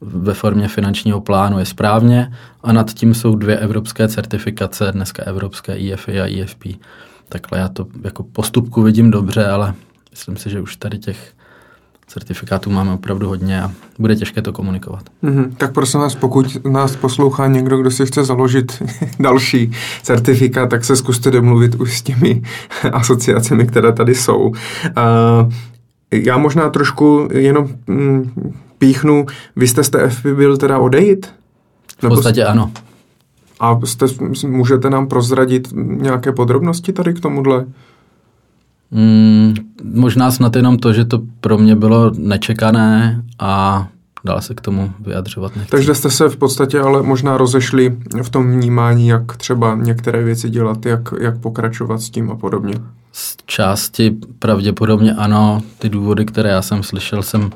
ve formě finančního plánu je správně a nad tím jsou dvě evropské certifikace, dneska evropské IFA a IFP. Takhle já to jako postupku vidím dobře, ale myslím si, že už tady těch certifikátů máme opravdu hodně a bude těžké to komunikovat. Mm-hmm. Tak prosím vás, pokud nás poslouchá někdo, kdo si chce založit další certifikát, tak se zkuste domluvit už s těmi asociacemi, které tady jsou. Uh, já možná trošku jenom mm, píchnu, vy jste z té FP byl teda odejít? V podstatě ano. A jste, můžete nám prozradit nějaké podrobnosti tady k tomuhle? Mm, možná snad jenom to, že to pro mě bylo nečekané a dál se k tomu vyjadřovat nechci. Takže jste se v podstatě ale možná rozešli v tom vnímání, jak třeba některé věci dělat, jak, jak pokračovat s tím a podobně. Z části pravděpodobně ano. Ty důvody, které já jsem slyšel, jsem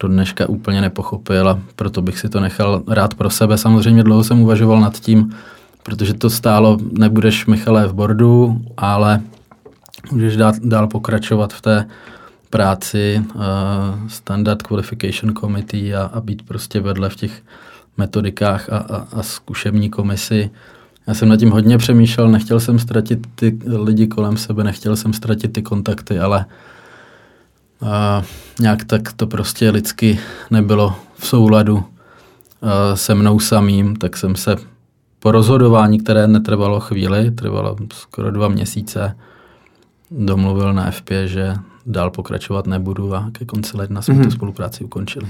do dneška úplně nepochopil a proto bych si to nechal rád pro sebe. Samozřejmě dlouho jsem uvažoval nad tím, protože to stálo, nebudeš Michale v bordu, ale můžeš dát, dál pokračovat v té práci uh, Standard Qualification Committee a, a být prostě vedle v těch metodikách a, a, a zkušební komisi. Já jsem nad tím hodně přemýšlel, nechtěl jsem ztratit ty lidi kolem sebe, nechtěl jsem ztratit ty kontakty, ale uh, nějak tak to prostě lidsky nebylo v souladu uh, se mnou samým, tak jsem se po rozhodování, které netrvalo chvíli, trvalo skoro dva měsíce, domluvil na FP, že dál pokračovat nebudu a ke konci ledna jsme mm-hmm. tu spolupráci ukončili.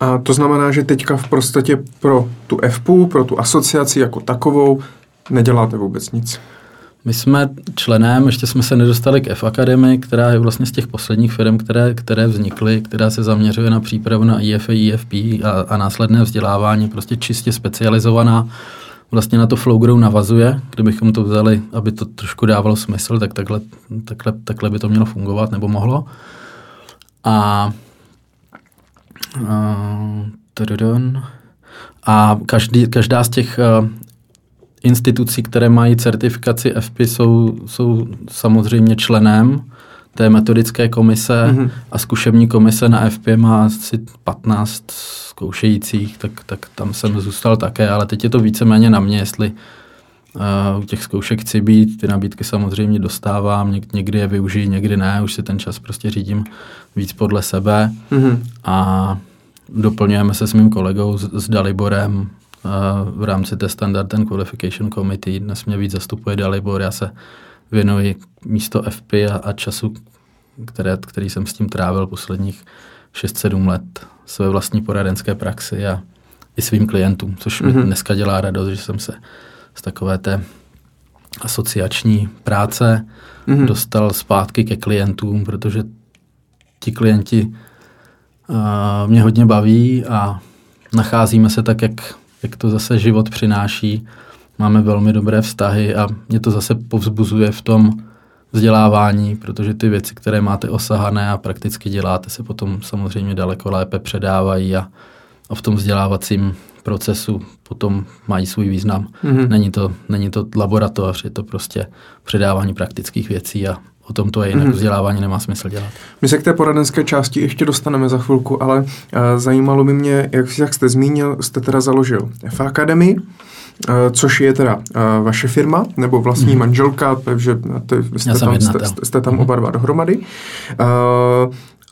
A to znamená, že teďka v podstatě pro tu FPU, pro tu asociaci jako takovou, neděláte vůbec nic? My jsme členem, ještě jsme se nedostali k F Academy, která je vlastně z těch posledních firm, které, které vznikly, která se zaměřuje na přípravu na IFA, IFP a, a následné vzdělávání, prostě čistě specializovaná vlastně na to Flowgrow navazuje. Kdybychom to vzali, aby to trošku dávalo smysl, tak takhle, takhle, takhle by to mělo fungovat, nebo mohlo. A, a, a každý, každá z těch uh, institucí, které mají certifikaci FP, jsou, jsou samozřejmě členem té metodické komise mm-hmm. a zkušební komise na FP má asi 15 zkoušejících, tak, tak tam jsem zůstal také, ale teď je to víceméně na mě, jestli uh, u těch zkoušek chci být, ty nabídky samozřejmě dostávám, něk, někdy je využiji, někdy ne, už si ten čas prostě řídím víc podle sebe mm-hmm. a doplňujeme se s mým kolegou, s, s Daliborem, uh, v rámci té Standard and Qualification Committee. Dnes mě víc zastupuje Dalibor, já se věnuji místo FP a, a času, které, který jsem s tím trávil posledních 6-7 let své vlastní poradenské praxi a i svým klientům, což mm-hmm. mi mhm. dneska dělá radost, že jsem se z takové té asociační práce mm-hmm. dostal zpátky ke klientům, protože ti klienti uh, mě hodně baví a nacházíme se tak, jak, jak to zase život přináší máme velmi dobré vztahy a mě to zase povzbuzuje v tom vzdělávání, protože ty věci, které máte osahané a prakticky děláte, se potom samozřejmě daleko lépe předávají a, a v tom vzdělávacím procesu potom mají svůj význam. Mm-hmm. Není, to, není to laboratoř, je to prostě předávání praktických věcí a o tom to je, jinak mm-hmm. vzdělávání nemá smysl dělat. My se k té poradenské části ještě dostaneme za chvilku, ale uh, zajímalo by mě, jak, jak jste zmínil, jste teda založil F Academy, což je teda uh, vaše firma, nebo vlastní mm-hmm. manželka, takže jste, tam, jste, jste tam oba dva dohromady. Uh,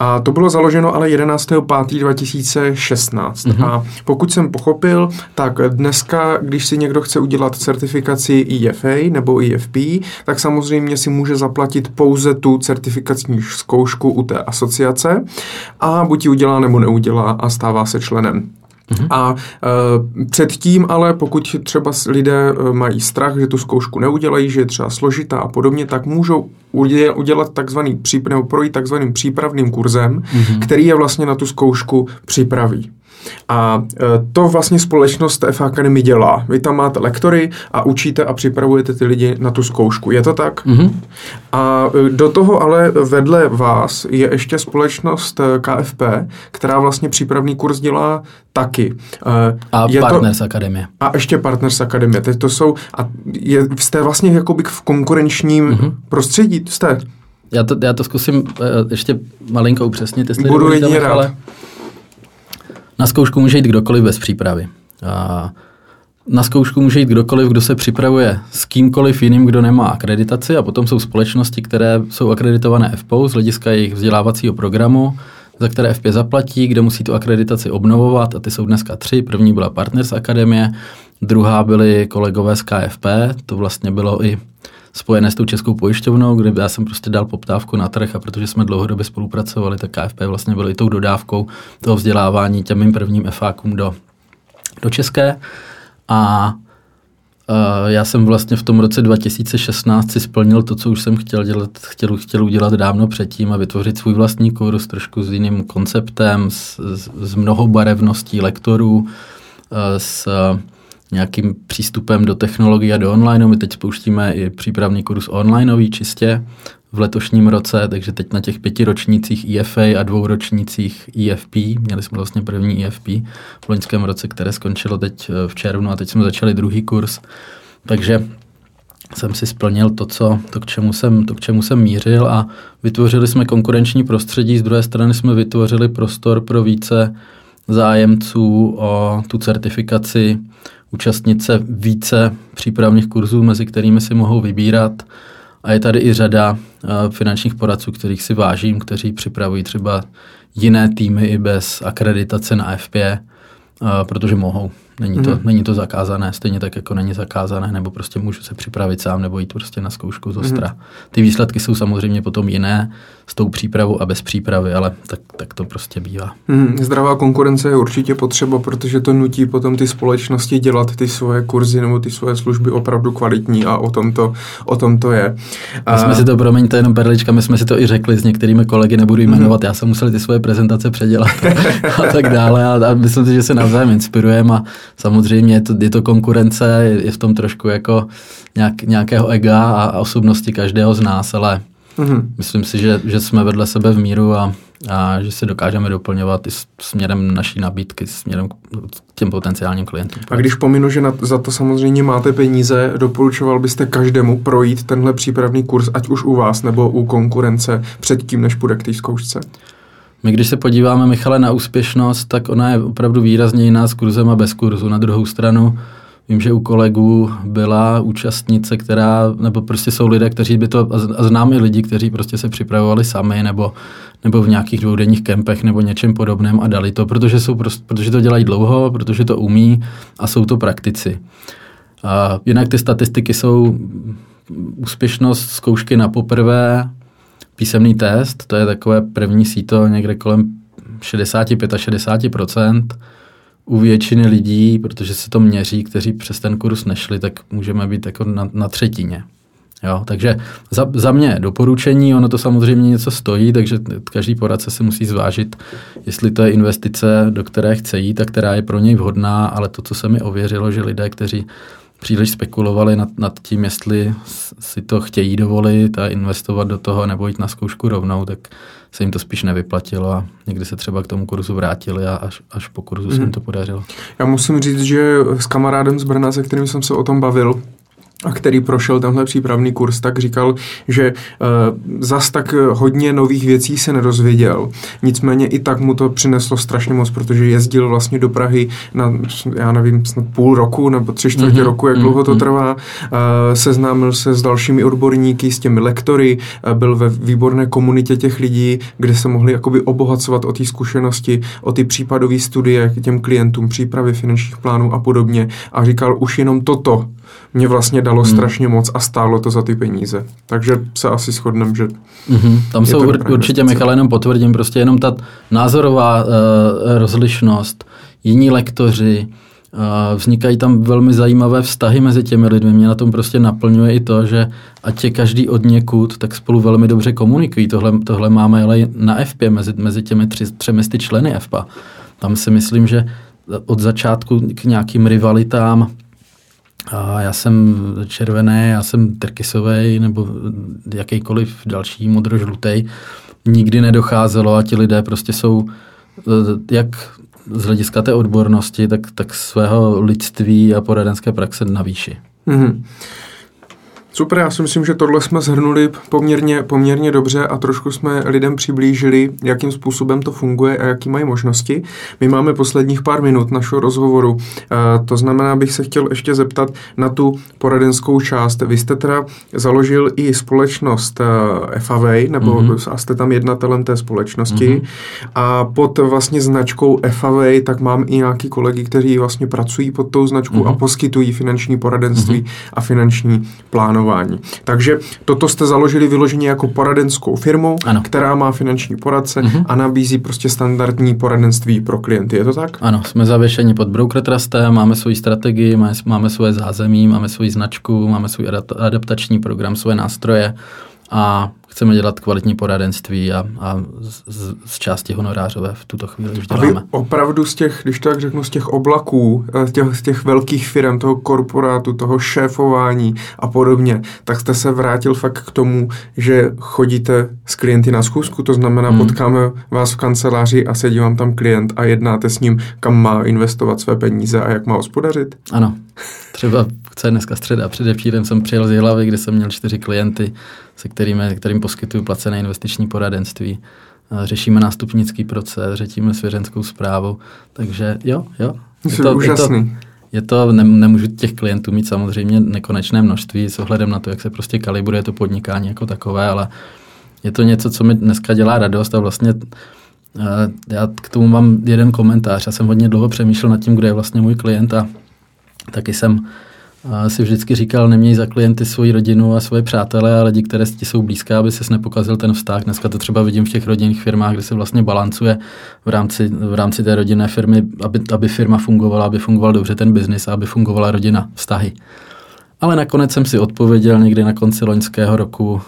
a to bylo založeno ale 11.5.2016. Mm-hmm. A pokud jsem pochopil, tak dneska, když si někdo chce udělat certifikaci IFA nebo IFP, tak samozřejmě si může zaplatit pouze tu certifikační zkoušku u té asociace a buď ji udělá nebo neudělá a stává se členem. Mm-hmm. A e, předtím ale, pokud třeba lidé e, mají strach, že tu zkoušku neudělají, že je třeba složitá a podobně, tak můžou udělat takzvaný nebo projít takzvaným přípravným kurzem, mm-hmm. který je vlastně na tu zkoušku připraví. A e, to vlastně společnost F Academy dělá. Vy tam máte lektory a učíte a připravujete ty lidi na tu zkoušku. Je to tak? Mm-hmm. A e, do toho ale vedle vás je ještě společnost e, KFP, která vlastně přípravný kurz dělá taky. A je Partners to, Akademie. A ještě Partners Akademie. Teď to jsou, a je, jste vlastně jakoby v konkurenčním mm-hmm. prostředí, jste? Já to, já to zkusím ještě malinko upřesnit, jestli Budu jedině rád. Ale na zkoušku může jít kdokoliv bez přípravy. A na zkoušku může jít kdokoliv, kdo se připravuje s kýmkoliv jiným, kdo nemá akreditaci a potom jsou společnosti, které jsou akreditované FPO z hlediska jejich vzdělávacího programu, za které FP zaplatí, kde musí tu akreditaci obnovovat a ty jsou dneska tři. První byla Partners Akademie, druhá byly kolegové z KFP, to vlastně bylo i spojené s tou českou pojišťovnou, kde já jsem prostě dal poptávku na trh a protože jsme dlouhodobě spolupracovali, tak KFP vlastně byl i tou dodávkou toho vzdělávání těm mým prvním FAkům do, do České. A já jsem vlastně v tom roce 2016 si splnil to, co už jsem chtěl dělat, chtěl, chtěl udělat dávno předtím a vytvořit svůj vlastní kurz trošku s jiným konceptem, s, s, s mnohobarevností lektorů, s nějakým přístupem do technologie a do online. My teď spouštíme i přípravný kurz onlineový čistě v letošním roce, takže teď na těch pěti ročnících EFA a dvou ročnících EFP, měli jsme vlastně první EFP v loňském roce, které skončilo teď eh, v červnu a teď jsme začali druhý kurz, takže jsem si splnil to, co, to, k čemu jsem, to, k čemu jsem mířil a vytvořili jsme konkurenční prostředí, z druhé strany jsme vytvořili prostor pro více zájemců o tu certifikaci, účastnit se více přípravných kurzů, mezi kterými si mohou vybírat. A je tady i řada uh, finančních poradců, kterých si vážím, kteří připravují třeba jiné týmy i bez akreditace na FP, uh, protože mohou. Není to, mm. není to zakázané, stejně tak jako není zakázané, nebo prostě můžu se připravit sám nebo jít prostě na zkoušku z ostra. Mm. Ty výsledky jsou samozřejmě potom jiné s tou přípravou a bez přípravy, ale tak, tak to prostě bývá. Mm. Zdravá konkurence je určitě potřeba, protože to nutí potom ty společnosti dělat ty svoje kurzy nebo ty svoje služby opravdu kvalitní a o tom to, o tom to je. My jsme si to, promiňte, jenom perlička, my jsme si to i řekli s některými kolegy, nebudu jmenovat, mm. já jsem musel ty svoje prezentace předělat a tak dále a, a myslím si, že se navzájem inspirujeme a Samozřejmě je to, je to konkurence, je, je v tom trošku jako nějak, nějakého ega a, a osobnosti každého z nás, ale mm-hmm. myslím si, že, že jsme vedle sebe v míru a, a že se dokážeme doplňovat i směrem naší nabídky, směrem k těm potenciálním klientům. A když pominu, že na, za to samozřejmě máte peníze, doporučoval byste každému projít tenhle přípravný kurz, ať už u vás nebo u konkurence předtím, než půjde k té zkoušce? My, když se podíváme, Michale, na úspěšnost, tak ona je opravdu výrazně jiná s kurzem a bez kurzu. Na druhou stranu, vím, že u kolegů byla účastnice, která, nebo prostě jsou lidé, kteří by to, a znám i lidi, kteří prostě se připravovali sami, nebo, nebo v nějakých dvoudenních kempech, nebo něčem podobném a dali to, protože, jsou prostě, protože to dělají dlouho, protože to umí a jsou to praktici. A jinak ty statistiky jsou úspěšnost zkoušky na poprvé, písemný test, to je takové první síto někde kolem 65-60%. U většiny lidí, protože se to měří, kteří přes ten kurz nešli, tak můžeme být jako na, na třetině. Jo, takže za, za mě doporučení, ono to samozřejmě něco stojí, takže každý poradce si musí zvážit, jestli to je investice, do které chce jít a která je pro něj vhodná, ale to, co se mi ověřilo, že lidé, kteří příliš spekulovali nad, nad tím, jestli si to chtějí dovolit a investovat do toho nebo jít na zkoušku rovnou, tak se jim to spíš nevyplatilo a někdy se třeba k tomu kurzu vrátili a až, až po kurzu mm. se jim mhm. to podařilo. Já musím říct, že s kamarádem z Brna, se kterým jsem se o tom bavil, a který prošel tenhle přípravný kurz, tak říkal, že uh, zas tak hodně nových věcí se nedozvěděl. Nicméně i tak mu to přineslo strašně moc, protože jezdil vlastně do Prahy na, já nevím, snad půl roku nebo tři čtvrtě mm-hmm. roku, jak dlouho to mhm. trvá. Uh, seznámil se s dalšími odborníky, s těmi lektory, uh, byl ve výborné komunitě těch lidí, kde se mohli jakoby obohacovat o té zkušenosti, o ty případové studie k těm klientům, přípravy finančních plánů a podobně. A říkal, už jenom toto mě vlastně dalo hmm. strašně moc a stálo to za ty peníze. Takže se asi shodneme, že... Mm-hmm. Tam jsou ur, určitě, Michal, jenom potvrdím, prostě jenom ta názorová uh, rozlišnost, jiní lektoři, uh, vznikají tam velmi zajímavé vztahy mezi těmi lidmi. Mě na tom prostě naplňuje i to, že ať je každý od někud, tak spolu velmi dobře komunikují. Tohle, tohle máme ale na FP mezi, mezi těmi tři, třemi členy FPA. Tam si myslím, že od začátku k nějakým rivalitám a já jsem červený, já jsem trkysový nebo jakýkoliv další modrožlutý. Nikdy nedocházelo a ti lidé prostě jsou eh, jak z hlediska té odbornosti, tak, tak svého lidství a poradenské praxe na výši. Mm-hmm. Super, já si myslím, že tohle jsme zhrnuli poměrně, poměrně dobře a trošku jsme lidem přiblížili, jakým způsobem to funguje a jaký mají možnosti. My máme posledních pár minut našeho rozhovoru, to znamená, bych se chtěl ještě zeptat na tu poradenskou část. Vy jste teda založil i společnost FAV, nebo mm-hmm. a jste tam jednatelem té společnosti mm-hmm. a pod vlastně značkou FAV tak mám i nějaký kolegy, kteří vlastně pracují pod tou značkou mm-hmm. a poskytují finanční poradenství mm-hmm. a finanční plánování šéfování. Takže toto jste založili vyloženě jako poradenskou firmu, Ano. která má finanční poradce Mhm. a nabízí prostě standardní poradenství pro klienty. Je to tak? Ano, jsme zavěšeni pod Broker Trustem, máme svoji strategii, máme, máme svoje zázemí, máme svoji značku, máme svůj adap- adaptační program, svoje nástroje a chceme dělat kvalitní poradenství a, a z, z, části honorářové v tuto chvíli už A vy děláme. opravdu z těch, když tak řeknu, z těch oblaků, eh, z těch, z těch velkých firm, toho korporátu, toho šéfování a podobně, tak jste se vrátil fakt k tomu, že chodíte s klienty na schůzku, to znamená, Hmm. potkáme vás v kanceláři a sedí vám tam klient a jednáte s ním, kam má investovat své peníze a jak má hospodařit. Ano, třeba co je dneska středa, předevčírem jsem přijel z Jihlavy, kde jsem měl čtyři klienty, se kterými, kterým poskytuju placené investiční poradenství. Řešíme nástupnický proces, řešíme svěřenskou zprávu, takže jo, jo. Jsi úžasný. Je to, je to ne, nemůžu těch klientů mít samozřejmě nekonečné množství s ohledem na to, jak se prostě kalibruje to podnikání jako takové, ale je to něco, co mi dneska dělá radost a vlastně eh, já k tomu mám jeden komentář. Já jsem hodně dlouho přemýšlel nad tím, kdo je vlastně můj klient a taky jsem eh, si vždycky říkal, neměj za klienty svoji rodinu a svoje přátelé a lidi, které ti jsou blízké, aby ses nepokazil ten vztah. Dneska to třeba vidím v těch rodinných firmách, kde se vlastně balancuje v rámci, v rámci té rodinné firmy, aby, aby firma fungovala, aby fungoval dobře ten biznis a aby fungovala rodina, vztahy. Ale nakonec jsem si odpověděl někdy na konci loňského roku,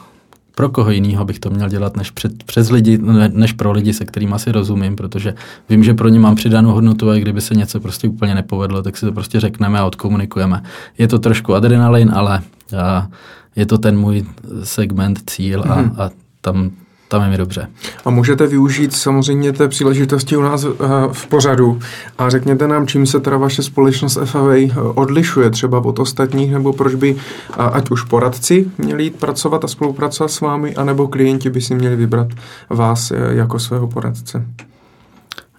pro koho jiného bych to měl dělat než před, přes lidi, ne, než pro lidi, se kterými asi rozumím, protože vím, že pro ně mám přidanou hodnotu a kdyby se něco prostě úplně nepovedlo, tak si to prostě řekneme a odkomunikujeme. Je to trošku adrenalin, ale a, je to ten můj segment, cíl a, a tam, tam je mi dobře. A můžete využít samozřejmě té příležitosti u nás eh, v pořadu a řekněte nám, čím se teda vaše společnost FAV odlišuje třeba od ostatních, nebo proč by ať už poradci měli jít pracovat a spolupracovat s vámi, anebo klienti by si měli vybrat vás eh, jako svého poradce.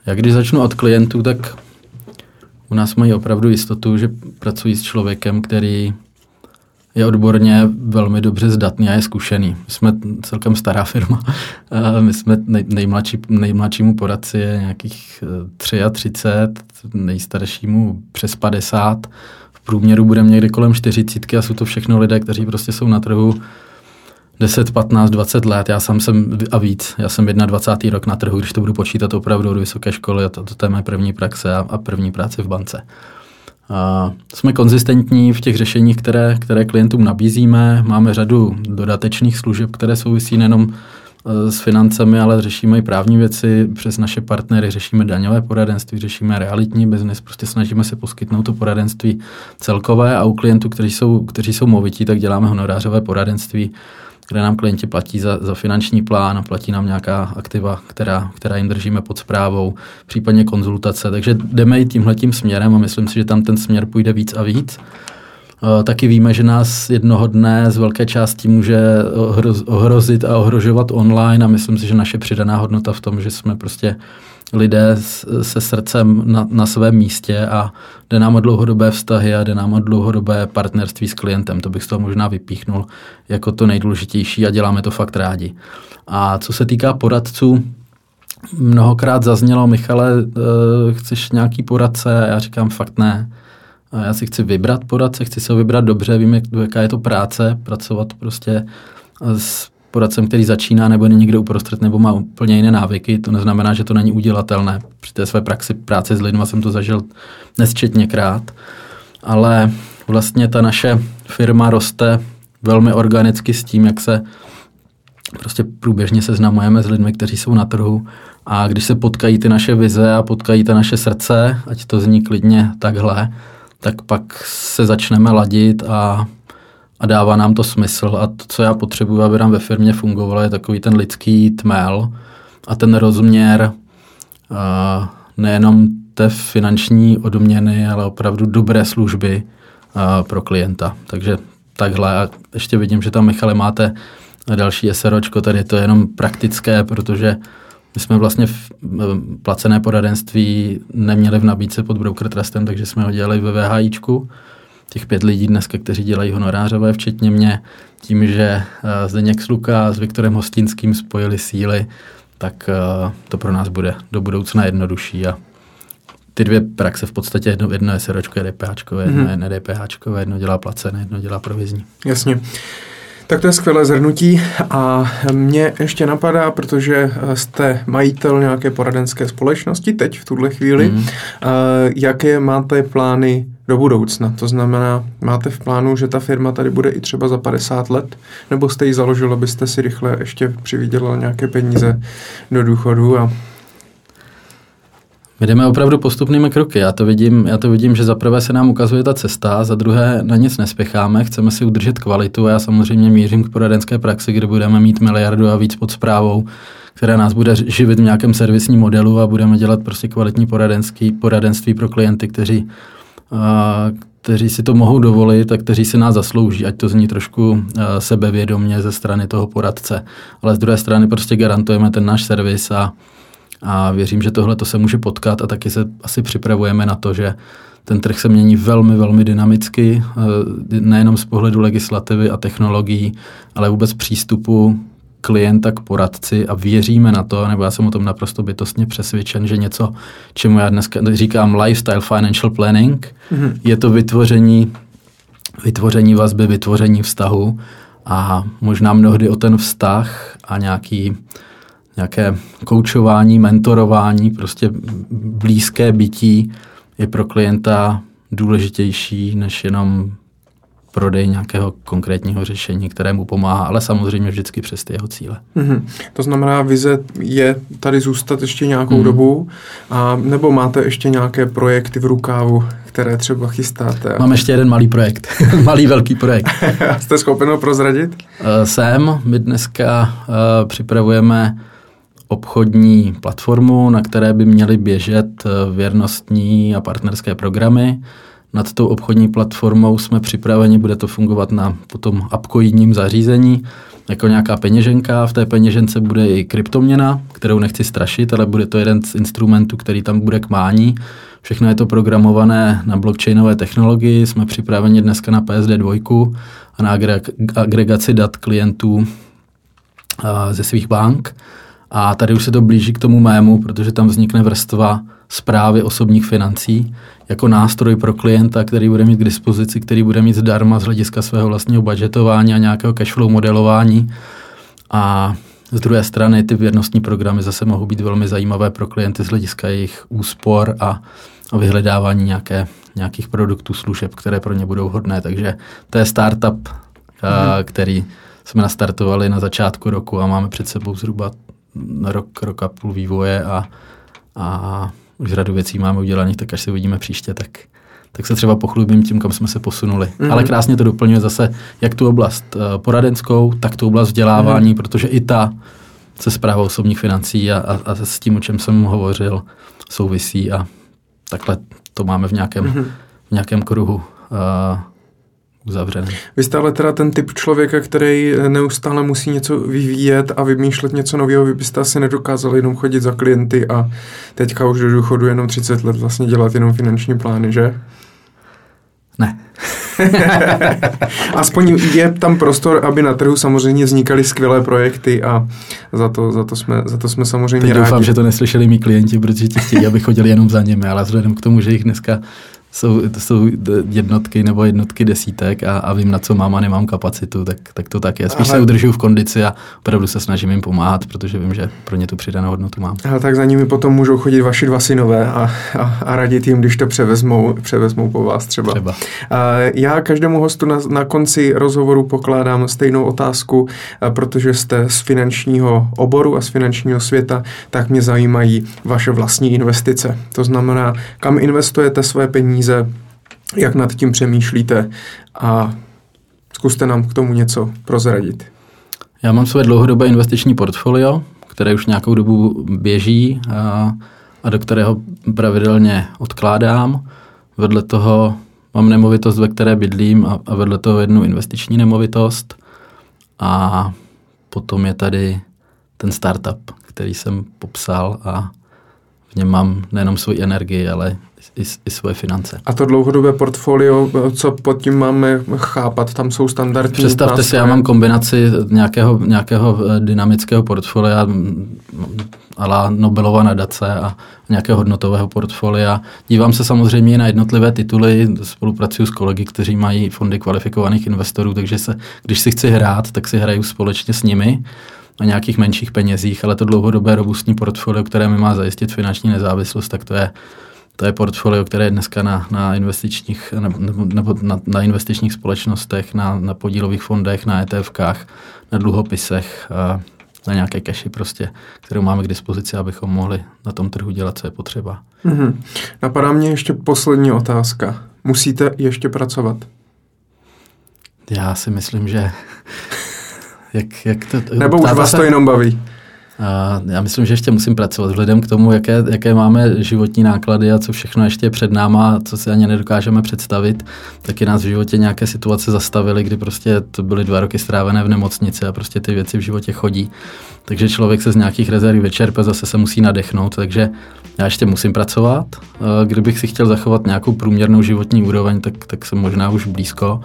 Já když začnu od klientů, tak u nás mají opravdu jistotu, že pracují s člověkem, který je odborně velmi dobře zdatný a je zkušený. Jsme celkem stará firma. A My jsme nej, nejmladší, nejmladšímu poradci je nějakých eh, 33, nejstaršímu přes 50. V průměru budeme někde kolem 40 a jsou to všechno lidé, kteří prostě jsou na trhu 10, 15, 20 let, já sám jsem a víc, já jsem 21. rok na trhu, když to budu počítat opravdu od vysoké školy a to, to je mé první praxe a, a první práce v bance. Jsme konzistentní v těch řešeních, které, které klientům nabízíme. Máme řadu dodatečných služeb, které souvisí nejenom eh, s financemi, ale řešíme i právní věci. Přes naše partnery, řešíme daňové poradenství, řešíme realitní biznis, prostě snažíme se poskytnout to poradenství celkové a u klientů, kteří jsou, kteří jsou movití, tak děláme honorářové poradenství, kde nám klienti platí za, za finanční plán a platí nám nějaká aktiva, která, která jim držíme pod zprávou, případně konzultace. Takže jdeme i tímhletím směrem a myslím si, že tam ten směr půjde víc a víc. Uh, taky víme, že nás jednoho dne z velké části může ohroz, ohrozit a ohrožovat online a myslím si, že naše přidaná hodnota v tom, že jsme prostě lidé se srdcem na, na svém místě a jde nám o dlouhodobé vztahy a jde nám o dlouhodobé partnerství s klientem. To bych z toho možná vypíchnul jako to nejdůležitější a děláme to fakt rádi. A co se týká poradců, mnohokrát zaznělo, Michale, chceš nějaký poradce? A já říkám, fakt ne. A já si chci vybrat poradce, chci se ho vybrat dobře, vím, jak, jaká je to práce, pracovat prostě s poradcem, který začíná nebo je někde uprostřed nebo má úplně jiné návyky. To neznamená, že to není udělatelné. Při té své praxi práce s lidmi jsem to zažil nesčetněkrát. Ale vlastně ta naše firma roste velmi organicky s tím, jak se prostě průběžně seznamujeme s lidmi, kteří jsou na trhu a když se potkají ty naše vize a potkají ta naše srdce, ať to zní klidně takhle, tak pak se začneme ladit a, a dává nám to smysl. A to, co já potřebuji, aby nám ve firmě fungovalo, je takový ten lidský tmel a ten rozměr uh, nejenom té finanční odměny, ale opravdu dobré služby uh, pro klienta. Takže takhle. A ještě vidím, že tam, Michale, máte další SROčko, tady je to jenom praktické, protože my jsme vlastně v placené poradenství neměli v nabídce pod Broker Trustem, takže jsme ho dělali ve VHIčku. Těch pět lidí dneska, kteří dělají honorářové, včetně mě, tím, že Zdeněk Sluka s Viktorem Hostinským spojili síly, tak to pro nás bude do budoucna jednodušší a ty dvě praxe v podstatě jedno, jedno je seročko, je DPH, jedno mm-hmm. je ne-DPH, jedno dělá placené, jedno dělá provizní. Jasně. Tak to je skvělé zhrnutí a mě ještě napadá, protože jste majitel nějaké poradenské společnosti teď v tuhle chvíli, mm. jaké máte plány do budoucna? To znamená, máte v plánu, že ta firma tady bude i třeba za 50 let, nebo jste ji založil, abyste si rychle ještě přivydělal nějaké peníze do důchodu a my jdeme opravdu postupnými kroky. Já to vidím, já to vidím, že za prvé se nám ukazuje ta cesta, za druhé na nic nespěcháme, chceme si udržet kvalitu a já samozřejmě mířím k poradenské praxi, kde budeme mít miliardu a víc pod zprávou, která nás bude živit v nějakém servisním modelu a budeme dělat prostě kvalitní poradenský, poradenství pro klienty, kteří, kteří si to mohou dovolit a kteří si nás zaslouží, ať to zní trošku sebevědomně ze strany toho poradce. Ale z druhé strany prostě garantujeme ten náš servis a a věřím, že tohle to se může potkat a taky se asi připravujeme na to, že ten trh se mění velmi, velmi dynamicky, eh, nejenom z pohledu legislativy a technologií, ale vůbec přístupu klienta k poradci a věříme na to, nebo já jsem o tom naprosto bytostně přesvědčen, že něco, čemu já dneska říkám lifestyle financial planning, mm-hmm. je to vytvoření, vytvoření vazby, vytvoření vztahu a možná mnohdy o ten vztah a nějaký nějaké koučování, mentorování, prostě blízké bytí je pro klienta důležitější než jenom prodej nějakého konkrétního řešení, které mu pomáhá, ale samozřejmě vždycky přes ty jeho cíle. Mm-hmm. To znamená, vize je tady zůstat ještě nějakou mm. dobu, a, nebo máte ještě nějaké projekty v rukávu, které třeba chystáte? Mám ještě jeden malý projekt, malý velký projekt. Jste schopen ho prozradit? Uh, jsem, my dneska uh, připravujeme obchodní platformu, na které by měly běžet eh, věrnostní a partnerské programy. Nad tou obchodní platformou jsme připraveni, bude to fungovat na potom apkoidním zařízení, jako nějaká peněženka. V té peněžence bude i kryptoměna, kterou nechci strašit, ale bude to jeden z instrumentů, který tam bude k mání. Všechno je to programované na blockchainové technologii. Jsme připraveni dneska na PSD 2 a na agregaci dat klientů ze svých bank. A tady už se to blíží k tomu mému, protože tam vznikne vrstva zprávy osobních financí jako nástroj pro klienta, který bude mít k dispozici, který bude mít zdarma z hlediska svého vlastního budgetování a nějakého cashflow modelování. A z druhé strany ty věrnostní programy zase mohou být velmi zajímavé pro klienty z hlediska jejich úspor a, a vyhledávání nějaké, nějakých produktů, služeb, které pro ně budou hodné. Takže to je startup, mm. a, který jsme nastartovali na začátku roku a máme před sebou zhruba rok, rok a půl vývoje a, a už řadu věcí máme udělaných, tak až se uvidíme příště, tak, tak se třeba pochlubím tím, kam jsme se posunuli. Mm-hmm. Ale krásně to doplňuje zase jak tu oblast uh, poradenskou, tak tu oblast vzdělávání, mm-hmm. protože i ta se zprávou osobních financí a, a, a s tím, o čem jsem hovořil, souvisí a takhle to máme v nějakém, mm-hmm. v nějakém kruhu. Uh, uzavřený. Vy jste ale teda ten typ člověka, který neustále musí něco vyvíjet a vymýšlet něco nového. Vy byste asi nedokázali jenom chodit za klienty a teďka už do důchodu jenom 30 let vlastně dělat jenom finanční plány, že? Ne. Aspoň je tam prostor, aby na trhu samozřejmě vznikaly skvělé projekty a za to, za to, jsme, za to jsme samozřejmě Teď rádi. doufám, že to neslyšeli mý klienti, protože ti chtějí, aby chodili jenom za nimi, ale vzhledem k tomu, že jich dneska jsou, to jsou jednotky nebo jednotky desítek a, a vím, na co mám a nemám kapacitu, tak, tak to tak je. Spíš Ale... se udržuju v kondici a opravdu se snažím jim pomáhat, protože vím, že pro ně tu přidanou hodnotu mám. Ale tak za nimi potom můžou chodit vaši dva synové a, a, a radit jim, když to převezmou, převezmou po vás třeba. třeba. Já každému hostu na, na konci rozhovoru pokládám stejnou otázku, protože jste z finančního oboru a z finančního světa, tak mě zajímají vaše vlastní investice. To znamená, kam investujete své peníze, peníze, jak nad tím přemýšlíte a zkuste nám k tomu něco prozradit. Já mám své dlouhodobé investiční portfolio, které už nějakou dobu běží a, a do kterého pravidelně odkládám. Vedle toho mám nemovitost, ve které bydlím a, a vedle toho jednu investiční nemovitost. A potom je tady ten startup, který jsem popsal a v něm mám nejenom svoji energii, ale i, i svoje finance. A to dlouhodobé portfolio, co pod tím máme chápat, tam jsou standardní Představte nástroje. si, já mám kombinaci nějakého, nějakého eh, dynamického portfolia ala Nobelova nadace a nějakého hodnotového portfolia. Dívám se samozřejmě na jednotlivé tituly, spolupracuju s kolegy, kteří mají fondy kvalifikovaných investorů, takže se, když si chci hrát, tak si hraju společně s nimi na nějakých menších penězích, ale to dlouhodobé robustní portfolio, které mi má zajistit finanční nezávislost, tak to je to je portfolio, které je dneska na, na, investičních, nebo, nebo na, na investičních společnostech, na, na podílových fondech, na ETFkách, na dluhopisech, a na nějaké cashi prostě, kterou máme k dispozici, abychom mohli na tom trhu dělat, co je potřeba. Mm-hmm. Napadá mě ještě poslední otázka. Musíte ještě pracovat? Já si myslím, že... jak, jak to, Nebo už vás to jenom baví? A já myslím, že ještě musím pracovat vzhledem k tomu, jaké, jaké máme životní náklady a co všechno ještě je před náma, co si ani nedokážeme představit, taky nás v životě nějaké situace zastavily, kdy prostě to byly dva roky strávené v nemocnici a prostě ty věci v životě chodí. Takže člověk se z nějakých rezerv vyčerpe, zase se musí nadechnout, takže já ještě musím pracovat. Kdybych si chtěl zachovat nějakou průměrnou životní úroveň, tak, tak jsem možná už blízko,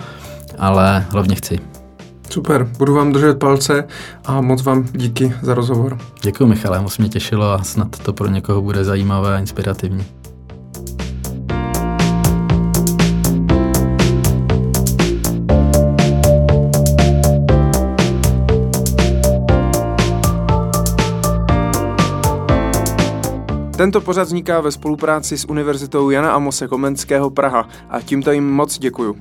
ale hlavně chci. Super, budu vám držet palce a moc vám díky za rozhovor. Děkuji Michale, moc mě těšilo a snad to pro někoho bude zajímavé a inspirativní. Tento pořad vzniká ve spolupráci s Univerzitou Jana Amose Komenského Praha a tímto jim moc děkuju.